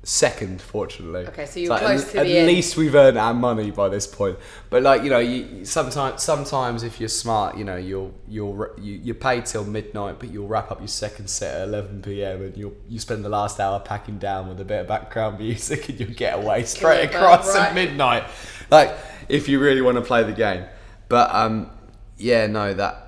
Second, fortunately. Okay, so you It's were like, close at, to at the end. least we've earned our money by this point. But like you know, you sometimes sometimes if you're smart, you know, you'll you'll you, you're paid till midnight, but you'll wrap up your second set at 11 p.m. and you'll you spend the last hour packing down with a bit of background music, and you'll get away straight across right. at midnight. Like if you really want to play the game. But um, yeah, no, that.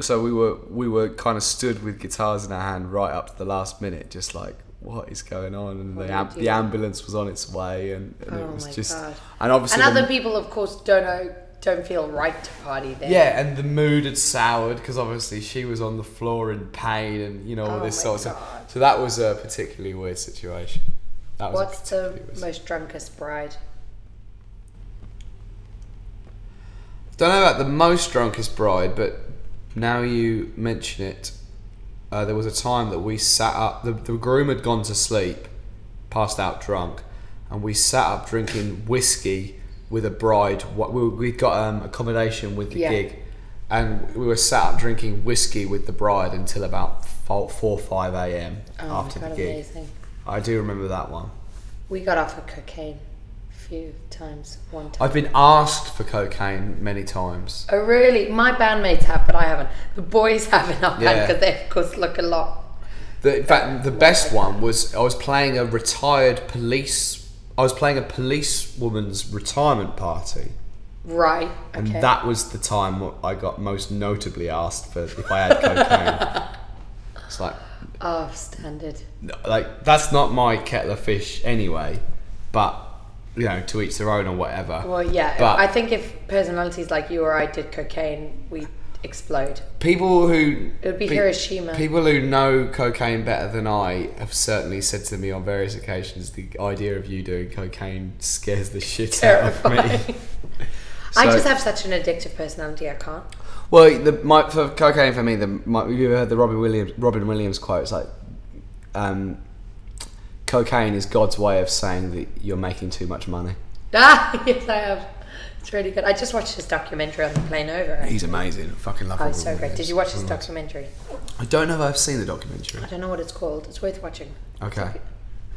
So we were we were kind of stood with guitars in our hand right up to the last minute, just like what is going on, and the am- the ambulance was on its way, and, and Oh it was my just God. and obviously And the- other people, of course, don't know, don't feel right to party there. yeah, and the mood had soured because obviously she was on the floor in pain, and you know all Oh this sort of stuff. So that was a particularly weird situation. That was What's the most drunkest bride? Don't know about the most drunkest bride, but now you mention it, uh, there was a time that we sat up. The, the groom had gone to sleep, passed out drunk, and we sat up drinking whiskey with a bride. What we we got um, accommodation with the Yeah. gig, and we were sat up drinking whiskey with the bride until about four, four five a.m. Oh after the gig. amazing. I do remember that one. We got off of cocaine few times. One time. I've been asked for cocaine many times. Oh really? My bandmates have, but I haven't. The boys have in our band Yeah. because they of course look a lot. The, in fact, the best one was I was playing a retired police I was playing a policewoman's retirement party, Right. and that was the time I got most notably asked for if I had cocaine. <laughs> It's like, oh, standard. like that's not my kettle of fish anyway, but you know, to each their own or whatever. Well, yeah. But- I think if personalities like you or I did cocaine, we explode. People who It would be pe- Hiroshima. People who know cocaine better than I have certainly said to me on various occasions, the idea of you doing cocaine scares the shit out of me. Terrifying. <laughs> <laughs> I just have such an addictive personality. I can't. Well, the my, for cocaine for me, the my, have you ever heard the Robin Williams Robin Williams quote? It's like, um, cocaine is God's way of saying that you're making too much money. <laughs> Ah, yes, I have. It's really good. I just watched his documentary on the plane over. He's amazing. I fucking love. Oh, it's so great. Did you watch his documentary? I don't know if I've seen the documentary. I don't know what it's called. It's worth watching. Okay.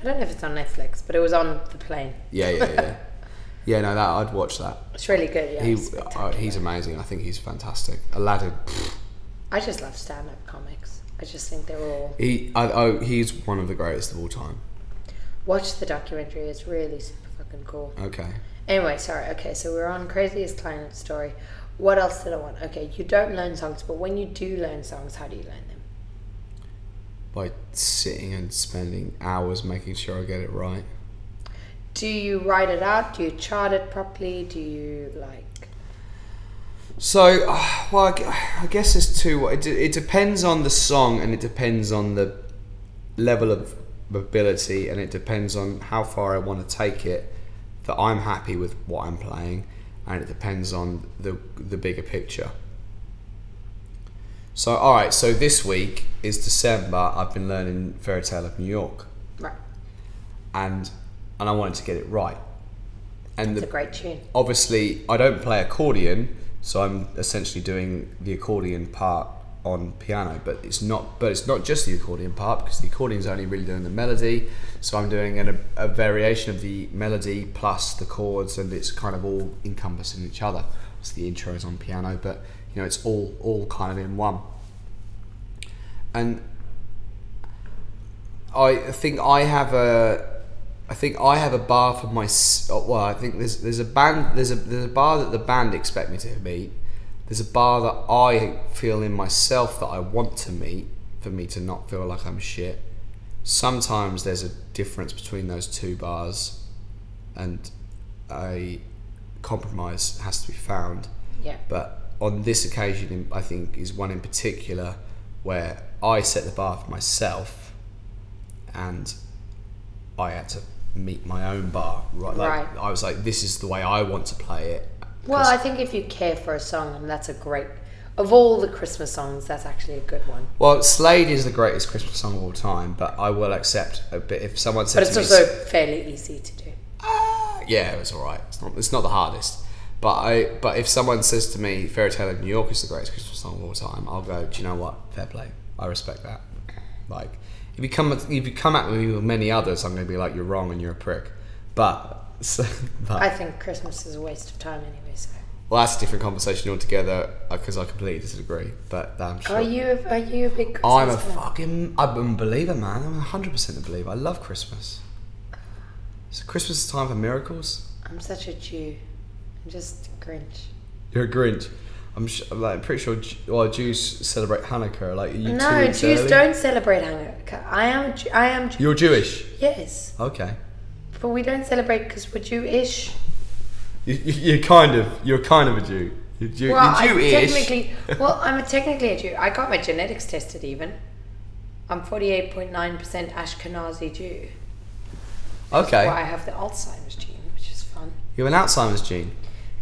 I don't know if it's on Netflix, but it was on the plane. Yeah, yeah, yeah. <laughs> yeah, no, that I'd watch that. It's really good. Yeah, he, uh, he's amazing. I think he's fantastic. Aladdin. I just love stand-up comics. I just think they're all. He, I, oh, he's one of the greatest of all time. Watch the documentary. It's really super fucking cool. Okay. Anyway, sorry. Okay, so we're on craziest client story. What else did I want? Okay, you don't learn songs, but when you do learn songs, how do you learn them? By sitting and spending hours making sure I get it right. Do you write it out? Do you chart it properly? Do you like? So, <sighs> well, I guess there's two. It, it depends on the song, and it depends on the level of ability, and it depends on how far I want to take it. That I'm happy with what I'm playing, and it depends on the the bigger picture. So, all right. So this week is December. I've been learning Fairy Tale of New York, Right. and and I wanted to get it right. And It's the, a great tune. obviously I don't play accordion, so I'm essentially doing the accordion part on piano. But it's not. But it's not just the accordion part because the accordion is only really doing the melody. So I'm doing an, a, variation of the melody plus the chords, and it's kind of all encompassing each other. So the intros on piano, but you know it's all all kind of in one. And I think I have a I think I have a bar for my well I think there's there's a band there's a there's a bar that the band expect me to meet there's a bar that I feel in myself that I want to meet for me to not feel like I'm shit sometimes there's a difference between those two bars and a compromise has to be found Yeah. but on this occasion, I think is one in particular where I set the bar for myself, and I had to meet my own bar. Right, like, Right. I was like, this is the way I want to play it. Well, I think if you care for a song, and that's a great. Of all the Christmas songs, that's actually a good one. well, Slade is the greatest Christmas song of all time, but I will accept a bit if someone says. But it's to me, also fairly easy to do. Ah, yeah, it was all right. It's not. It's not the hardest. But I. But if someone says to me, "Fairy Tale of New York" is the greatest Christmas song of all time, I'll go. Do you know what? Fair play. I respect that. Like, if you come, if you come at me with many others, I'm going to be like, "You're wrong and you're a prick." But, so, <laughs> but I think Christmas is a waste of time anyway. So, well, that's a different conversation altogether uh, because I completely disagree. But I'm sure. are you are you a big Christmas I'm a fan? fucking I'm a believer, man. I'm 100 percent a believer. I love Christmas. So Christmas is time for miracles. I'm such a Jew. I'm just a Grinch. You're a Grinch. I'm, sh- I'm like pretty sure. Well, Jews celebrate Hanukkah. Like you No, Jews early? don't celebrate Hanukkah. I am. I am. Jew- You're Jewish. yes, Okay. But we don't celebrate because we're Jewish. You, you, you're kind of. You're kind of a Jew. You're, Jew, Well, you're I'm technically. <laughs> Well, I'm a technically a Jew. I got my genetics tested. Even. I'm 48.9% Ashkenazi Jew. okay. Well, I have the Alzheimer's gene, which is fun. You're an Alzheimer's gene.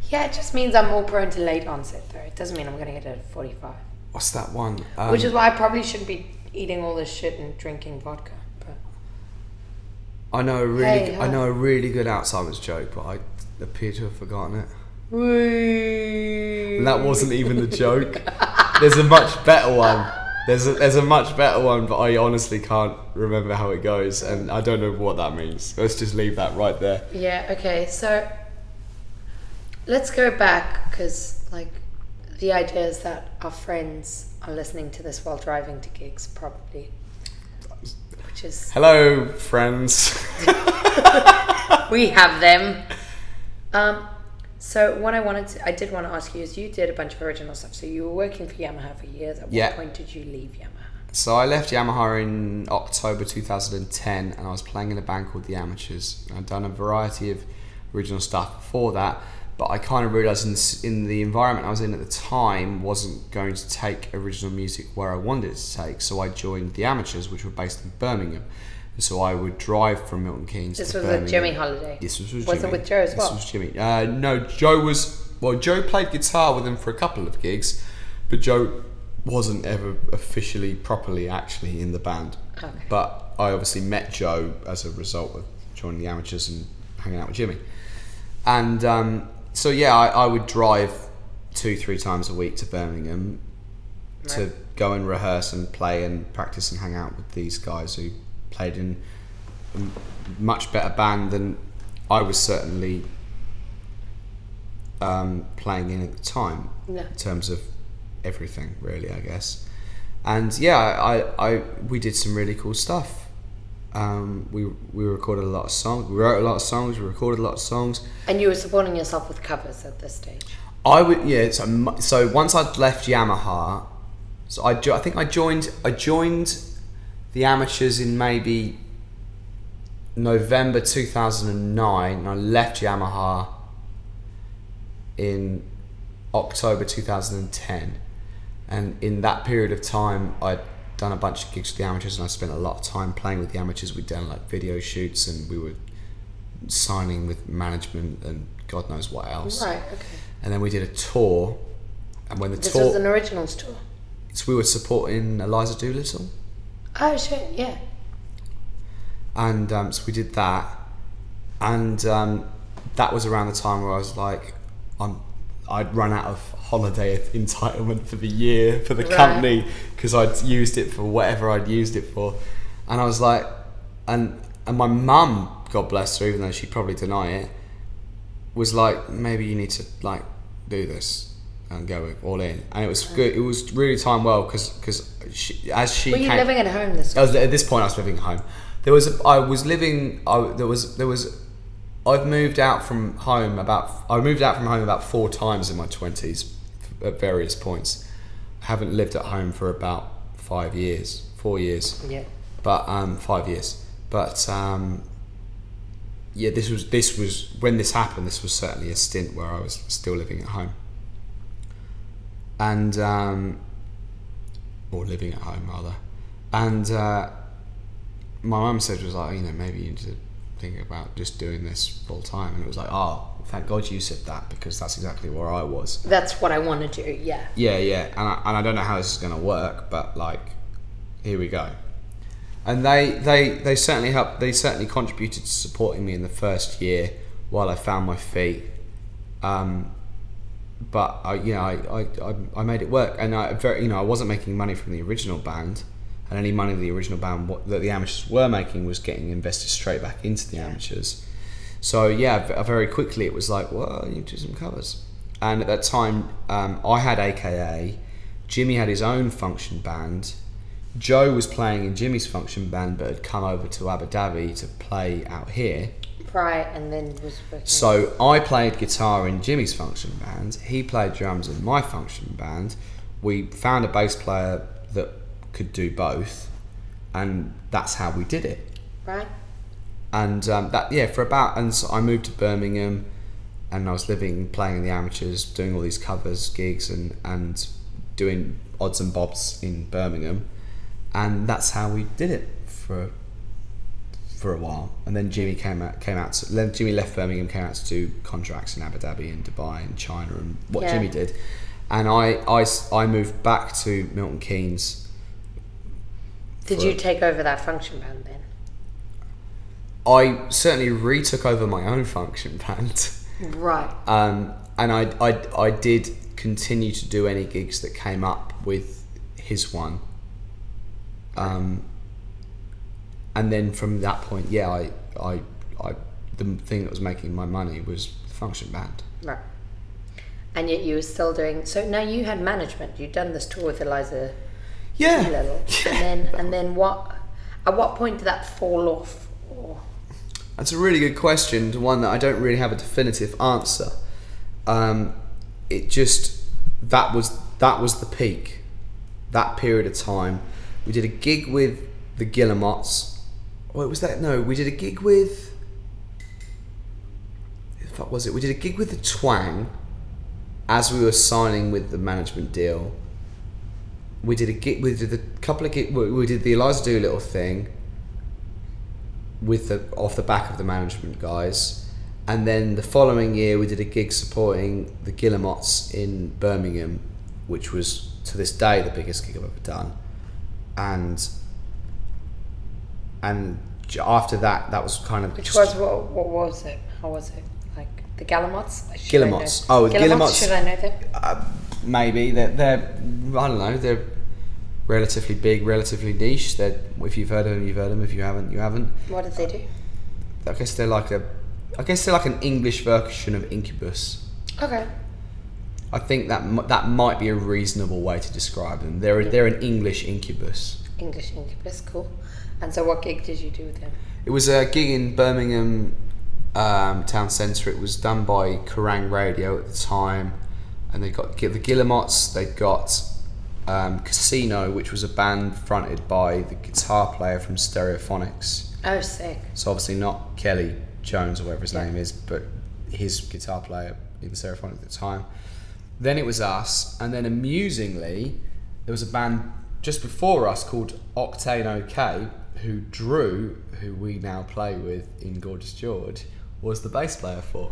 Yeah, it just means I'm more prone to late onset, though. It doesn't mean I'm going to get it at 45. What's that one? Um, Which is why I probably shouldn't be eating all this shit and drinking vodka. I know a really. Hey, g- I know a really good Alzheimer's joke, but I appear to have forgotten it. And that wasn't even the joke. There's a much better one. There's a, there's a much better one, but I honestly can't remember how it goes, and I don't know what that means. Let's just leave that right there. Yeah, okay, so let's go back because, like, the idea is that our friends are listening to this while driving to gigs, probably. Which is. Hello, friends. <laughs> we have them. Um, so what I wanted to, I did want to ask you is you did a bunch of original stuff. So you were working for Yamaha for years. At Yeah. what point did you leave Yamaha? So I left Yamaha in October 2010 and I was playing in a band called The Amateurs. I'd done a variety of original stuff before that, but I kind of realised in, in the environment I was in at the time wasn't going to take original music where I wanted it to take. So I joined The Amateurs, which were based in Birmingham. And so I would drive from Milton Keynes This to was Birmingham. with Jimmy Holiday. This was with Was it with Joe as well? This was Jimmy. Uh, no, Joe was. Well, Joe played guitar with him for a couple of gigs, but Joe wasn't ever officially, properly, actually in the band. Okay. But I obviously met Joe as a result of joining the amateurs and hanging out with Jimmy. And um, so, yeah, I, I would drive two, three times a week to Birmingham to go and rehearse and play and practice and hang out with these guys who played in a much better band than I was certainly um, playing in at the time Yeah. in terms of everything, really, I guess. And yeah, I, I we did some really cool stuff. Um, we we recorded a lot of songs. We wrote a lot of songs. We recorded a lot of songs. And you were supporting yourself with covers at this stage. I would yeah. So, so once I'd left Yamaha, so I, jo- I think I joined I joined the amateurs in maybe November two thousand and nine, and I left Yamaha in October two thousand and ten, and in that period of time, I'd done a bunch of gigs with the amateurs, and I spent a lot of time playing with the amateurs. We'd done like video shoots, and we were signing with management and God knows what else Right. Okay. and then we did a tour. And when the This tour, was an originals tour. so we were supporting Eliza Doolittle, Oh shit! Yeah. and um, so we did that, and um, that was around the time where I was like, I'm, I'd run out of holiday entitlement for the year for the Right. company because I'd used it for whatever I'd used it for, and I was like, and and my mum, God bless her, even though she'd probably deny it, was like, maybe you need to like do this and go all in, and it was good. It was really time well because because as she Were you came, living at home this? I was at this point. I was living at home. There was a, I was living. I, there was there was. I've moved out from home about. I moved out from home about four times in my twenties, at various points. I haven't lived at home for about five years, four years, Yeah. but um, five years. But um, yeah, this was this was when this happened. This was certainly a stint where I was still living at home, and um, or living at home rather. And uh, my mum said was like, you know, maybe you need to think about just doing this full time. And it was like, oh, thank God you said that because that's exactly where I was. That's what I want to do. Yeah. Yeah, yeah, and I, and I don't know how this is going to work, but like, here we go. And they, they, they certainly helped. They certainly contributed to supporting me in the first year while I found my feet. Um, but I, you know, I, I, I made it work, and I very, you know, I wasn't making money from the original band, and any money the original band what, that the amateurs were making was getting invested straight back into the amateurs. So yeah, very quickly it was like, well, you do some covers. And at that time, um, I had AKA, Jimmy had his own function band, Joe was playing in Jimmy's function band, but had come over to Abu Dhabi to play out here. Right, and then was. So I played guitar in Jimmy's function band. He played drums in my function band. We found a bass player that could do both, and that's how we did it. right. And um, that yeah, for about and so I moved to Birmingham, and I was living playing in the amateurs, doing all these covers, gigs, and and doing odds and bobs in Birmingham, and that's how we did it for for a while. And then Jimmy came out came out. To, then Jimmy left Birmingham, came out to do contracts in Abu Dhabi and Dubai and China and what Yeah. Jimmy did. And I, I I moved back to Milton Keynes. Did you take over that function band then? I certainly retook over my own function band. Right. um, and I, I, I did continue to do any gigs that came up with his one. Um, and then from that point, yeah, I, I, I, the thing that was making my money was the function band. Right. And yet you were still doing. So now you had management. You'd done this tour with Eliza Yeah. Doolittle, <laughs> and then and then what? At what point did that fall off? Or That's a really good question, to one that I don't really have a definitive answer. Um, it just that was that was the peak. That period of time, we did a gig with the Guillemots. What was that? No, we did a gig with. What was it? We did a gig with the Twang, as we were signing with the management deal. We did a gig. We did a couple of gig. We did the Eliza Doolittle thing with the off the back of the management guys, and then the following year we did a gig supporting the Guillemots in Birmingham, which was to this day the biggest gig I've ever done, and and after that that was kind of Which was what? What was it? How was it? Like the Guillemots? Guillemots. Oh, the Guillemots. Should I know them? uh, maybe they're, they're I don't know they're relatively big, relatively niche. That if you've heard of them, you've heard of them. If you haven't, you haven't. What did they do? I guess they're like a, I guess they're like an English version of Incubus. Okay. I think that that might be a reasonable way to describe them. They're a, they're an English Incubus. English Incubus, cool. And so, what gig did you do with them? It was a gig in Birmingham um, town centre. It was done by Kerrang Radio at the time, and they got the Guillemots. They got um, Casino, which was a band fronted by the guitar player from Stereophonics. Oh, sick. So obviously not Kelly Jones or whatever his Yeah. name is, but his guitar player in Stereophonics at the time. Then it was us, and then amusingly, there was a band just before us called Octane OK, who Drew, who we now play with in Gorgeous George, was the bass player for.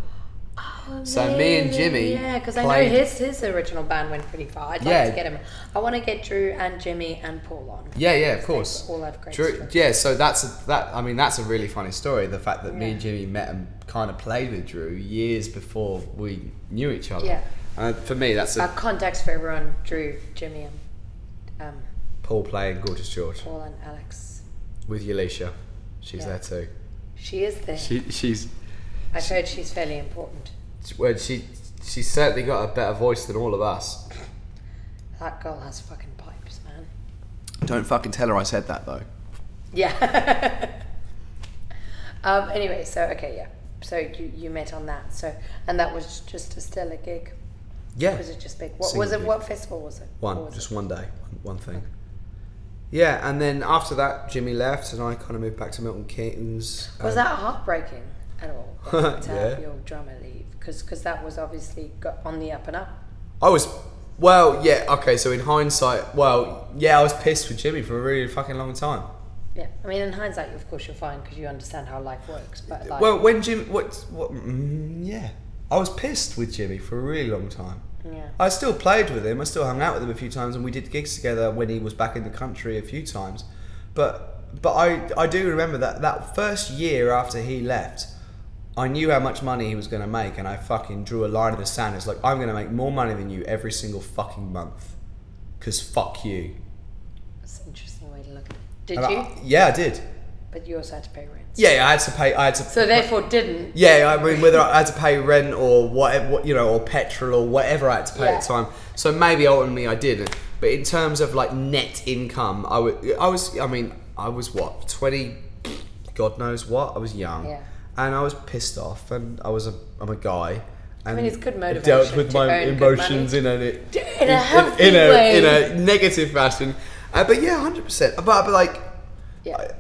So me and Jimmy Yeah, because I know his his original band went pretty far. I'd like Yeah. to get him. I want to get Drew and Jimmy and Paul on. Yeah, yeah, of course. all have great Drew, stories. yeah, so that's a, that. I mean, that's a really funny story. The fact that me and Jimmy met and kind of played with Drew years before we knew each other. Yeah. And for me, that's a Uh, context for everyone: Drew, Jimmy, and um, Paul playing Gorgeous George Paul and Alex. with Yalisha. She's Yeah. there too. She is there. She, she's I've heard she's fairly important. well, she she's certainly got a better voice than all of us. That girl has fucking pipes, man. Don't fucking tell her I said that though. Yeah. <laughs> um. Anyway, so okay, yeah. So you you met on that. So and that was just a stellar gig. Yeah. Was it just big? What Single was it? gig. What festival was it? One, was just it? one day, one, one thing. Yeah, and then after that, Jimmy left, and I kind of moved back to Milton Keynes. Was um, that heartbreaking at all <laughs> to have your drummer leave? Because that was obviously got on the up and up. I was, well, yeah, okay. So in hindsight, well, yeah, I was pissed with Jimmy for a really fucking long time. Yeah, I mean, in hindsight, of course, you're fine because you understand how life works. But like, Well, when Jimmy, what, what, mm, yeah, I was pissed with Jimmy for a really long time. yeah, I still played with him. I still hung out with him a few times, and we did gigs together when he was back in the country a few times. But but I I do remember that that first year after he left, I knew how much money he was going to make, and I fucking drew a line in the sand. It's like I'm going to make more money than you every single fucking month, cause fuck you. that's an interesting way to look at it. Did And I- you? yeah, I did. But you also had to pay rent. Yeah, I had to pay. I had to. So therefore, didn't. Yeah, I mean, whether I had to pay rent or whatever, what- you know, or petrol or whatever I had to pay at the time. So maybe ultimately I didn't. But in terms of like net income, I wa- I was, I mean, I was what twenty, God knows what. I was young, Yeah. And I was pissed off, and I was a, I'm a guy. And mean, it's good Dealt with my emotions in a In a healthy in, a way. in a negative fashion. Uh, but yeah, hundred percent. But but like, Yeah. I-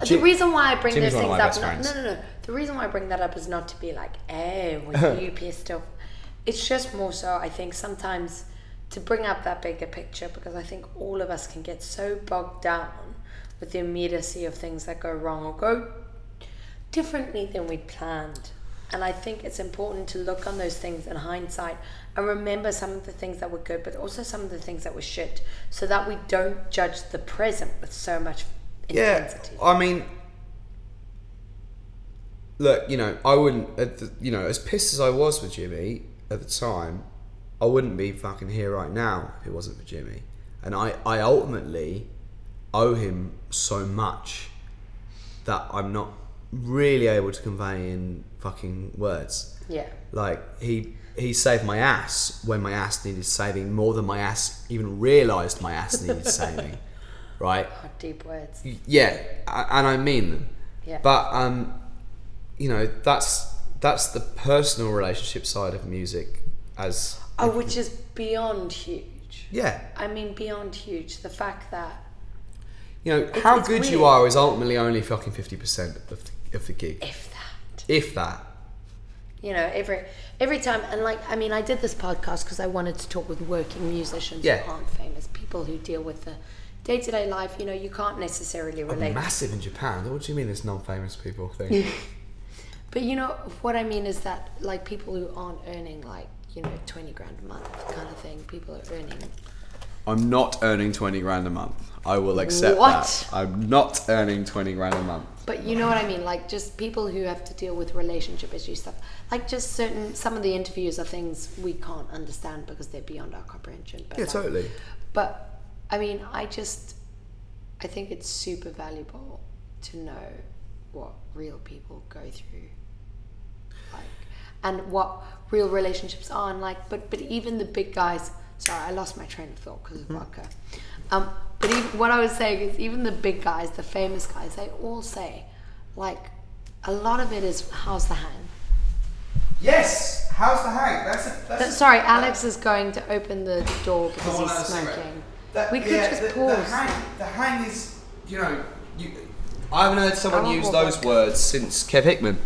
the Jim- reason why I bring those things up, no, no, no, no. The reason why I bring that up is not to be like, "Eh, were <laughs> you pissed off?" It's just more so. I think sometimes to bring up that bigger picture because I think all of us can get so bogged down with the immediacy of things that go wrong or go differently than we'd planned. And I think it's important to look on those things in hindsight and remember some of the things that were good, but also some of the things that were shit, so that we don't judge the present with so much intensity. Yeah. I mean, look, you know, I wouldn't, at the, you know, as pissed as I was with Jimmy at the time, I wouldn't be fucking here right now if it wasn't for Jimmy. And I, I ultimately owe him so much that I'm not really able to convey in fucking words. Yeah. Like he he saved my ass when my ass needed saving more than my ass even realised my ass needed <laughs> saving. Right? Oh, deep words. Yeah, and I mean them. Yeah. But um, you know, that's that's the personal relationship side of music. As Oh, which is beyond huge. yeah, I mean, beyond huge. The fact that you know, how it's good you are is ultimately only fucking fifty percent of the, of the gig, if that, if that. you know, every every time, and like, I mean, I did this podcast because I wanted to talk with working musicians Yeah. who aren't famous, people who deal with the day to day life. You know, you can't necessarily oh, relate. Massive in Japan. What do you mean? There's non-famous people thing? <laughs> But you know what I mean is that like people who aren't earning like you know twenty grand a month kind of thing. People are earning. I'm not earning twenty grand a month. I will accept What? that. I'm not earning twenty grand a month. But you know what I mean, like just people who have to deal with relationship issues stuff. Like just certain some of the interviews are things we can't understand because they're beyond our comprehension. But Yeah, like- totally. But I mean, I just I think it's super valuable to know what real people go through, like, and what real relationships are, and like, but but even the big guys. Sorry, I lost my train of thought because of vodka. Um, but even, what I was saying is, even the big guys, the famous guys, they all say, like, a lot of it is how's the hang. Yes. How's the hang? That's a, that's Uh, Sorry, Alex is going to open the door because he's smoking. we could just the, pause. The hang, the hang is, you know, you, I haven't heard someone use those vodka. words since Kev Hickman.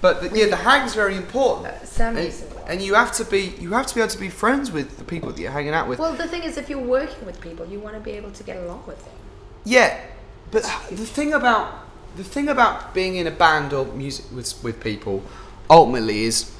But the, yeah, the hang's very important. Uh, Sam uses. And you have to be you have to be able to be friends with the people that you're hanging out with. Well, the thing is, if you're working with people, you want to be able to get along with them. Yeah, but the thing about the thing about being in a band or music with with people ultimately is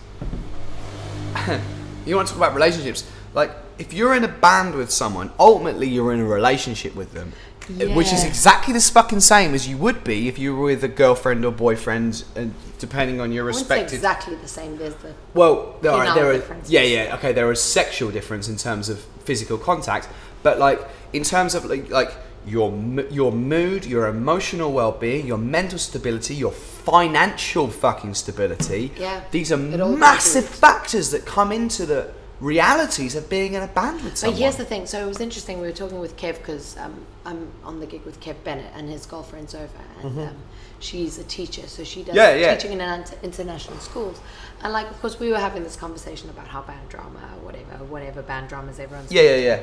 <laughs> you want to talk about relationships. Like if you're in a band with someone, ultimately you're in a relationship with them, which is exactly the fucking same as you would be if you were with a girlfriend or boyfriend, and depending on your respective. exactly the same. There's the Well, there are, there are differences. yeah, yeah, okay. There is sexual difference in terms of physical contact, but like in terms of like, like your your mood, your emotional well-being, your mental stability, your financial fucking stability. Yeah, these are massive factors that come into the realities of being in a band with someone. But here's the thing. So it was interesting. We were talking with Kev because um, I'm on the gig with Kev Bennett and his girlfriend's over, and um, she's a teacher, so she does Mm-hmm. Yeah, yeah. teaching in inter- international schools. And like, of course, we were having this conversation about how band drama, whatever, whatever band dramas everyone's. yeah, yeah, yeah.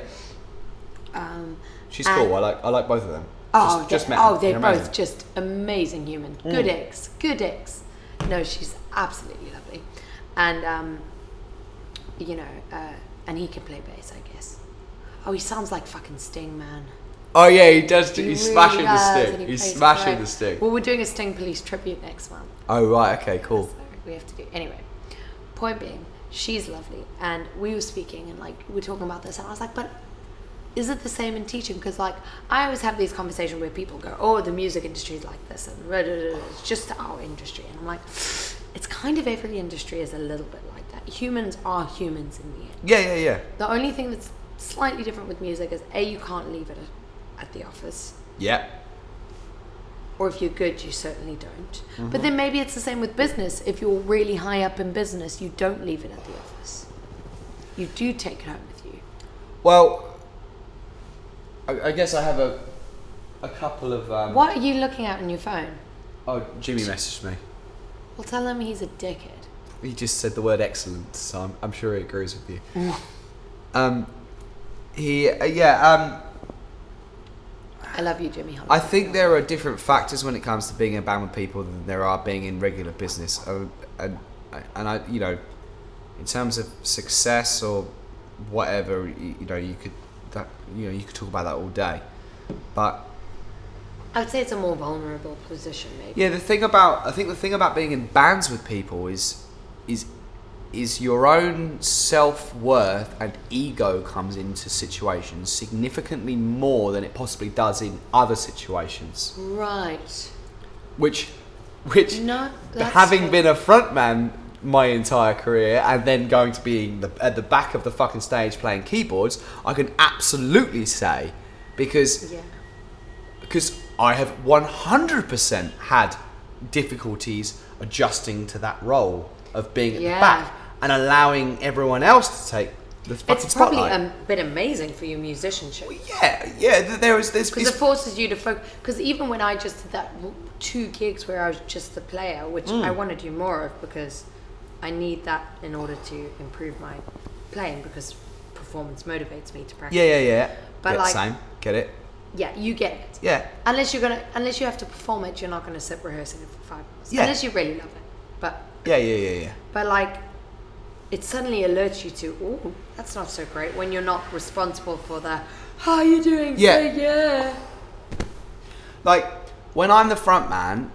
Um, She's cool. I like I like both of them. Oh, just, just they, met oh, they're They're both. Mm. just amazing human. Good eggs, good eggs. No, she's absolutely lovely, and um, you know, uh, and he can play bass, I guess. Oh, he sounds like fucking Sting, man. Oh yeah, he does. He he's really smashing the stick. he He's smashing the stick. Well, we're doing a Sting Police tribute next month. Oh right, okay, cool. So we have to do anyway. Point being, she's lovely, and we were speaking and like we were talking about this, and I was like, but is it the same in teaching? Because like I always have these conversations where people go, oh, the music industry is like this, and blah, blah, blah, it's just our industry, and I'm like, it's kind of every industry is a little bit that. Humans are humans in the end. Yeah, yeah, yeah. The only thing that's slightly different with music is a you can't leave it at, at the office Yeah. or if you're good, you certainly don't. Mm-hmm. But then maybe it's the same with business. If you're really high up in business, you don't leave it at the office. You do take it home with you. Well, I, I guess I have a a couple of. Um, What are you looking at on your phone? Oh, Jimmy messaged me. Well, tell him he's a dickhead. He just said the word excellent, so I'm, I'm sure he agrees with you. um, he uh, yeah. Um, I love you, Jimmy. I think there are different factors when it comes to being in a band with people than there are being in regular business. Uh, and and I, you know, in terms of success or whatever, you, you know, you could that you know you could talk about that all day, but I would say it's a more vulnerable position, maybe. Yeah, the thing about I think the thing about being in bands with people is is is your own self worth and ego comes into situations significantly more than it possibly does in other situations. Right. Which which No, having been a frontman my entire career and then going to being the, at the back of the fucking stage playing keyboards, I can absolutely say because Yeah. because I have 100% had difficulties adjusting to that role of being at Yeah. the back and allowing everyone else to take the fucking It's probably spotlight. a bit amazing for your musicianship. yeah, yeah. There is this. Because it forces you to focus. Because even when I just did that two gigs where I was just the player, which Mm. I want to do more of because I need that in order to improve my playing because performance motivates me to practice. Yeah, yeah, yeah. But Get like- same. Get it? Yeah, you get it. Yeah. Unless you're gonna, unless you have to perform it, you're not gonna sit rehearsing it for five minutes. Yeah. Unless you really love it. But Yeah, yeah, yeah, yeah. but like, it suddenly alerts you to, oh, that's not so great when you're not responsible for the, how are you doing? Yeah. Yeah. like when I'm the front man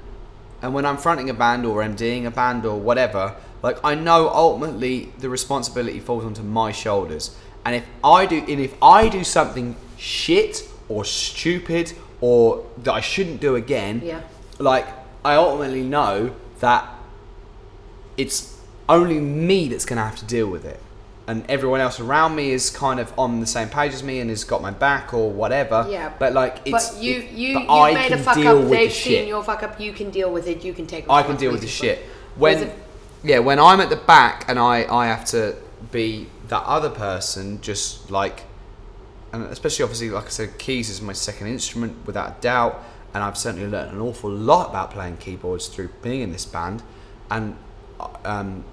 and when I'm fronting a band or MDing a band or whatever, like I know ultimately the responsibility falls onto my shoulders. And if I do and if I do something shit or stupid or that I shouldn't do again, Yeah. like I ultimately know that it's only me that's going to have to deal with it. And everyone else around me is kind of on the same page as me and has got my back or whatever. Yeah. But like it's but you it- you but you I made a fuck up. They've the seen shit. your fuck up. You can deal with it. You can take. I can deal with the shit. for it. When yeah, when I'm at the back and I I have to be that other person, just like, and especially obviously like I said, keys is my second instrument without a doubt, and I've certainly learned an awful lot about playing keyboards through being in this band, and um,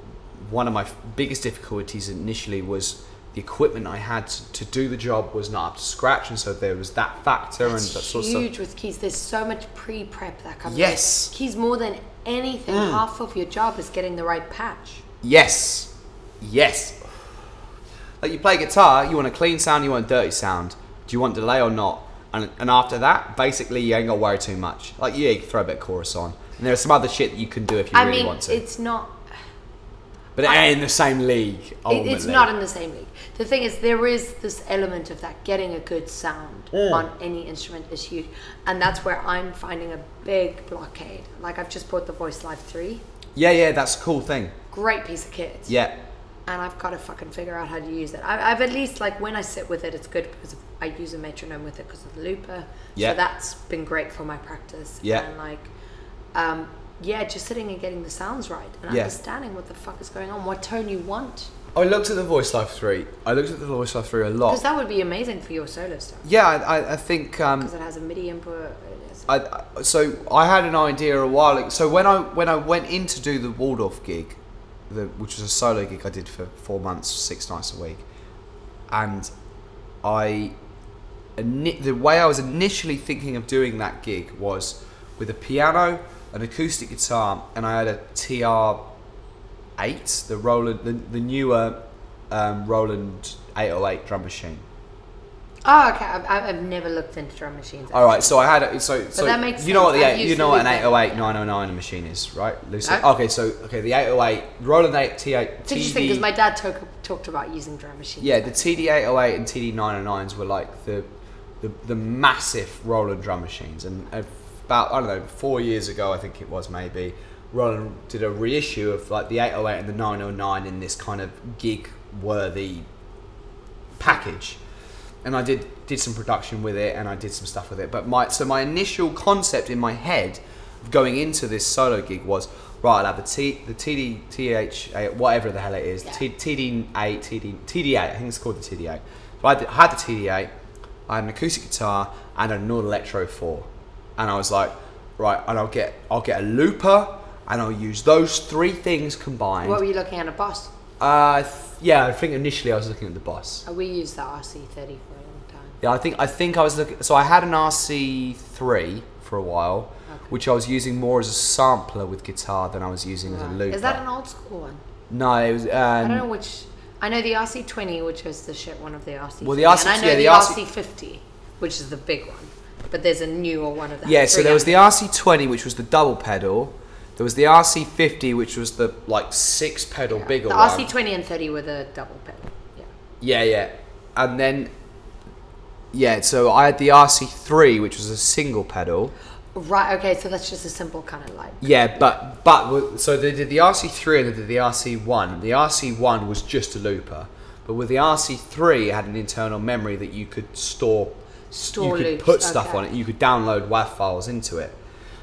one of my biggest difficulties initially was. The equipment I had to, to do the job was not up to scratch, and so there was that factor and that sort of stuff. huge with keys. There's so much pre-prep that comes. Yes. with Keys more than anything. Mm. Half of your job is getting the right patch. Yes. Yes. Like you play guitar, you want a clean sound, you want a dirty sound. Do you want delay or not? And, and after that, basically, you ain't got to worry too much. Like, yeah, you can throw a bit of chorus on. And there's some other shit that you can do if you I really mean, want to. it's not. but it ain't in the same league, ultimately. it's not in the same league. The thing is, there is this element of that getting a good sound Mm. on any instrument is huge, and that's where I'm finding a big blockade. Like I've just bought the Voice Live three, Yeah, yeah, that's a cool thing. great piece of kit. Yeah. and I've got to fucking figure out how to use it. I, I've at least like when I sit with it, it's good because I use a metronome with it because of the looper. Yeah. So that's been great for my practice. Yeah. And like, um, yeah, just sitting and getting the sounds right and Yeah. understanding what the fuck is going on, what tone you want, I looked at the Voice Live 3. I looked at the Voice Live 3 a lot. because that would be amazing for your solo stuff. Yeah, I, I, think. Um, Because it has a MIDI input. I, I- so I had an idea a while ago. So when I when I went in to do the Waldorf gig, the, which was a solo gig I did for four months, six nights a week, and I the way I was initially thinking of doing that gig was with a piano, an acoustic guitar, and I had a TR eight, the Roland, the, the newer um, Roland 808 drum machine. oh, okay. I've, I've never looked into drum machines. All right, so I had it. So, so that makes you know what the. Eight, you know what an 808 909 machine is, right, Lucy? No. Okay, so okay, the 808 Roland 8 T8 It's interesting because my dad talk, talked about using drum machines. Yeah, the TD 808 and TD 909s were like the the, the massive Roland drum machines, and about I don't know four years ago, I think it was maybe. Roland did a reissue of like the 808 and the 909 in this kind of gig worthy package and I did did some production with it and I did some stuff with it. But my so my initial concept in my head going into this solo gig was right. I'll have the T the TD TH whatever the hell it is T, TD eight TD TD eight I think it's called the TD eight. So I, had the- I had the TD eight. I had an acoustic guitar and a Nord Electro four, and I was like, right, and I'll get I'll get a looper and I'll use those three things combined. What were you looking at? A Boss? uh, th- yeah, I think initially I was looking at the Boss. Uh, we used the RC30 for a long time. Yeah, I think I think I was looking. So I had an RC three for a while, which I was using more as a sampler with guitar than I was using as a looper. Is that an old school one? No, it was. Um, I don't know which. I know the RC20, which is the shit one of the RC. Well, the RC and I know yeah, the, the RC50, which is the big one. But there's a newer one of that. Yeah, so there was the. RC20, which was the double pedal. There was the RC50, which was the like six pedal Yeah. bigger The one. The RC20 and 30 were the double pedal. Yeah. Yeah, yeah, and then yeah, so I had the RC3, which was a single pedal. Right. Okay. So that's just a simple kind of like. Yeah, but but so they did the RC3 and they did the RC1. The RC1 was just a looper, but with the RC3, it had an internal memory that you could store. Store you could loops, put stuff okay. on it. You could download WAV files into it.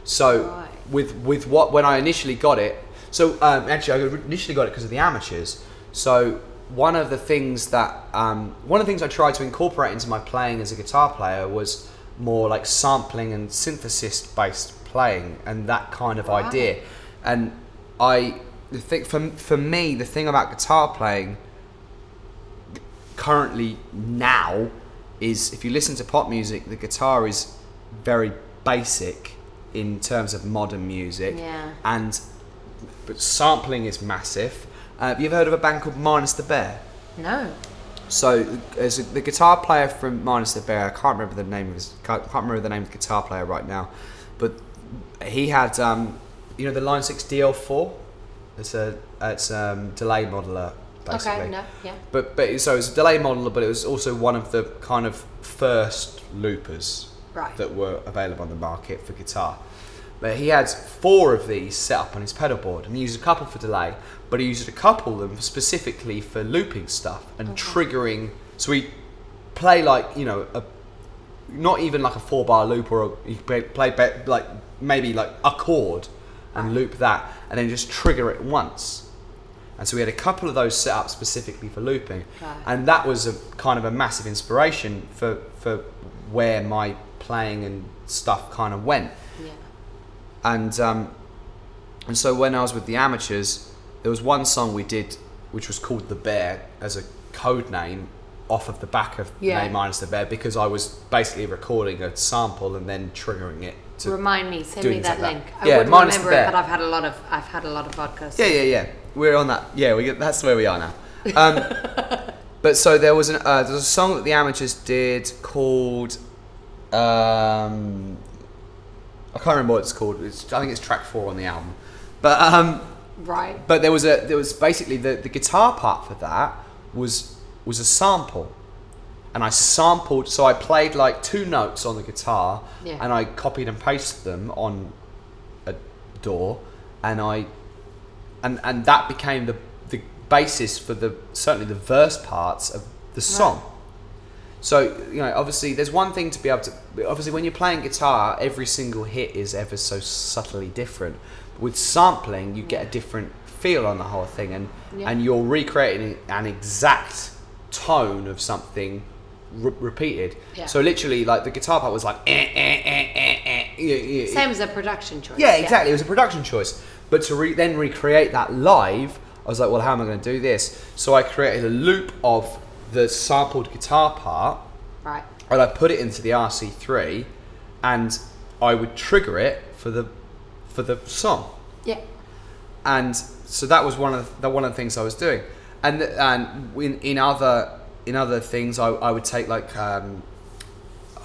So Right. with with what when I initially got it, so um, actually I initially got it because of the amateurs. So one of the things that um, one of the things I tried to incorporate into my playing as a guitar player was more like sampling and synthesis based playing and that kind of idea. And I the thing for for me the thing about guitar playing currently now is if you listen to pop music, the guitar is very basic in terms of modern music, Yeah. and but sampling is massive. Uh, have you ever heard of a band called Minus the Bear? No. So, as a, the guitar player from Minus the Bear, I can't remember the name of his, can't, can't remember the name of the guitar player right now, but he had, um, you know, the Line Six DL4. It's a it's um, delay modeler basically. Okay, no, yeah. But but so it was a delay modeler, but it was also one of the kind of first loopers Right. that were available on the market for guitar. But he had four of these set up on his pedal board, and he used a couple for delay, but he used a couple of them specifically for looping stuff and triggering. So he play like you know a not even like a four bar loop or a, you play, like maybe like a chord and loop that and then just trigger it once and so we had a couple of those set up specifically for looping Right. and that was a kind of a massive inspiration for for where my playing and stuff kind of went Yeah. and um, and so when I was with the amateurs, there was one song we did which was called "The Bear" as a code name off of the back of Yeah. Name Minus the Bear because I was basically recording a sample and then triggering it to Remind me, send me that like link. that. I Yeah, wouldn't minus the remember it, but I've had a lot of I've had a lot of vodka. Yeah, yeah, yeah. We're on that. Yeah, we get, that's where we are now. Um, <laughs> but so there was an uh, there was a song that the amateurs did called um, I can't remember what it's called. It's, I think it's track four on the album. But um, Right. but there was a there was basically the, the guitar part for that was was a sample and I sampled so I played like two notes on the guitar Yeah. and I copied and pasted them on a DAW and I and and that became the the basis for the certainly the verse parts of the song so you know obviously there's one thing to be able to obviously when you're playing guitar every single hit is ever so subtly different with sampling you get a different feel on the whole thing and Yeah. and you're recreating an exact tone of something re- repeated Yeah. so literally like the guitar part was like eh, eh, eh, eh, eh, yeah, yeah, Same as a production choice. yeah, exactly. It was a production choice. But to re- then recreate that live, I was like, well, how am I going to do this? So I created a loop of the sampled guitar part, Right. and I put it into the RC3, and I would trigger it for the for the song. Yeah. And so that was one of the, one of the things I was doing. And and in, in other in other things, I, I would take like um,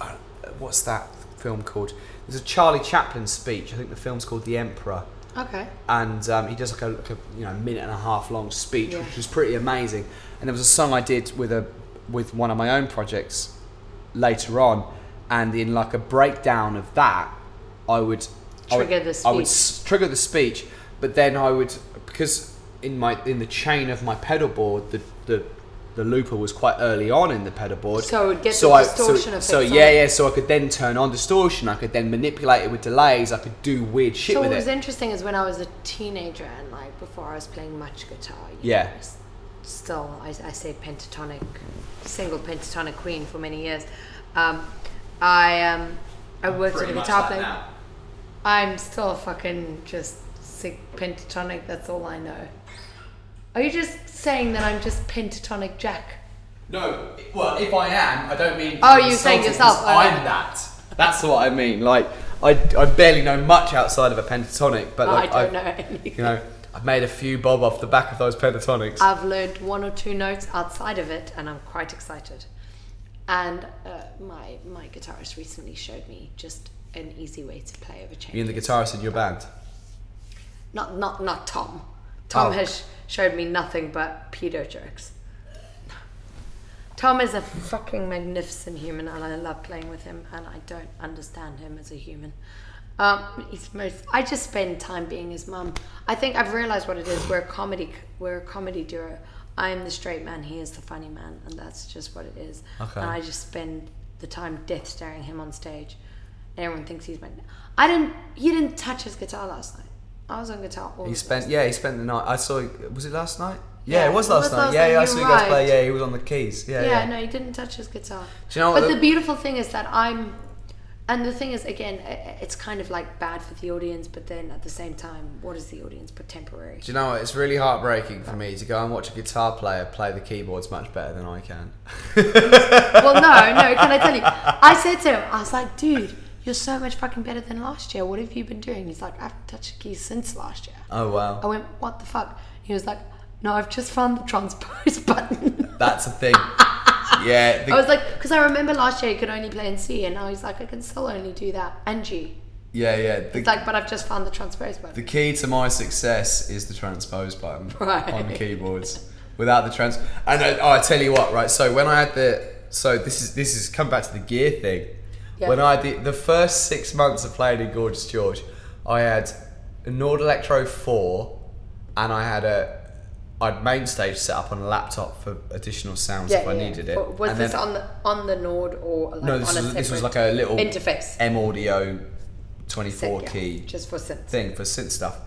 uh, what's that film called? There's a Charlie Chaplin speech. I think the film's called The Emperor Okay. and um, he does like a, like a you know minute and a half long speech, Yeah. which was pretty amazing. And there was a song I did with a with one of my own projects later on, and in like a breakdown of that, I would I would- Trigger the I would speech. s- trigger the speech, but then I would because in my in the chain of my pedal board, the the the looper was quite early on in the pedal board. So it would get so the I, distortion so, effects so yeah, yeah. So I could then turn on distortion. I could then manipulate it with delays. I could do weird shit So with what was interesting is when I was a teenager and like before I was playing much guitar. you Yeah. know, still, I, I say pentatonic, single pentatonic queen for many years. Um, I um, I worked at a guitar player. I'm still fucking just sick pentatonic. That's all I know. Are you just saying that I'm just pentatonic Jack? No, well, if I am, I don't mean. Oh, you're saying yourself, oh, I'm that. That's what I mean. Like, I, I barely know much outside of a pentatonic, but like, I don't I've- know anything. You know, I've made a few bob off the back of those pentatonics. I've learned one or two notes outside of it, and I'm quite excited. And uh, my my guitarist recently showed me just an easy way to play over changes. you and the guitarist in your band. Not not not Tom. Tom Oh. has showed me nothing but pedo jokes. Tom is a fucking magnificent human, and I love playing with him. And I don't understand him as a human. Um, he's most. I just spend time being his mum. I think I've realized what it is. We're a comedy. We're a comedy duo. I am the straight man. He is the funny man, and that's just what it is. Okay. And I just spend the time death staring him on stage. And Everyone thinks he's my. I didn't. He didn't touch his guitar last night. I was on guitar all He spent, yeah, he spent the night. I saw. Was it last night? Yeah, Yeah, it was it last was night. last yeah, night, yeah, I you're saw you guys play. Yeah, he was on the keys. Yeah, Yeah, yeah. no, he didn't touch his guitar. Do you know but the, the- beautiful thing is that I'm, and the thing is, again, i- i- it's kind of like bad for the audience, but then at the same time, what is the audience but temporary? Do you know what? It's really heartbreaking for me to go and watch a guitar player play the keyboards much better than I can. well, no, no, can I tell you? I said to him, I was like, dude, you're so much fucking better than last year. What have you been doing? He's like, I haven't touched the keys since last year. Oh wow, I went, what the fuck? He was like, no, I've just found the transpose <laughs> button. that's a thing. <laughs> yeah, the, I was like, because I remember last year you could only play in C, and now he's like, I can still only do that and G. yeah, yeah. The, It's like, but I've just found the transpose button. the key to my success is the transpose button <laughs> Right. on keyboards. Without the trans, and I, oh, I tell you what, right? So when I had the, so this is this is come back to the gear thing. Yeah. When I did the first six months of playing in Gorgeous George, I had a Nord Electro four, and I had a. I'd MainStage set up on a laptop for additional sounds if I needed it. Was And this then- on the on the Nord or like No, this was, this was like a little interface? M Audio 24 Yeah, key just for synth. thing for synth stuff.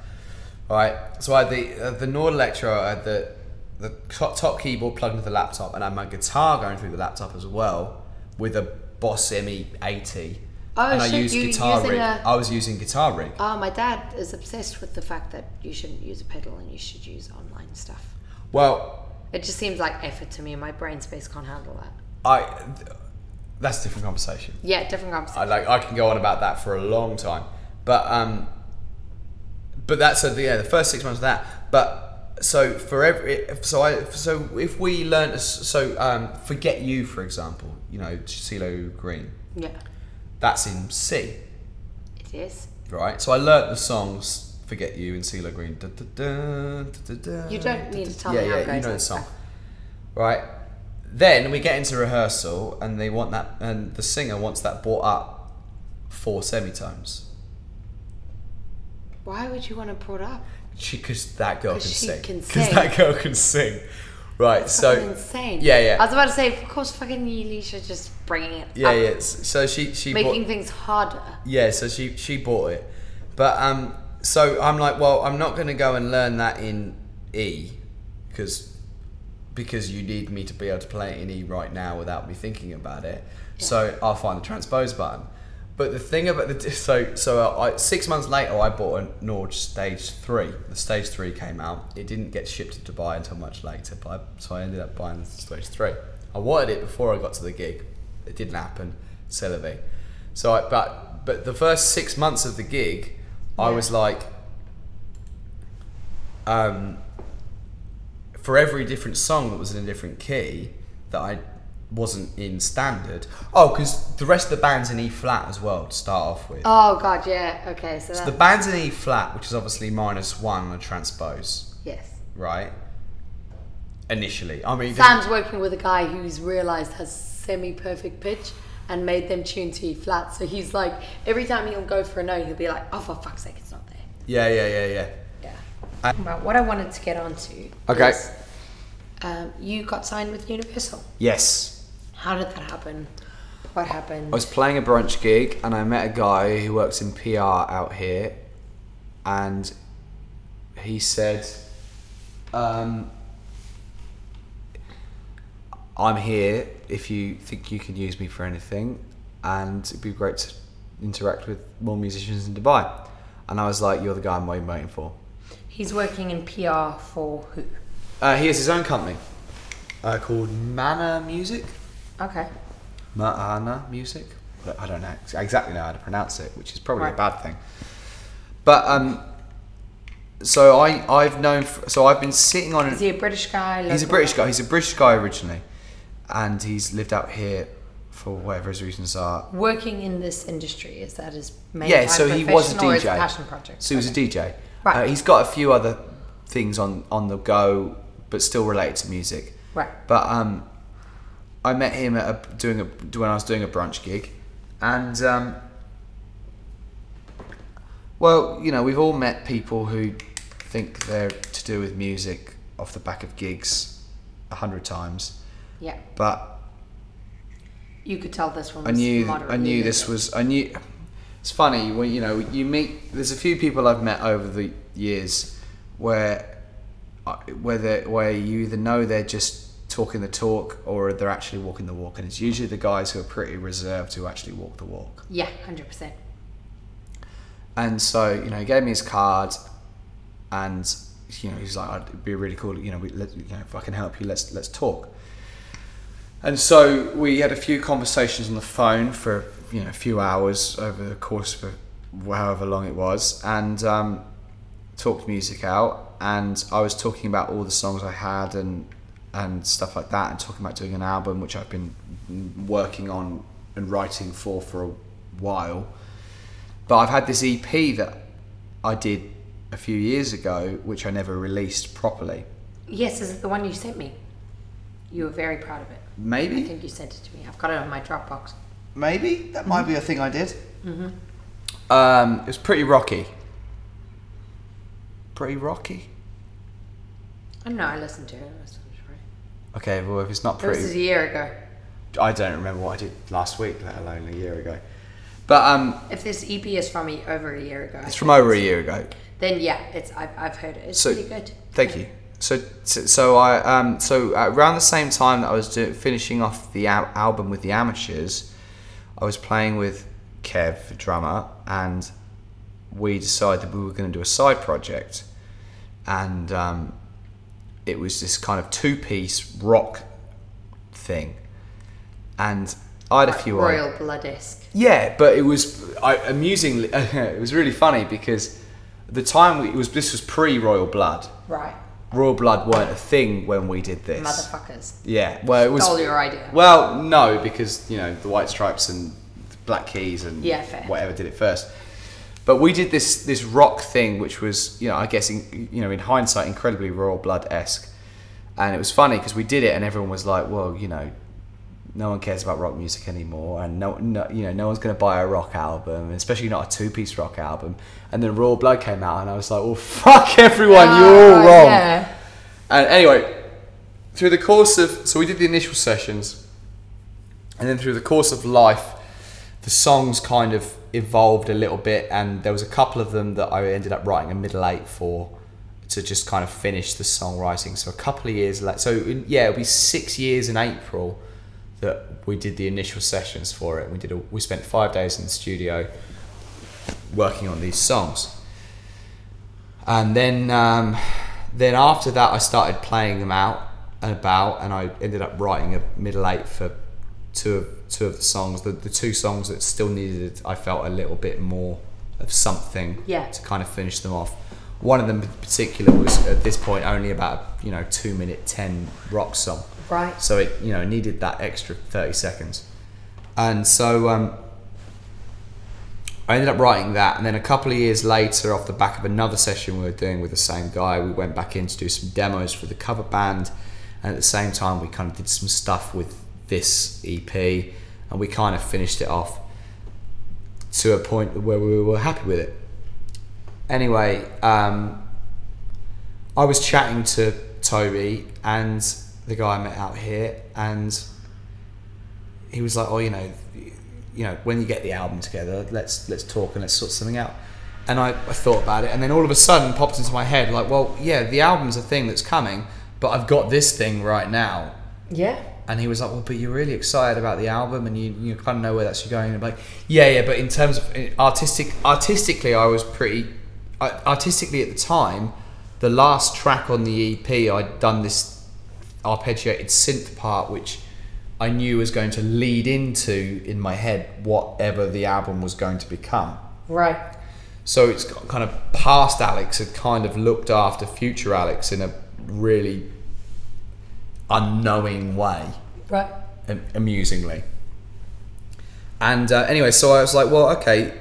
Right. So I had the uh, the Nord Electro, I had the the top, top keyboard plugged into the laptop, and I had my guitar going through the laptop as well with a Boss ME80. Oh, and I used Guitar Rig. a- I was using Guitar Rig. Oh, my dad is obsessed with the fact that you shouldn't use a pedal and you should use online stuff. Well, It just seems like effort to me, and my brain space can't handle that. I that's a different conversation. Yeah, different I conversation. like I can go on about that for a long time, but um, but that's a, yeah the first six months of that. But so for every so I so if we learn to so um, forget you for example, you know CeeLo Green, yeah, that's in C, it is. right? So I learnt the songs forget you and CeeLo Green. Da, da, da, You don't need to tell yeah, me how it goes you know the song, right? Then we get into rehearsal and they want that, and the singer wants that brought up four semitones. Why would you want to put up? She, because that girl can 'Cause she sing. can <laughs> Because sing. that girl can sing. Right. so insane. Yeah, yeah. I was about to say, of course, fucking Elisha just bringing it yeah, up, yeah. So she she making bought, things harder. yeah. So she she bought it, but um. So I'm like, well, I'm not going to go and learn that in E, because because you need me to be able to play it in E right now without me thinking about it. So I'll find the transpose button. But the thing about the so so I, six months later I bought a Nord Stage Three. The Stage Three came out. It didn't get shipped to Dubai until much later, but I, so I ended up buying the Stage Three. I wanted it before I got to the gig. It didn't happen. Vie. So I, but but the first six months of the gig, I was like, um, for every different song that was in a different key that I wasn't in standard. Oh, because the rest of the band's in E flat as well to start off with. Oh god, yeah. Okay, so, So that, the band's in E flat, which is obviously minus one on a transpose, yes. right? Initially, I mean, Sam's working with a guy who's realized has semi-perfect pitch and made them tune to E flat. So he's like, every time he'll go for a note, he'll be like, "Oh, for fuck's sake, it's not there." yeah, yeah, yeah, yeah. Yeah. but what I wanted to get onto. Okay. is, um, you got signed with Universal. Yes. How did that happen? What happened? I was playing a brunch gig and I met a guy who works in PR out here, and he said, um, "I'm here if you think you can use me for anything, and it'd be great to interact with more musicians in Dubai." And I was like, "You're the guy I'm waiting waiting for." He's working in PR for who? Uh, he has his own company uh, called Mana Music. Okay. Maana Music. I don't know exactly know how to pronounce it, which is probably Right. a bad thing. But um, so I I've known so I've been sitting on. Is he a British guy? he's a? British guy. He's a British guy originally, and he's lived out here for whatever his reasons are. Working in this industry is that his main yeah, so he was a profession or his DJ. passion project? So he was a DJ. Right. Uh, he's got a few other things on on the go, but still related to music. Right. But um, I met him at a, doing a when I was doing a brunch gig, and um, well, you know, we've all met people who think they're to do with music off the back of gigs a hundred times, Yeah. but You could tell this one I knew I knew this was I knew it's funny when you know you meet there's a few people I've met over the years where uh, whether where you either know they're just talking the talk or they're actually walking the walk, and it's usually the guys who are pretty reserved who actually walk the walk. Yeah, hundred percent. And so, you know, he gave me his card, and you know, he's like, "Oh, "It'd be really cool. You know, we, let, you know, if I can help you, let's let's talk." And so we had a few conversations on the phone for you know a few hours over the course of however long it was, and um, talked music out. And I was talking about all the songs I had and and stuff like that, and talking about doing an album which I've been working on and writing for for a while. But I've had this EP that I did a few years ago, which I never released properly. Yes, is it the one you sent me? You were very proud of it. Maybe. I think you sent it to me. I've got it on my Dropbox. Maybe that might be a thing I did. um, it was pretty rocky. Pretty rocky. I don't know. I listened to it. I listened to it. Okay, well if it's not pretty. This is a year ago. I don't remember what I did last week, let alone a year ago. But um, If this EP is from me over a year ago, it's from over a year ago. Then yeah, it's I've, I've heard it. It's So- pretty good. Thank you. So, so so I um so around the same time that I was do, finishing off the al- album with the amateurs, I was playing with Kev, the drummer, and we decided that we were going to do a side project, and um, it was this kind of two-piece rock thing, and I had a few Royal Blood esque. yeah, but it was I, amusingly. <laughs> it was really funny because the time we, it was this was pre Royal Blood. Right. Royal Blood weren't a thing when we did this. Motherfuckers. Yeah, well, it was. Stole your idea. Well, no, because you know the White Stripes and Black Keys and Yeah, whatever did it first. But we did this this rock thing, which was you know I guess in, you know in hindsight incredibly Royal Blood esque, and it was funny because we did it and everyone was like, well, you know, no one cares about rock music anymore, and no, no you know no one's going to buy a rock album, especially not a two piece rock album. And then Royal Blood came out, and I was like, well, <laughs> fuck everyone, ah, you're all wrong. Yeah. And anyway, through the course of so we did the initial sessions, and then through the course of life, the songs kind of evolved a little bit, and there was a couple of them that I ended up writing a middle eight for to just kind of finish the songwriting. So a couple of years later, so yeah, it'll be six years in April that we did the initial sessions for it. We did a, we spent five days in the studio working on these songs and then um, then after that I started playing them out and about and I ended up writing a middle eight for two of two of the songs the, the two songs that still needed I felt a little bit more of something Yeah. to kind of finish them off one of them in particular was at this point only about you know two minute ten rock song Right. so it you know needed that extra 30 seconds and so um, I ended up writing that, and then a couple of years later, off the back of another session we were doing with the same guy, we went back in to do some demos for the cover band, and at the same time, we kind of did some stuff with this EP, and we kind of finished it off to a point where we were happy with it. Anyway, um, I was chatting to Toby and the guy I met out here, and he was like, "Oh, you know, you know, when you get the album together, let's let's talk and let's sort something out." And I, I thought about it, and then all of a sudden popped into my head, like, "Well, yeah, the album's a thing that's coming, but I've got this thing right now." Yeah. And he was like, "Well, but you're really excited about the album, and you you kind of know where that's going." And I'm like, "Yeah, yeah, but in terms of artistic, artistically, I was pretty artistically at the time. The last track on the EP, I'd done this arpeggiated synth part, which I knew was going to lead into in my head whatever the album was going to become. Right. So it's got kind of past Alex had kind of looked after future Alex in a really unknowing way Right. am- amusingly. And uh, anyway, so I was like, well, okay,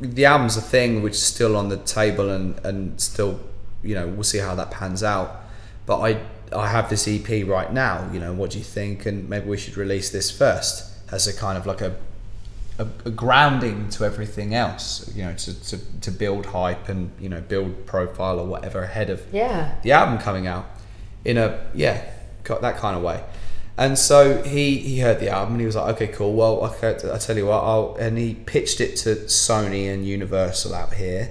the album's a thing which is still on the table and, and still, you know, we'll see how that pans out. But I I have this EP right now, you know, what do you think? And maybe we should release this first as a kind of like a a, a grounding to everything else, you know, to, to, to build hype and, you know, build profile or whatever ahead of Yeah. the album coming out in a yeah that kind of way and so he he heard the album and he was like okay cool well okay i tell you what i'll and he pitched it to sony and universal out here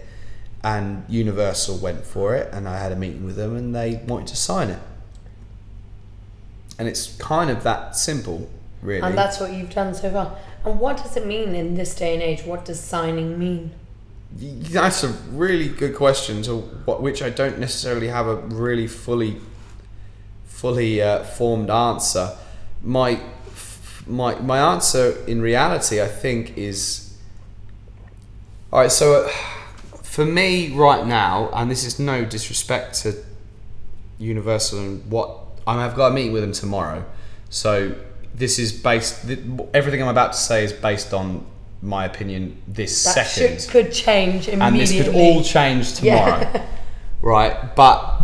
and Universal went for it, and I had a meeting with them, and they wanted to sign it. And it's kind of that simple, really. And that's what you've done so far. And what does it mean in this day and age? What does signing mean? That's a really good question, to what, which I don't necessarily have a really fully, fully uh, formed answer. My, my, my answer in reality, I think, is all right. So, uh, for me right now, and this is no disrespect to Universal and what I've got a meeting with them tomorrow. So this is based. Everything I'm about to say is based on my opinion this That second should, could change immediately, and this could all change tomorrow. Yeah. <laughs> right? But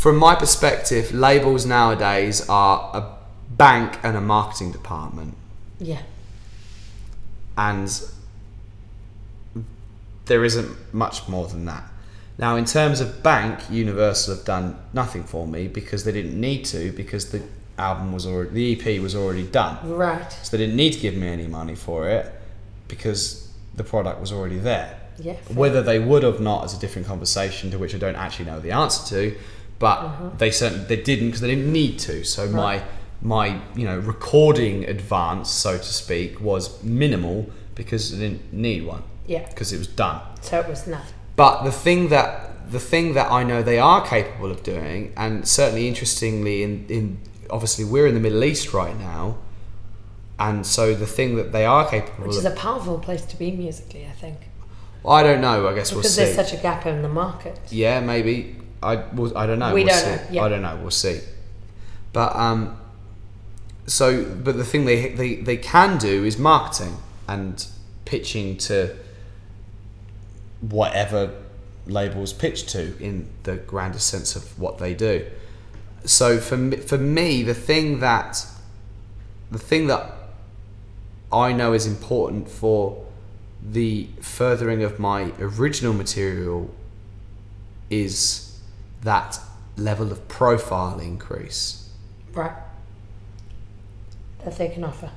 from my perspective, labels nowadays are a bank and a marketing department, yeah. and there isn't much more than that. Now, in terms of bank, Universal have done nothing for me because they didn't need to because the album was already the EP was already done. Right. So they didn't need to give me any money for it because the product was already there. Yeah. Whether they would have not is a different conversation to which I don't actually know the answer to, but uh-huh. they certainly they didn't because they didn't need to. So my my you know recording advance, so to speak, was minimal because I didn't need one Yeah. because it was done. So it was not. But the thing that the thing that I know they are capable of doing, and certainly interestingly, in in obviously we're in the Middle East right now, and so the thing that they are capable of Which of, is a powerful place to be musically, I think. I don't know. I guess we'll Because there's such a gap in the market. Yeah, maybe. I well, I don't know. We we'll don't see. know, yeah. I don't know. We'll see. But um, so but the thing they they they can do is marketing and pitching to whatever labels pitch to in the grandest sense of what they do. So for me, for me, the thing that the thing that I know is important for the furthering of my original material is that level of profile increase Right. That they can offer.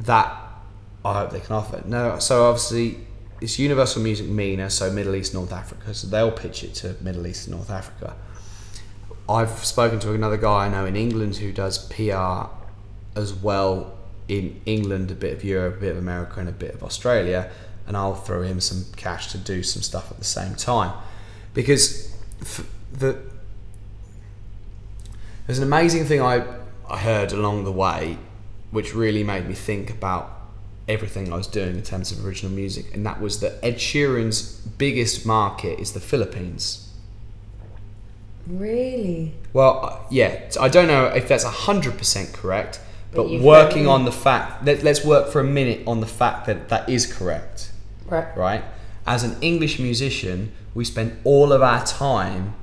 that I hope they can offer. No, so obviously it's Universal Music MENA, so Middle East, North Africa. So they'll pitch it to Middle East and North Africa. I've spoken to another guy I know in England who does PR as well in England, a bit of Europe, a bit of America, and a bit of Australia, and I'll throw him some cash to do some stuff at the same time because f- the there's an amazing thing I, I heard along the way which really made me think about everything I was doing in terms of original music, and that was that Ed Sheeran's biggest market is the Philippines. Really? Well, uh, yeah, I don't know if that's 100% correct, but, But working on the fact, let, let's work for a minute on the fact that that is correct, Right. right? As an English musician, we spend all of our time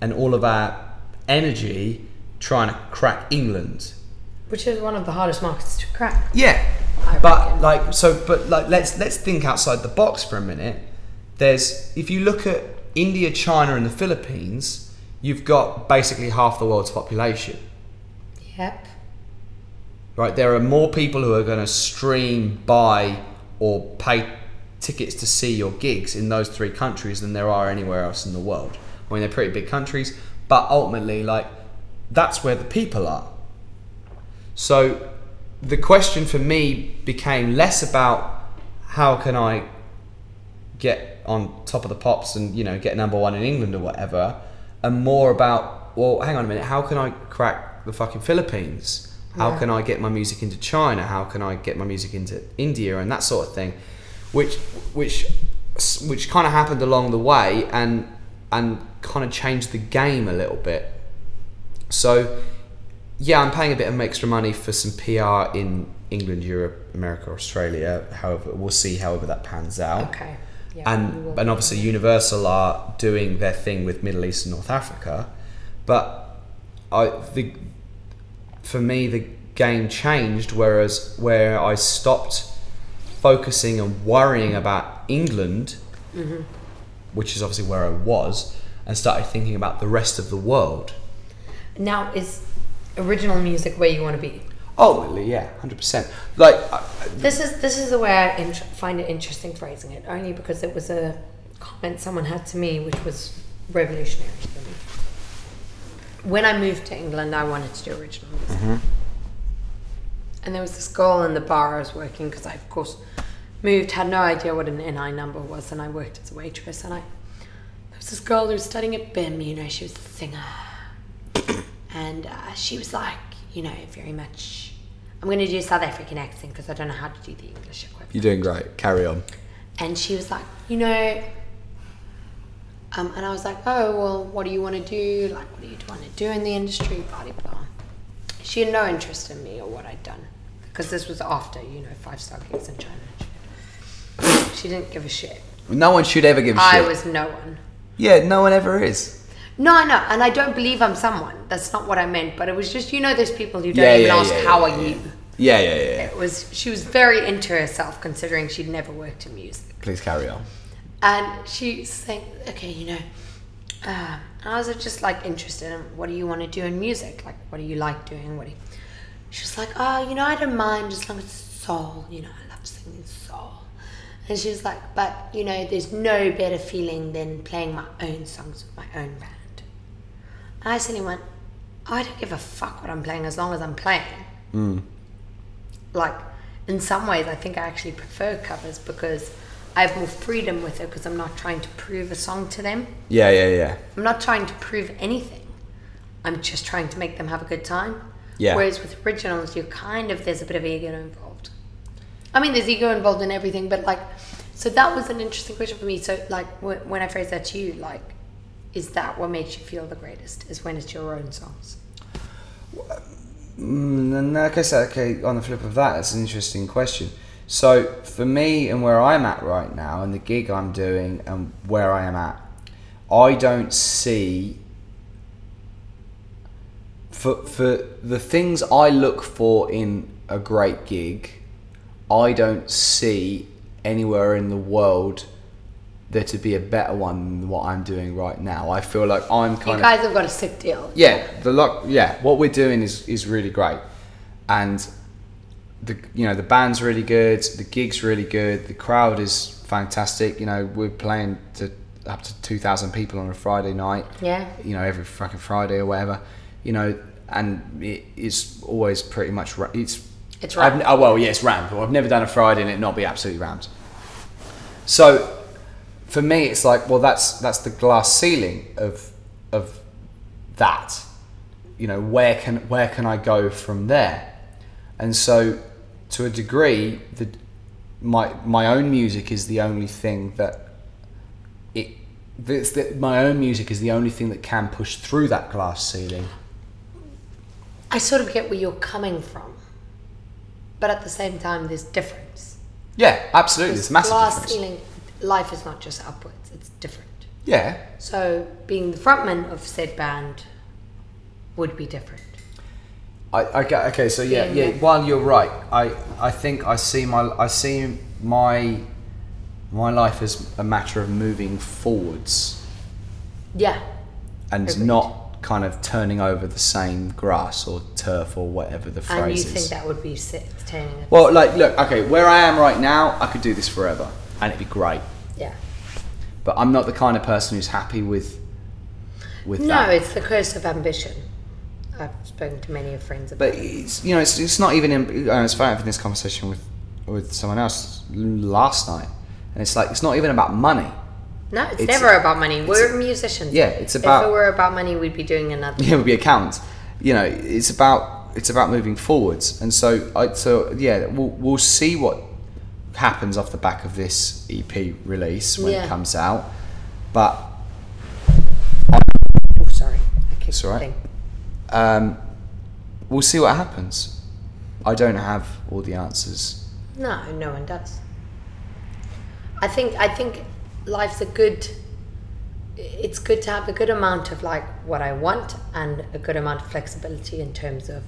and all of our energy trying to crack England. Which is one of the hardest markets to crack. Yeah, I but reckon. like so, but like let's let's think outside the box for a minute. There's if you look at India, China, and the Philippines, you've got basically half the world's population. Yep. Right, there are more people who are going to stream, buy, or pay tickets to see your gigs in those three countries than there are anywhere else in the world. I mean, they're pretty big countries, but ultimately, like, that's where the people are. So, the question for me became less about how can I get on top of the pops and you know get number one in England or whatever, and more about well, hang on a minute, how can I crack the fucking Philippines? How Yeah. can I get my music into China? How can I get my music into India and that sort of thing, which which which kind of happened along the way and and kind of changed the game a little bit. So yeah, I'm paying a bit of extra money for some PR in England, Europe, America, Australia. However, we'll see however that pans out. Okay. Yeah, and and obviously Universal are doing their thing with Middle East and North Africa, but I the for me the game changed. Whereas where I stopped focusing and worrying about England, Mm-hmm. Which is obviously where I was, and started thinking about the rest of the world. Now is original music where you want to be. Oh, Ultimately, yeah, hundred percent. Like, I- This is this is the way I int- find it interesting phrasing it, only because it was a comment someone had to me, which was revolutionary for me. When I moved to England, I wanted to do original music. Mm-hmm. And there was this girl in the bar I was working because I, of course, moved, had no idea what an NI number was, and I worked as a waitress. And I, there was this girl who was studying at BIMM, you know, she was a singer. <coughs> And uh, she was like, you know, very much. I'm going to do a South African accent because I don't know how to do the English equivalent. You're doing great. Carry on. And she was like, you know, um, and I was like, oh, well, what do you want to do? Like, what do you want to do in the industry? Blah, blah, blah. She had no interest in me or what I'd done. Because this was after, you know, five star gigs in China. She didn't give a shit. No one should ever give a I shit. I was no one. Yeah, no one ever is. No, I know, and I don't believe I'm someone. That's not what I meant. But it was just, you know, those people who don't Yeah, even yeah, ask, yeah, how yeah, are you? Yeah, yeah, yeah. yeah. It was, she was very into herself considering she'd never worked in music. Please carry on. And she's saying, okay, you know, uh, I was just like interested in what do you want to do in music? Like, what do you like doing? What do you... She was like, oh, you know, I don't mind as long as it's soul. You know, I love singing soul. And she was like, but, you know, there's no better feeling than playing my own songs with my own band. And I suddenly went, I don't give a fuck what I'm playing as long as I'm playing. Hmm. Like, in some ways, I think I actually prefer covers because I have more freedom with it because I'm not trying to prove a song to them. Yeah, yeah, yeah. I'm not trying to prove anything. I'm just trying to make them have a good time. Yeah. Whereas with originals, you're kind of, there's a bit of ego involved. I mean, there's ego involved in everything, but like, so that was an interesting question for me. So, like, wh- when I phrase that to you, like, is that what makes you feel the greatest? Is when it's your own songs? Mm, and like I said, okay, on the flip of that, that's an interesting question. So for me and where I'm at right now, and the gig I'm doing, and where I am at, I don't see for for the things I look for in a great gig, I don't see anywhere in the world there to be a better one than what I'm doing right now. I feel like I'm kind You of guys have got a sick deal. yeah, the lock. Yeah, what we're doing is is really great, and the you know the band's really good, the gig's really good, the crowd is fantastic. You know, we're playing to up to two thousand people on a Friday night. Yeah. You know, every fucking Friday or whatever. You know, and it is always pretty much ra- it's. It's I've, rammed. oh well, yes, rammed. But I've never done a Friday and it not be absolutely rammed. So, for me, it's like, well, that's that's the glass ceiling of of that. You know, where can where can I go from there? And so, to a degree, the my my own music is the only thing that it. This, that my own music is the only thing that can push through that glass ceiling. I sort of get where you're coming from, but at the same time, there's difference. Yeah, absolutely. There's a massive glass difference. ceiling, life is not just upwards; it's different. Yeah, So, being the frontman of said band would be different. I, I okay. So yeah, Yeah, yeah. While you're right, I I think I see my I see my my life as a matter of moving forwards Yeah, and not kind of turning over the same grass or turf or whatever the and phrase you is. think that would be turning it? well, like, look, okay, where I am right now, I could do this forever, and it'd be great. yeah. But I'm not the kind of person who's happy with with No, that. it's the curse of ambition. I've spoken to many of friends about. But it's you know it's, it's not even. In, I was having this conversation with with someone else last night, and it's like it's not even about money. No, it's, it's- never about money. We're musicians. yeah, it's about. If it were about money, we'd be doing another. Yeah, it would be accountants. You know, it's about it's about moving forwards, and so I so yeah, we'll we'll see what happens off the back of this EP release when Yeah. it comes out. But Oh, sorry, I kicked It's all right. um, we'll see what happens. I don't have all the answers. No, no one does. I think I think life's a good. It's good to have a good amount of like what I want and a good amount of flexibility in terms of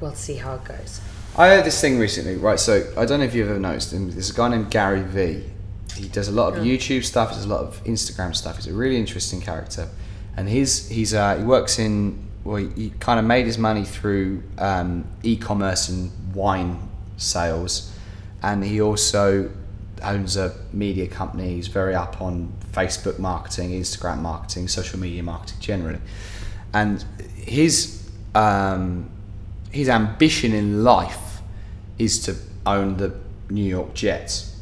we'll see how it goes. I heard this thing recently, right? So I don't know if you've ever noticed him. There's a guy named Gary V. He does a lot of YouTube stuff. He does a lot of Instagram stuff. He's a really interesting character, and he's he's uh, he works in well, he, he kind of made his money through um, e-commerce and wine sales, and he also owns a media company. He's very up on Facebook marketing, Instagram marketing, social media marketing generally. And his um, his ambition in life is to own the New York Jets.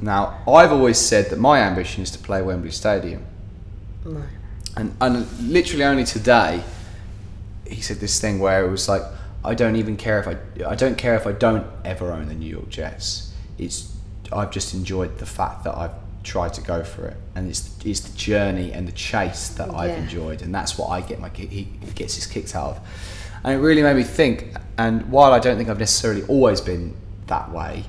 Now, I've always said that my ambition is to play Wembley Stadium. Right. And, and literally only today, he said this thing where it was like, I don't even care if I, I don't care if I don't ever own the New York Jets. It's, I've just enjoyed the fact that I've tried to go for it, and it's, it's the journey and the chase that I've enjoyed, and that's what I get my, he gets his kicks out of. And it really made me think. And while I don't think I've necessarily always been that way,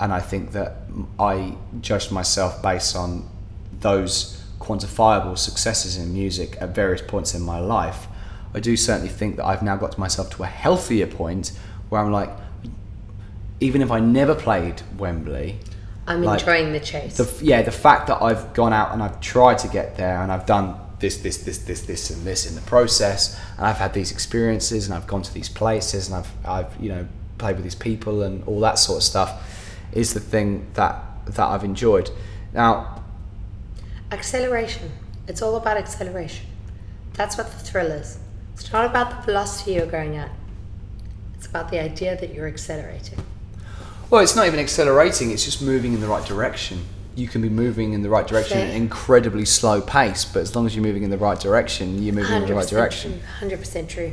and I think that I judged myself based on those quantifiable successes in music at various points in my life, I do certainly think that I've now got to myself to a healthier point where I'm like, even if I never played Wembley, I'm Like, enjoying the chase. the yeah the fact that I've gone out and I've tried to get there and I've done this this this this this and this in the process and I've had these experiences and I've gone to these places and I've I've you know played with these people and all that sort of stuff is the thing that that I've enjoyed now Acceleration. It's all about acceleration. That's what the thrill is. It's not about the velocity you're going at. It's about the idea that you're accelerating. Well it's not even accelerating it's just moving in the right direction you can be moving in the right direction at an incredibly slow pace but as long as you're moving in the right direction you're moving in the right direction True. Hundred percent true.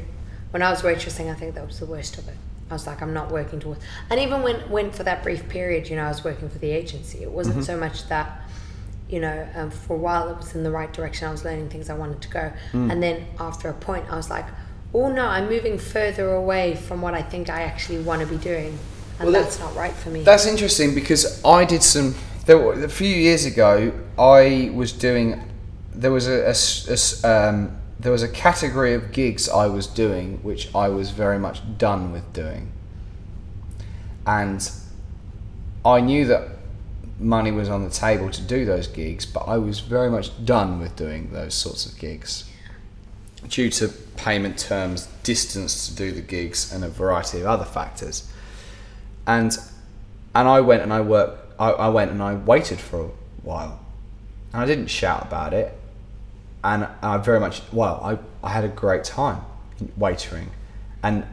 When I was waitressing, I think that was the worst of it. I was like, I'm not working towards. And even when when for that brief period, you know, I was working for the agency. It wasn't Mm-hmm. so much that, you know, um, for a while it was in the right direction. I was learning things I wanted to go, Mm. and then after a point, I was like, oh no, I'm moving further away from what I think I actually want to be doing, and Well, that- that's not right for me. That's interesting because I did some. There were, a few years ago, I was doing. There was a, a a um, there was a category of gigs I was doing which I was very much done with doing, and I knew that money was on the table to do those gigs, but I was very much done with doing those sorts of gigs due to payment terms, distance to do the gigs, and a variety of other factors. And and I went and I worked. I, I went and I waited for a while, and I didn't shout about it. And I very much well, I, I had a great time waitering, and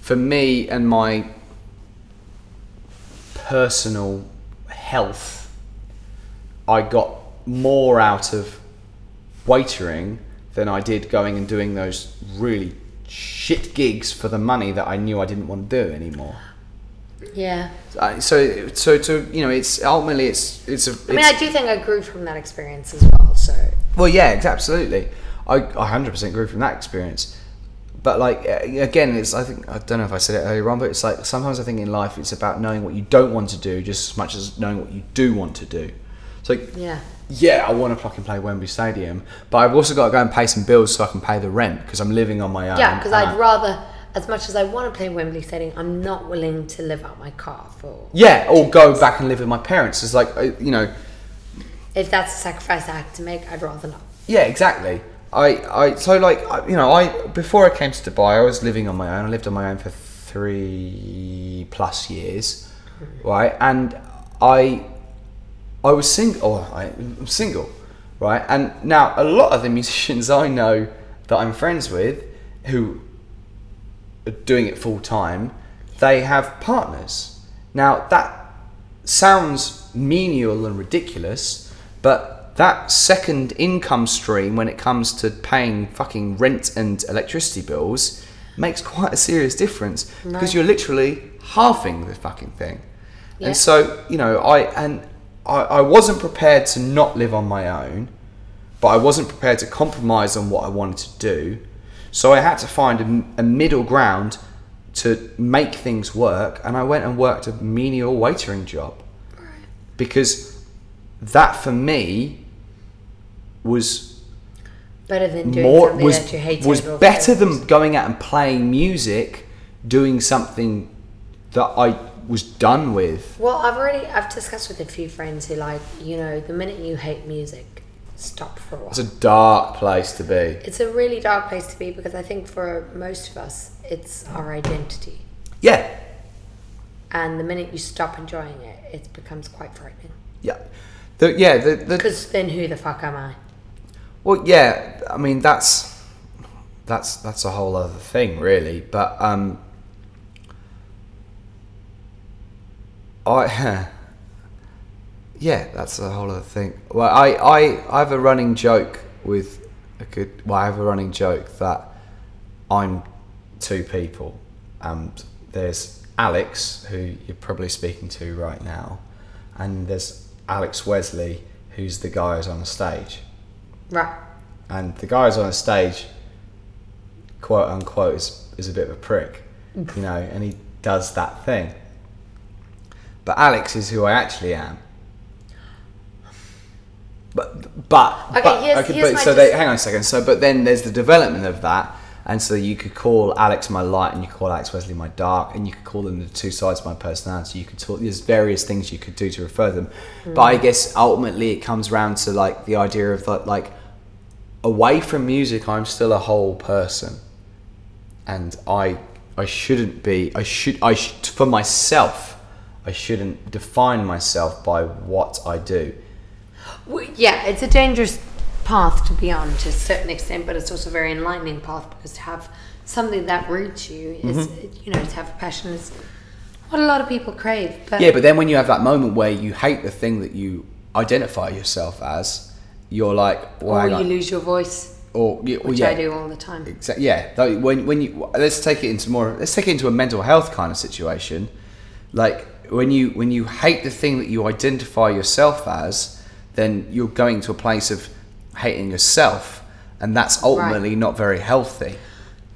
for me and my personal health, I got more out of waitering than I did going and doing those really shit gigs for the money that I knew I didn't want to do anymore. Yeah. Uh, so so to you know it's ultimately it's it's a it's, I mean, I do think I grew from that experience as well. So well yeah absolutely I, I 100% grew from that experience but like uh, again it's I think I don't know if I said it earlier on but it's like sometimes I think in life it's about knowing what you don't want to do just as much as knowing what you do want to do it's like yeah. yeah I want to fucking play Wembley Stadium but I've also got to go and pay some bills so I can pay the rent because I'm living on my own Yeah, because I'd rather, as much as I want to play Wembley Stadium, I'm not willing to live out my car for. yeah or go back and live with my parents it's like you know If that's a sacrifice I have to make, I'd rather not. Yeah, exactly. I, I so like you know I before I came to Dubai I was living on my own. I lived on my own for three plus years, mm-hmm. right? And I I was single. Oh, I, I'm single, right? And now a lot of the musicians I know that I'm friends with who doing it full time, they have partners. Now that sounds menial and ridiculous, but that second income stream when it comes to paying fucking rent and electricity bills makes quite a serious difference because you're literally halving the fucking thing. Yeah. And so, you know, I and I, I wasn't prepared to not live on my own, but I wasn't prepared to compromise on what I wanted to do. So I had to find a, a middle ground to make things work, and I went and worked a menial waitering job because that for me was Better than doing more something was that you hated. was better than going out and playing music, doing something that I was done with. Well, I've already I've discussed with a few friends who like you know the minute you hate music, stop for a while. It's a dark place to be. It's a really dark place to be because I think for most of us it's our identity Yeah, and the minute you stop enjoying it, it becomes quite frightening. Yeah. The, yeah, the, the, Because then who the fuck am I? Well, yeah, I mean that's that's that's a whole other thing, really. But um, I <laughs> yeah, that's a whole other thing. Well, I I, I have a running joke with a good. Well, I have a running joke that I'm two people, and there's Alex, who you're probably speaking to right now, and there's Alex Wesley, who's the guy who's on the stage Right. and the guy who's on the stage, quote unquote, is, is a bit of a prick, you know, and he does that thing. But Alex is who I actually am. But but Okay, but, here's- here's but so they, hang on a second. So but then there's the development of that, and so you could call Alex my light, and you could call Alex Wesley my dark, and you could call them the two sides of my personality. You could talk. There's various things you could do to refer them, hmm. but I guess ultimately it comes around to like the idea of that like away from music, I'm still a whole person, and I I shouldn't be. I should. I sh- for myself. I shouldn't define myself by what I do. Well, yeah, it's a dangerous path to be on to a certain extent, but it's also a very enlightening path because to have something that roots you is, Mm-hmm. you know, to have a passion is what a lot of people crave. But Yeah, but then when you have that moment where you hate the thing that you identify yourself as, you're like, well, or you on. lose your voice, or yeah, which yeah, I do all the time. Exactly. Yeah. When when you let's take it into more let's take it into a mental health kind of situation. Like when you when you hate the thing that you identify yourself as, then you're going to a place of hating yourself, and that's ultimately not very healthy.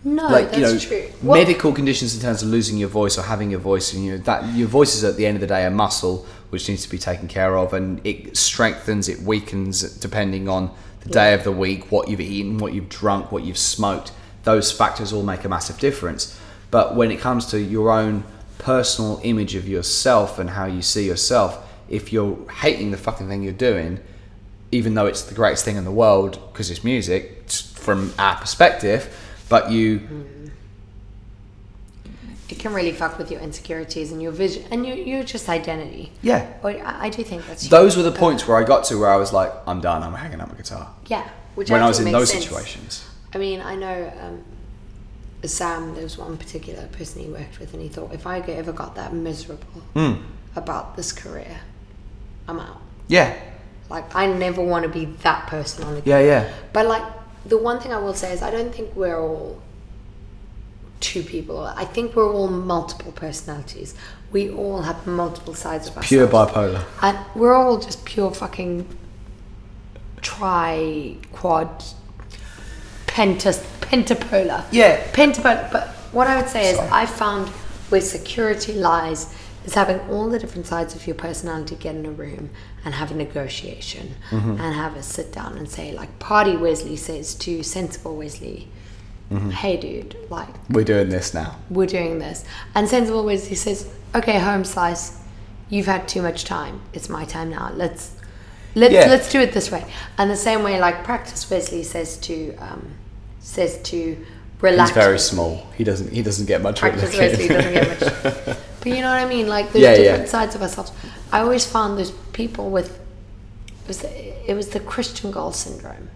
No, like that's you know, true. Medical conditions in terms of losing your voice or having your voice, and you know that your voice is at the end of the day a muscle which needs to be taken care of, and it strengthens, it weakens depending on the day of the week, what you've eaten, what you've drunk, what you've smoked. Those factors all make a massive difference. But when it comes to your own personal image of yourself and how you see yourself, if you're hating the fucking thing you're doing, even though it's the greatest thing in the world because it's music from our perspective, but you it can really fuck with your insecurities and your vision and your, your just identity. yeah. I, I do think that's Those were the points where I got to where I was like, I'm done. I'm hanging up my guitar. yeah. Which when I was in those sense. situations. I mean, I know um, Sam. There was one particular person he worked with, and he thought if I ever got that miserable Hmm. about this career, I'm out. Yeah. Like I never want to be that person on the Yeah. Yeah. But like the one thing I will say is I don't think we're all two people. I think we're all multiple personalities. We all have multiple sides of ourselves. Pure bipolar. And we're all just pure fucking tri quad pentas pentapolar. Yeah. Pentapolar. But what I would say Sorry. is I found where security lies is having all the different sides of your personality get in a room and have a negotiation Mm-hmm. and have a sit down and say like party Wesley says to sensible Wesley, Mm-hmm. Hey dude, like We're doing this now. we're doing this. And Sensible Wesley says, okay, home slice, you've had too much time. It's my time now. Let's let's Yeah. let's do it this way. And the same way, like practice Wesley says to um, says to relax. He's very Wesley. small. He doesn't. He doesn't get much. of Practice. Wesley doesn't get much. <laughs> But you know what I mean? Like there's Yeah, yeah. different sides of ourselves. I always found those people with it was the, it was the Christian girl syndrome.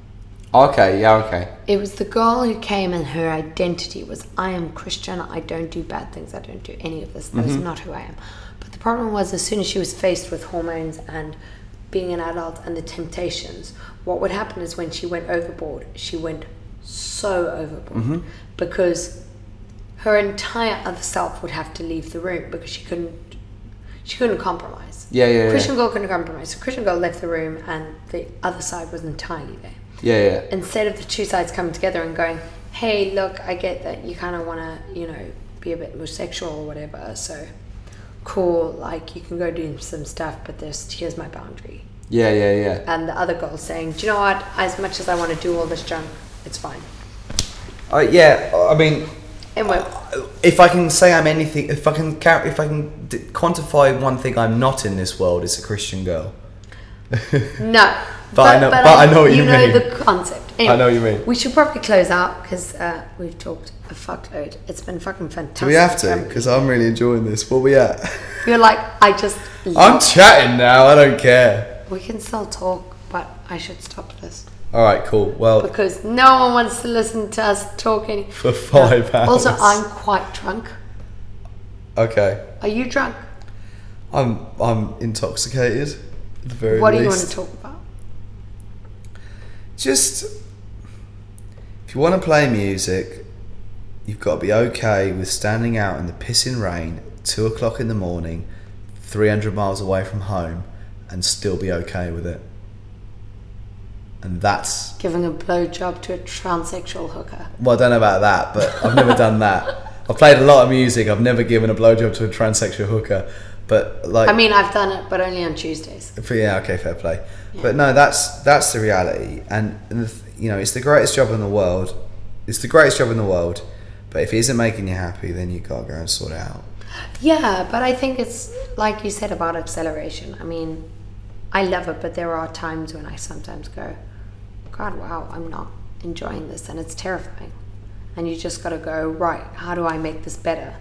okay. Yeah. Okay. It was the girl who came and her identity was I am Christian, I don't do bad things, I don't do any of this. That's Mm-hmm. not who I am. But the problem was as soon as she was faced with hormones and being an adult and the temptations, what would happen is when she went overboard, she went so overboard Mm-hmm. because her entire other self would have to leave the room because she couldn't she couldn't compromise. Yeah, yeah, yeah. Christian girl couldn't compromise. So Christian girl left the room and the other side was entirely there Yeah. Yeah. instead of the two sides coming together and going, hey, look, I get that you kind of want to, you know, be a bit more sexual or whatever. So cool, like you can go do some stuff, but there's here's my boundary. Yeah. Yeah. Yeah. And the other girl saying, do you know what? As much as I want to do all this junk, it's fine. Uh, yeah, I mean, It won't. if I can say I'm anything, if I can if I can d- quantify one thing I'm not in this world, it's a Christian girl. <laughs> No. But I know- but I know what you know mean. the concept. I know what you mean. We should probably close out because uh, we've talked a fuckload. It's been fucking fantastic. Do we have to? Because I'm really enjoying this. What we at? <laughs> You're like, I just. I'm chatting now. I don't care. we can still talk, but I should stop this All right, cool. Well, because no one wants to listen to us talking for five hours. Also, I'm quite drunk. okay. Are you drunk? I'm I'm intoxicated. At the very What do you want to talk about? Just if you want to play music, you've got to be okay with standing out in the pissing rain, two o'clock in the morning, three hundred miles away from home, and still be okay with it. And that's Giving a blowjob to a transsexual hooker. well, I don't know about that, but I've never done that. I've played a lot of music. I've never given a blowjob to a transsexual hooker, but like I mean, I've done it, but only on Tuesdays. Yeah, okay, fair play. But no, that's that's the reality, and, and the, you know, it's the greatest job in the world. It's the greatest job in the world. But if it isn't making you happy, then you gotta go and sort it out. Yeah, but I think it's like you said about acceleration. I mean, I love it, but there are times when I sometimes go, God, wow, I'm not enjoying this, and it's terrifying. And you just got to go, right, how do I make this better?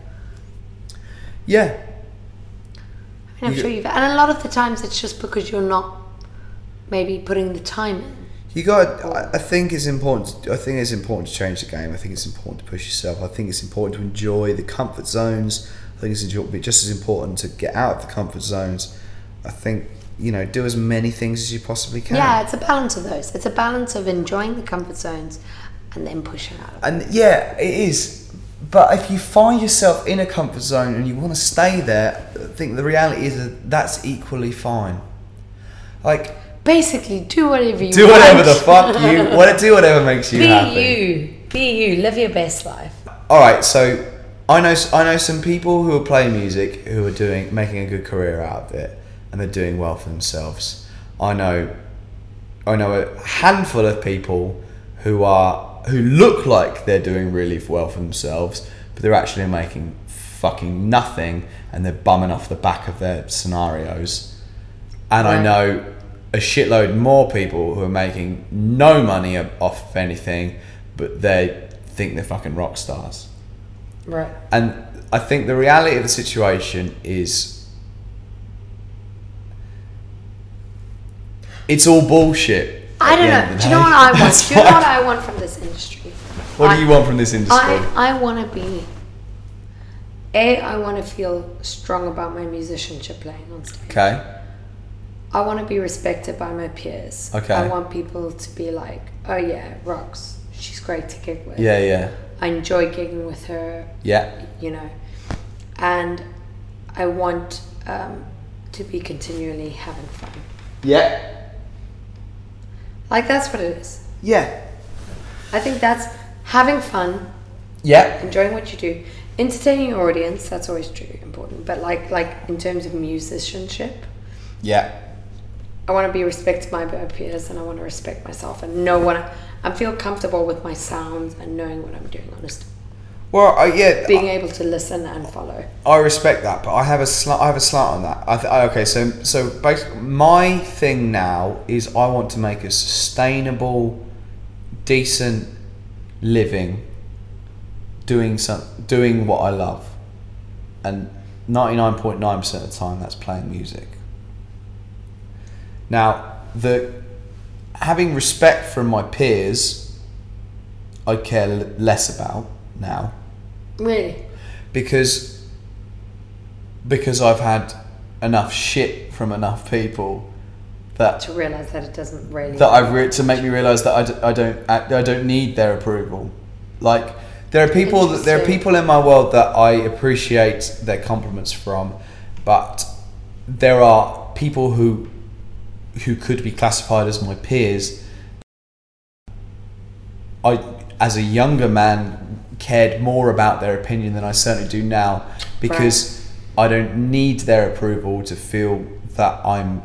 Yeah, I mean, I'm You- sure you've, and a lot of the times it's just because you're not maybe putting the time in. you got. I think it's important. I think it's important to change the game. I think it's important to push yourself. I think it's important to enjoy the comfort zones. I think it's just as important to get out of the comfort zones. I think you know, do as many things as you possibly can. Yeah, it's a balance of those. It's a balance of enjoying the comfort zones and then pushing out. And yeah, it is. But if you find yourself in a comfort zone and you want to stay there, I think the reality is that that's equally fine. Like, Basically, do whatever you do want. whatever the fuck you <laughs> want to do, whatever makes you happy. Be happy. you. Be you. Live your best life. All right, so I know I know some people who are playing music who are doing making a good career out of it, and they're doing well for themselves. I know, I know a handful of people who are who look like they're doing really well for themselves, but they're actually making fucking nothing, and they're bumming off the back of their scenarios. And I know a shitload more people who are making no money off of anything, but they think they're fucking rock stars. Right. And I think the reality of the situation is it's all bullshit. I don't know. end of the Do you know what I want? That's Do you know what I want from this industry? What I- do you want from this industry? I, I want to be. A, I want to feel strong about my musicianship playing on stage. okay. I want to be respected by my peers. Okay. I want people to be like, oh yeah, rocks. She's great to gig with. Yeah, yeah. I enjoy gigging with her. Yeah. You know, and I want um, to be continually having fun. Yeah. Like that's what it is. Yeah. I think that's having fun, Yeah. enjoying what you do, entertaining your audience. That's always true, important. But like, like in terms of musicianship, Yeah. I want to be respected by my peers, and I want to respect myself, and know what I, I feel comfortable with my sounds and knowing what I'm doing. Honestly, Well, I, yeah. being able to listen and follow. I respect that, but I have a slant. I have a slant on that. I th- okay, so so basically, my thing now is I want to make a sustainable, decent living, doing some doing what I love, and ninety nine point nine percent of the time that's playing music. Now, the having respect from my peers, I care l- less about now Really, because because I've had enough shit from enough people that to realize that it doesn't really. that I've re- to make me realize that I, d- I don't I don't need their approval. Like there are people that there are people in my world that I appreciate their compliments from, but there are people who who could be classified as my peers. I as a younger man cared more about their opinion than I certainly do now because I don't need their approval to feel that I'm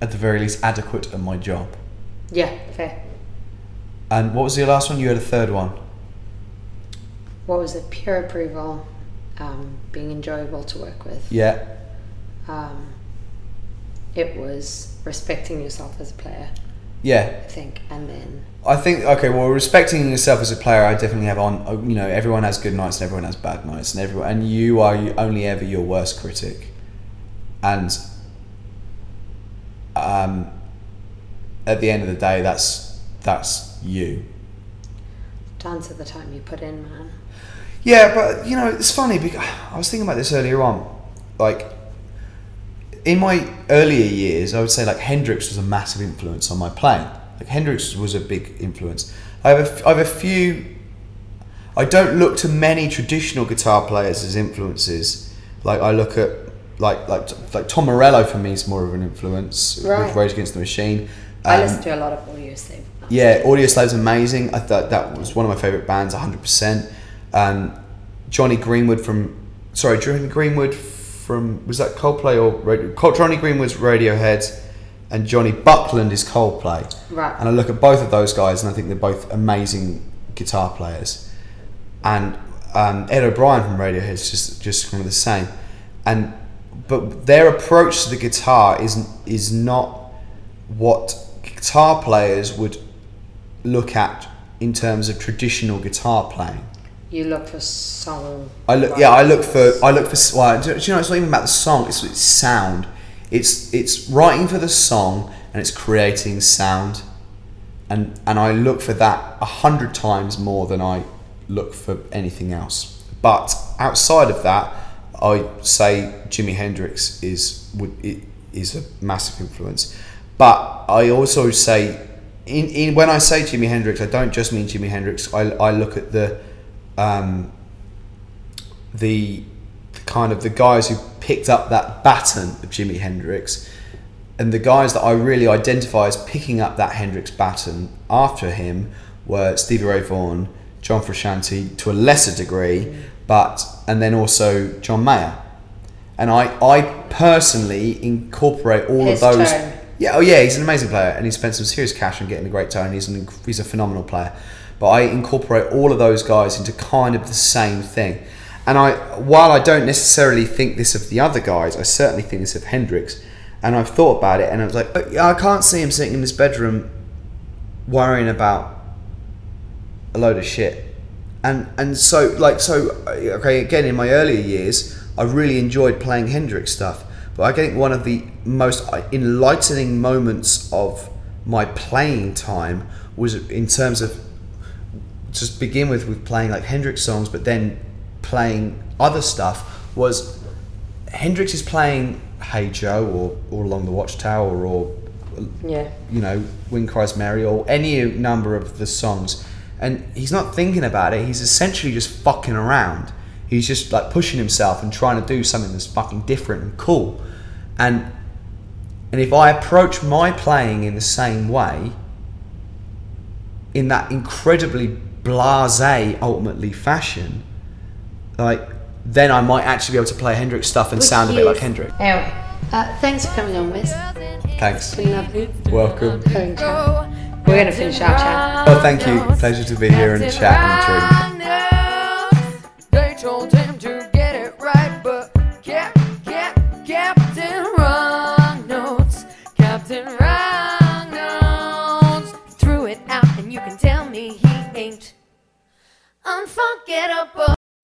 at the very least adequate at my job. yeah, fair. And what was the last one? You had a third one. What was it? Peer approval, um, being enjoyable to work with. Yeah. Um, it was respecting yourself as a player. Yeah, I think, and then I think okay. Well, respecting yourself as a player, I definitely have on. uh, You know, everyone has good nights and everyone has bad nights, and everyone and you are only ever your worst critic, and um, at the end of the day, that's that's you. Dance to the time you put in, man. Yeah, but you know, it's funny because I was thinking about this earlier on. Like in my earlier years, I would say like Hendrix was a massive influence on my playing. Like Hendrix was a big influence. I have a, f- I have a few. I don't look to many traditional guitar players as influences. Like I look at like like like Tom Morello for me is more of an influence Right. with Rage Against the Machine. I Um, listen to a lot of Audioslave. yeah, Audioslave's amazing. I thought that was one of my favourite bands, 100%. Um, Jonny Greenwood from, sorry, Jonny Greenwood from, was that Coldplay or Radio? Jonny Greenwood's Radiohead and Jonny Buckland is Coldplay. Right. And I look at both of those guys and I think they're both amazing guitar players. And um, Ed O'Brien from Radiohead is just, just kind of the same. And, but their approach to the guitar is, is not what guitar players would look at in terms of traditional guitar playing. You look for song. I look, yeah, I look for, I look for. Well, do, do you know? It's not even about the song. It's, it's sound. It's it's writing for the song and it's creating sound, and and I look for that a hundred times more than I look for anything else. But outside of that, I say Jimi Hendrix is would is a massive influence. But I also say, in, in when I say Jimi Hendrix, I don't just mean Jimi Hendrix. I, I look at the um, the kind of the guys who picked up that baton of Jimi Hendrix and the guys that I really identify as picking up that Hendrix baton after him were Stevie Ray Vaughan, John Frusciante to a lesser degree, but and then also John Mayer. And I, I personally incorporate all His of those. Yeah, oh yeah, he's an amazing player, and he spent some serious cash on getting a great tone. He's an he's a phenomenal player, but I incorporate all of those guys into kind of the same thing. And I, while I don't necessarily think this of the other guys, I certainly think this of Hendrix. And I've thought about it, and I was like, "But I can't see him sitting in his bedroom worrying about a load of shit. And and so like so okay again in my earlier years I really enjoyed playing Hendrix stuff, but I think one of the most enlightening moments of my playing time was in terms of just begin with with playing like Hendrix songs, but then playing other stuff was Hendrix is playing Hey Joe or or Along the Watchtower or Yeah. you know, Wind Cries Mary or any number of the songs. And he's not thinking about it, he's essentially just fucking around. He's just like pushing himself and trying to do something that's fucking different and cool. And and if I approach my playing in the same way, in that incredibly blasé ultimately fashion, like then I might actually be able to play Hendrix stuff and Which sound a bit is- like Hendrix. Anyway, uh, thanks for coming on, Wiz. Thanks. Been lovely. Welcome. Having chat. We're gonna finish our chat. Well, thank you. Pleasure to be here and chat and drink. They told him to get it right, but Cap, Cap, Captain Wrong Notes, Captain Wrong threw it out, and you can tell me he ain't unforgettable.